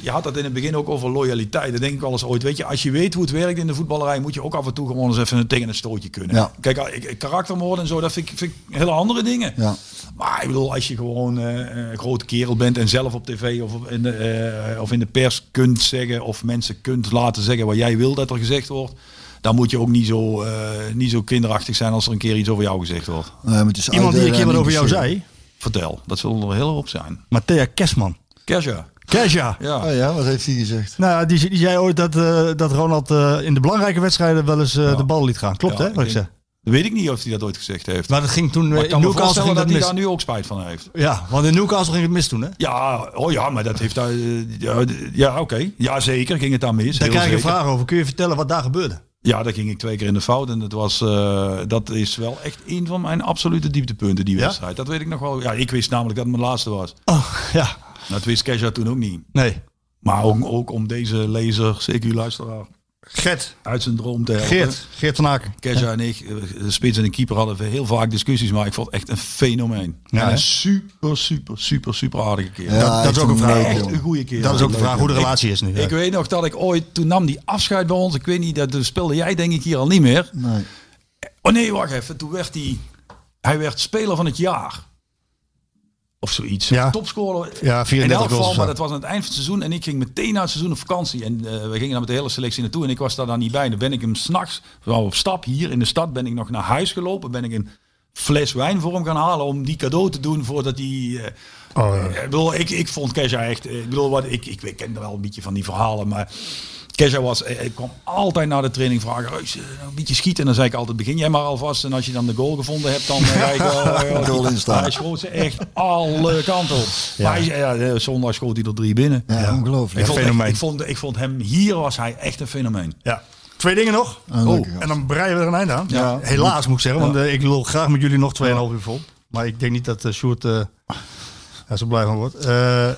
je had dat in het begin ook over loyaliteit. Dat denk ik wel eens ooit. Weet je, als je weet hoe het werkt in de voetballerij, moet je ook af en toe gewoon eens even tegen een stootje kunnen. Ja. Kijk, ik- ik- karaktermoord en zo, dat vind ik, vind ik hele andere dingen. Ja. Maar ik bedoel, als je gewoon eh, een grote kerel bent en zelf op tv of op- in de, eh, of in de pers kunt zeggen of mensen kunt laten zeggen wat jij wil dat er gezegd wordt. Dan moet je ook niet zo, eh, niet zo kinderachtig zijn als er een keer iets over jou gezegd wordt. Nee, maar het is Iemand die een keer wat over jou zei. Vertel, dat zullen er heel hoop zijn. Matthea Kesman. Kesha. Kesja. Ja. Oh ja, wat heeft hij gezegd? Nou, ja, die, die zei ooit dat, eh, dat Ronald eh, in de belangrijke wedstrijden wel eens eh, de bal liet gaan. Klopt Ja, hè, wat ik ik zeg? denk- Weet ik niet of hij dat ooit gezegd heeft. Maar dat ging toen Maar ik in Newcastle ging dat dat hij mis. daar nu ook spijt van heeft. Ja, want in Newcastle ging het mis toen hè? Ja, oh ja, maar dat heeft daar... Ja, ja oké. Ja, zeker ging het daar mis. Daar krijg je een vraag over. Kun je vertellen wat daar gebeurde? Ja, daar ging ik twee keer in de fout. En dat, was, eh, dat is wel echt een van mijn absolute dieptepunten, die Ja? wedstrijd. Dat weet ik nog wel. Ja, ik wist namelijk dat het mijn laatste was. Oh, ja. Dat wist Kesha toen ook niet. Nee. Maar ook, ook om deze lezer, zeker uw luisteraar, Gert. uit zijn droom te helpen. Geert. Geert van Aken. Kesha en ik, eh, de spits en de keeper hadden heel vaak discussies, maar ik vond het echt een fenomeen. Ja, een super, super, super, super aardige keer. Ja, dat is ook een vraag. echt een goede keer. Dat is ook de vraag hoe de ik- relatie is nu. ja. Ik weet nog dat ik ooit, toen nam die afscheid bij ons, ik weet niet, dat speelde jij denk ik hier al niet meer. Nee. Oh nee, wacht even, toen werd hij, hij werd speler van het jaar. Of zoiets. Ja. Topscorer. Ja, 34 in elk geval, maar dat was aan het eind van het seizoen. En ik ging meteen na het seizoen op vakantie. En eh, we gingen dan met de hele selectie naartoe. En ik was daar dan niet bij. Dan ben ik hem s'nachts, op stap hier in de stad, ben ik nog naar huis gelopen. Ben ik in fles wijn voor hem gaan halen om die cadeau te doen voordat hij... eh, Oh, ja. ik bedoel, ik, ik vond Kesha echt... Ik bedoel, wat, ik, ik, ik ken wel een beetje van die verhalen, maar... Kesha was, eh, ik kwam altijd na de training vragen, Reus, eh, een beetje schieten. En dan zei ik altijd, begin jij maar alvast. En als je dan de goal gevonden hebt, dan eh, ga ik wel... eh, Goal instaan. Hij schoot ze echt alle kanten op. Maar hij, ja, eh, zondag schoot hij er drie binnen. Ja, ongelooflijk. Ik vond, echt- ik, vond, ik vond hem, hier was hij echt een fenomeen. Ja. Twee dingen nog. Gast. En dan breien we er een einde aan. Ja. Helaas moet ik zeggen, want eh, ik wil graag met jullie nog 2,5 uur vol. Maar ik denk niet dat uh, Sjoerd eh, er zo blij van wordt. Eh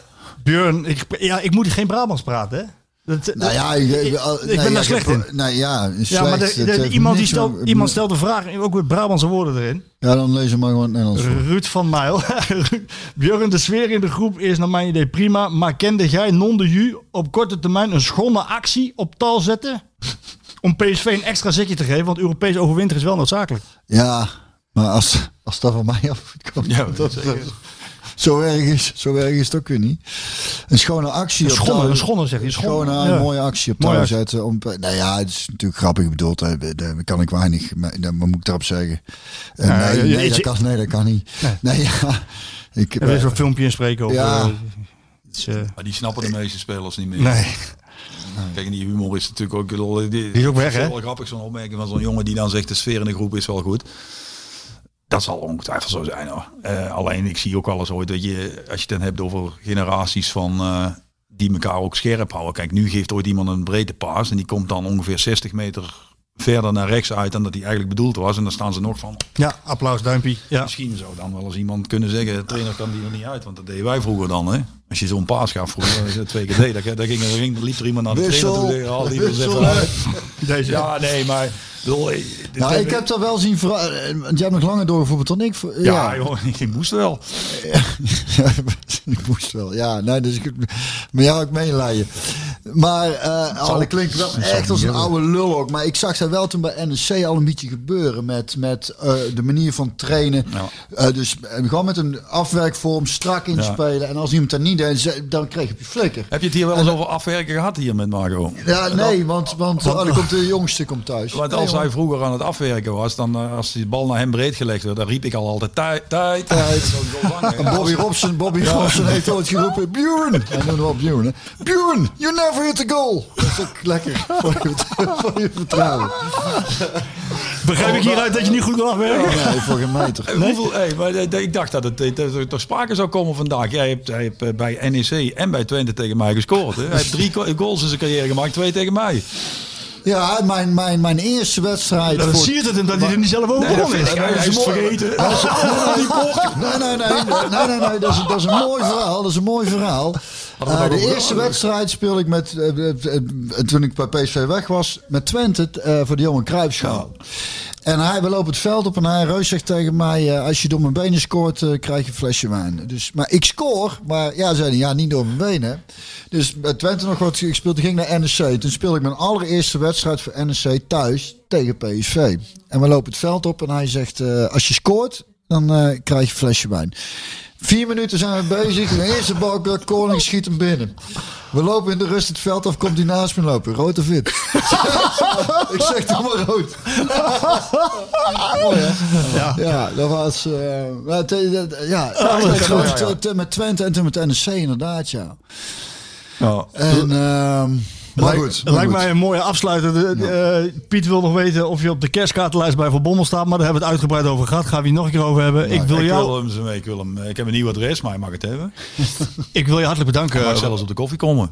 Björn, ik, ja, ik moet geen Brabants praten, hè? Dat, Nou ja, ik, ik, ik ben daar slecht in. Nou ja, slecht, Ja, maar de, de- iemand, die stelt, aan- iemand stelt de vraag, ook met Brabantse woorden erin. Ja, dan lees je maar gewoon het Nederlands voor. Ruud van Mijl. Björn, de sfeer in de groep is naar mijn idee prima. Maar kende jij non de ju op korte termijn een schone actie op tal zetten? Om PSV een extra zetje te geven, want Europees overwinteren is wel noodzakelijk. Ja, maar als, als dat van mij af komt, Ja, dat, zeker. Zo, erg is, zo erg is het ook weer niet. Een schone actie Een schone, een schone zeg je. Een Schone, schone, ja. een mooie actie op touw zetten. Om, nou ja, het is natuurlijk grappig bedoeld. hè. Daar kan ik weinig, maar moet ik daarop zeggen. Eh, Ja, nee, nee, dat kan, nee, dat kan niet. Nee, ja. Ik, Er is zo'n filmpje inspreken over... Ja. eh, eh, Maar die snappen de meeste spelers niet meer. nee. Kijk, en die humor is natuurlijk ook... Die, Die is ook weg, het hè? wel grappig, zo'n opmerking van zo'n jongen die dan zegt... de sfeer in de groep is wel goed. Dat zal ongetwijfeld zo zijn hoor. Eh, alleen, ik zie ook eens ooit dat je... als je het dan hebt over generaties van... eh, die elkaar ook scherp houden. Kijk, nu geeft ooit iemand een breedte paas... en die komt dan ongeveer 60 meter verder naar rechts uit... dan dat hij eigenlijk bedoeld was. En dan staan ze nog van... Ja, applaus, duimpje. Ja. Misschien zou dan wel eens iemand kunnen zeggen, de trainer kan die er niet uit, want dat deden wij vroeger dan. Hè? Als je zo'n paas gaf vroeger, twee keer deed, dan, dan ging, er, ging, liep er iemand naar de Wissel. trainer toe haal die even uit. Deze. Ja, nee, maar... bedoel, eh, nou, ik heb dat wel zien veranderen. Want jij hebt nog langer doorgevoerd dan ik. Voor- Ja, joh, ik moest wel. Ja, ik moest wel. Ja, nee, dus ik met jou ook meelijden. Maar oh, dat klinkt wel echt als een oude lul ook. Maar ik zag dat wel toen bij NEC al een beetje gebeuren met, met eh, de manier van trainen. Ja. Eh, dus gewoon met een afwerkvorm strak inspelen. En als iemand dat niet deed, ze- dan kreeg je flikker. Heb je het hier wel eens over afwerken gehad hier met Marco? Ja, nee, want, want oh, dan komt de jongste komt thuis. Want Nee, als hij vroeger aan het afwerken was, dan als die bal naar hem breed gelegd werd, dan riep ik al altijd tijd, tijd, tijd. En Bobby Robson, Bobby Robson heeft ooit geroepen, Bjorn! Hij noemde wel hè? Bjorn, you never hit the goal! Dat is ook lekker voor je, voor je vertrouwen. Begrijp ik hieruit dat je niet goed kan afwerken? Nee, voor geen meter. Eh, Hoeveel, hey, maar eh, ik dacht dat het eh, dat er toch sprake zou komen vandaag. Jij hebt, eh, bij NEC en bij Twente tegen mij gescoord. Hè? Hij heeft drie go- goals in zijn carrière gemaakt, twee tegen mij. Ja, mijn, mijn, mijn eerste wedstrijd. Dan voor- zie je het hem dat hij er niet zelf over Nee, is. Hij is het vergeten. Nee, nee, nee, nee, nee, nee, dat is, dat is een mooi verhaal. Dat is een mooi verhaal. Eh, de eerste wedstrijd speelde ik met, eh, eh, toen ik bij PSV weg was, met Twente voor de Johan Cruijffschaal. En hij, we lopen het veld op en hij Reus zegt tegen mij, als je door mijn benen scoort, krijg je een flesje wijn. Dus, maar ik scoor, maar ja, zei hij, ja, niet door mijn benen. Dus bij Twente nog wat ik speelde, ging naar NEC. Toen speelde ik mijn allereerste wedstrijd voor NEC thuis tegen PSV. En we lopen het veld op en hij zegt, als je scoort, dan eh, krijg je een flesje wijn. Vier minuten zijn we bezig. De eerste bal, Koning schiet hem binnen. We lopen in de rust het veld af, komt hij naast me lopen. Rood of wit? ik zeg toch maar rood. Mooi, hè? Ja. Ja, dat was... eh, dat- ja, met Twente en toen met NEC inderdaad, ja. Ja. En, ehm, maar goed. Het maar lijkt goed. mij een mooie afsluiter. Eh, Piet wil nog weten of je op de kerstkaartenlijst bij Van Bommel staat. Maar daar hebben we het uitgebreid over gehad. Gaan we het nog een keer over hebben. ik, wil ik, jou, wil hem, ik wil hem. Ik heb een nieuw adres, maar hij mag het hebben. ik wil je hartelijk bedanken. Mag zelfs op de koffie komen.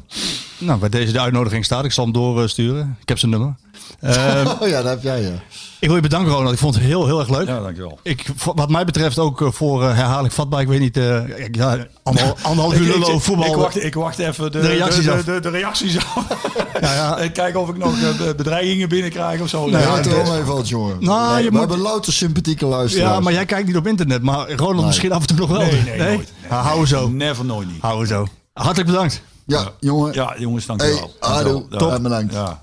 Nou, bij deze de uitnodiging staat. Ik zal hem doorsturen. Ik heb zijn nummer. Eh, Oh ja, dat heb jij, ja. ik wil je bedanken, Ronald. Ik vond het heel, heel erg leuk. Ja, dankjewel. Ik, wat mij betreft ook eh, voor eh, herhaling vatbaar. Ik weet niet, eh, ja, anderhal- anderhalf uur Ik- lullen voetbal. Ik wacht, ik wacht even de, De reacties de, af. de, de, de reacties af. Ja, ja. En kijken of ik nog eh, bedreigingen binnenkrijg of zo. Nee, het er mee valt, jongen. Nou, Nee, je we moet- hebben louter sympathieke luisteraars. ja, maar jij kijkt niet op internet. Maar Ronald misschien af en toe nog wel. Nee, nee, nooit. Nee. Ja, hou zo. Never, nooit niet. Hou zo. Hartelijk bedankt. Ja, jongen. Ja, jongens, dankjewel. Hey. Ado, Ja. top. Bedankt. Ja.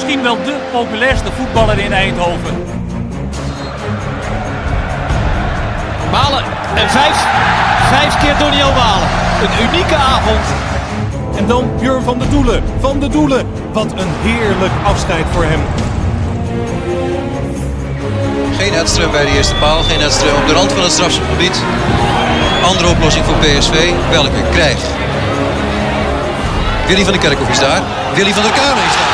Is misschien wel de populairste voetballer in Eindhoven. Malen en vijf. Vijf keer Doniel Malen. Een unieke avond. En dan Björn van de Doelen. Van de Doelen. Wat een heerlijk afscheid voor hem. Geen Edström bij de eerste paal. Geen Edström op de rand van het strafschopgebied. Andere oplossing voor PSV. Welke? Krijg. Willy van der Kerkhoff is daar. Willy van der Kamer is daar.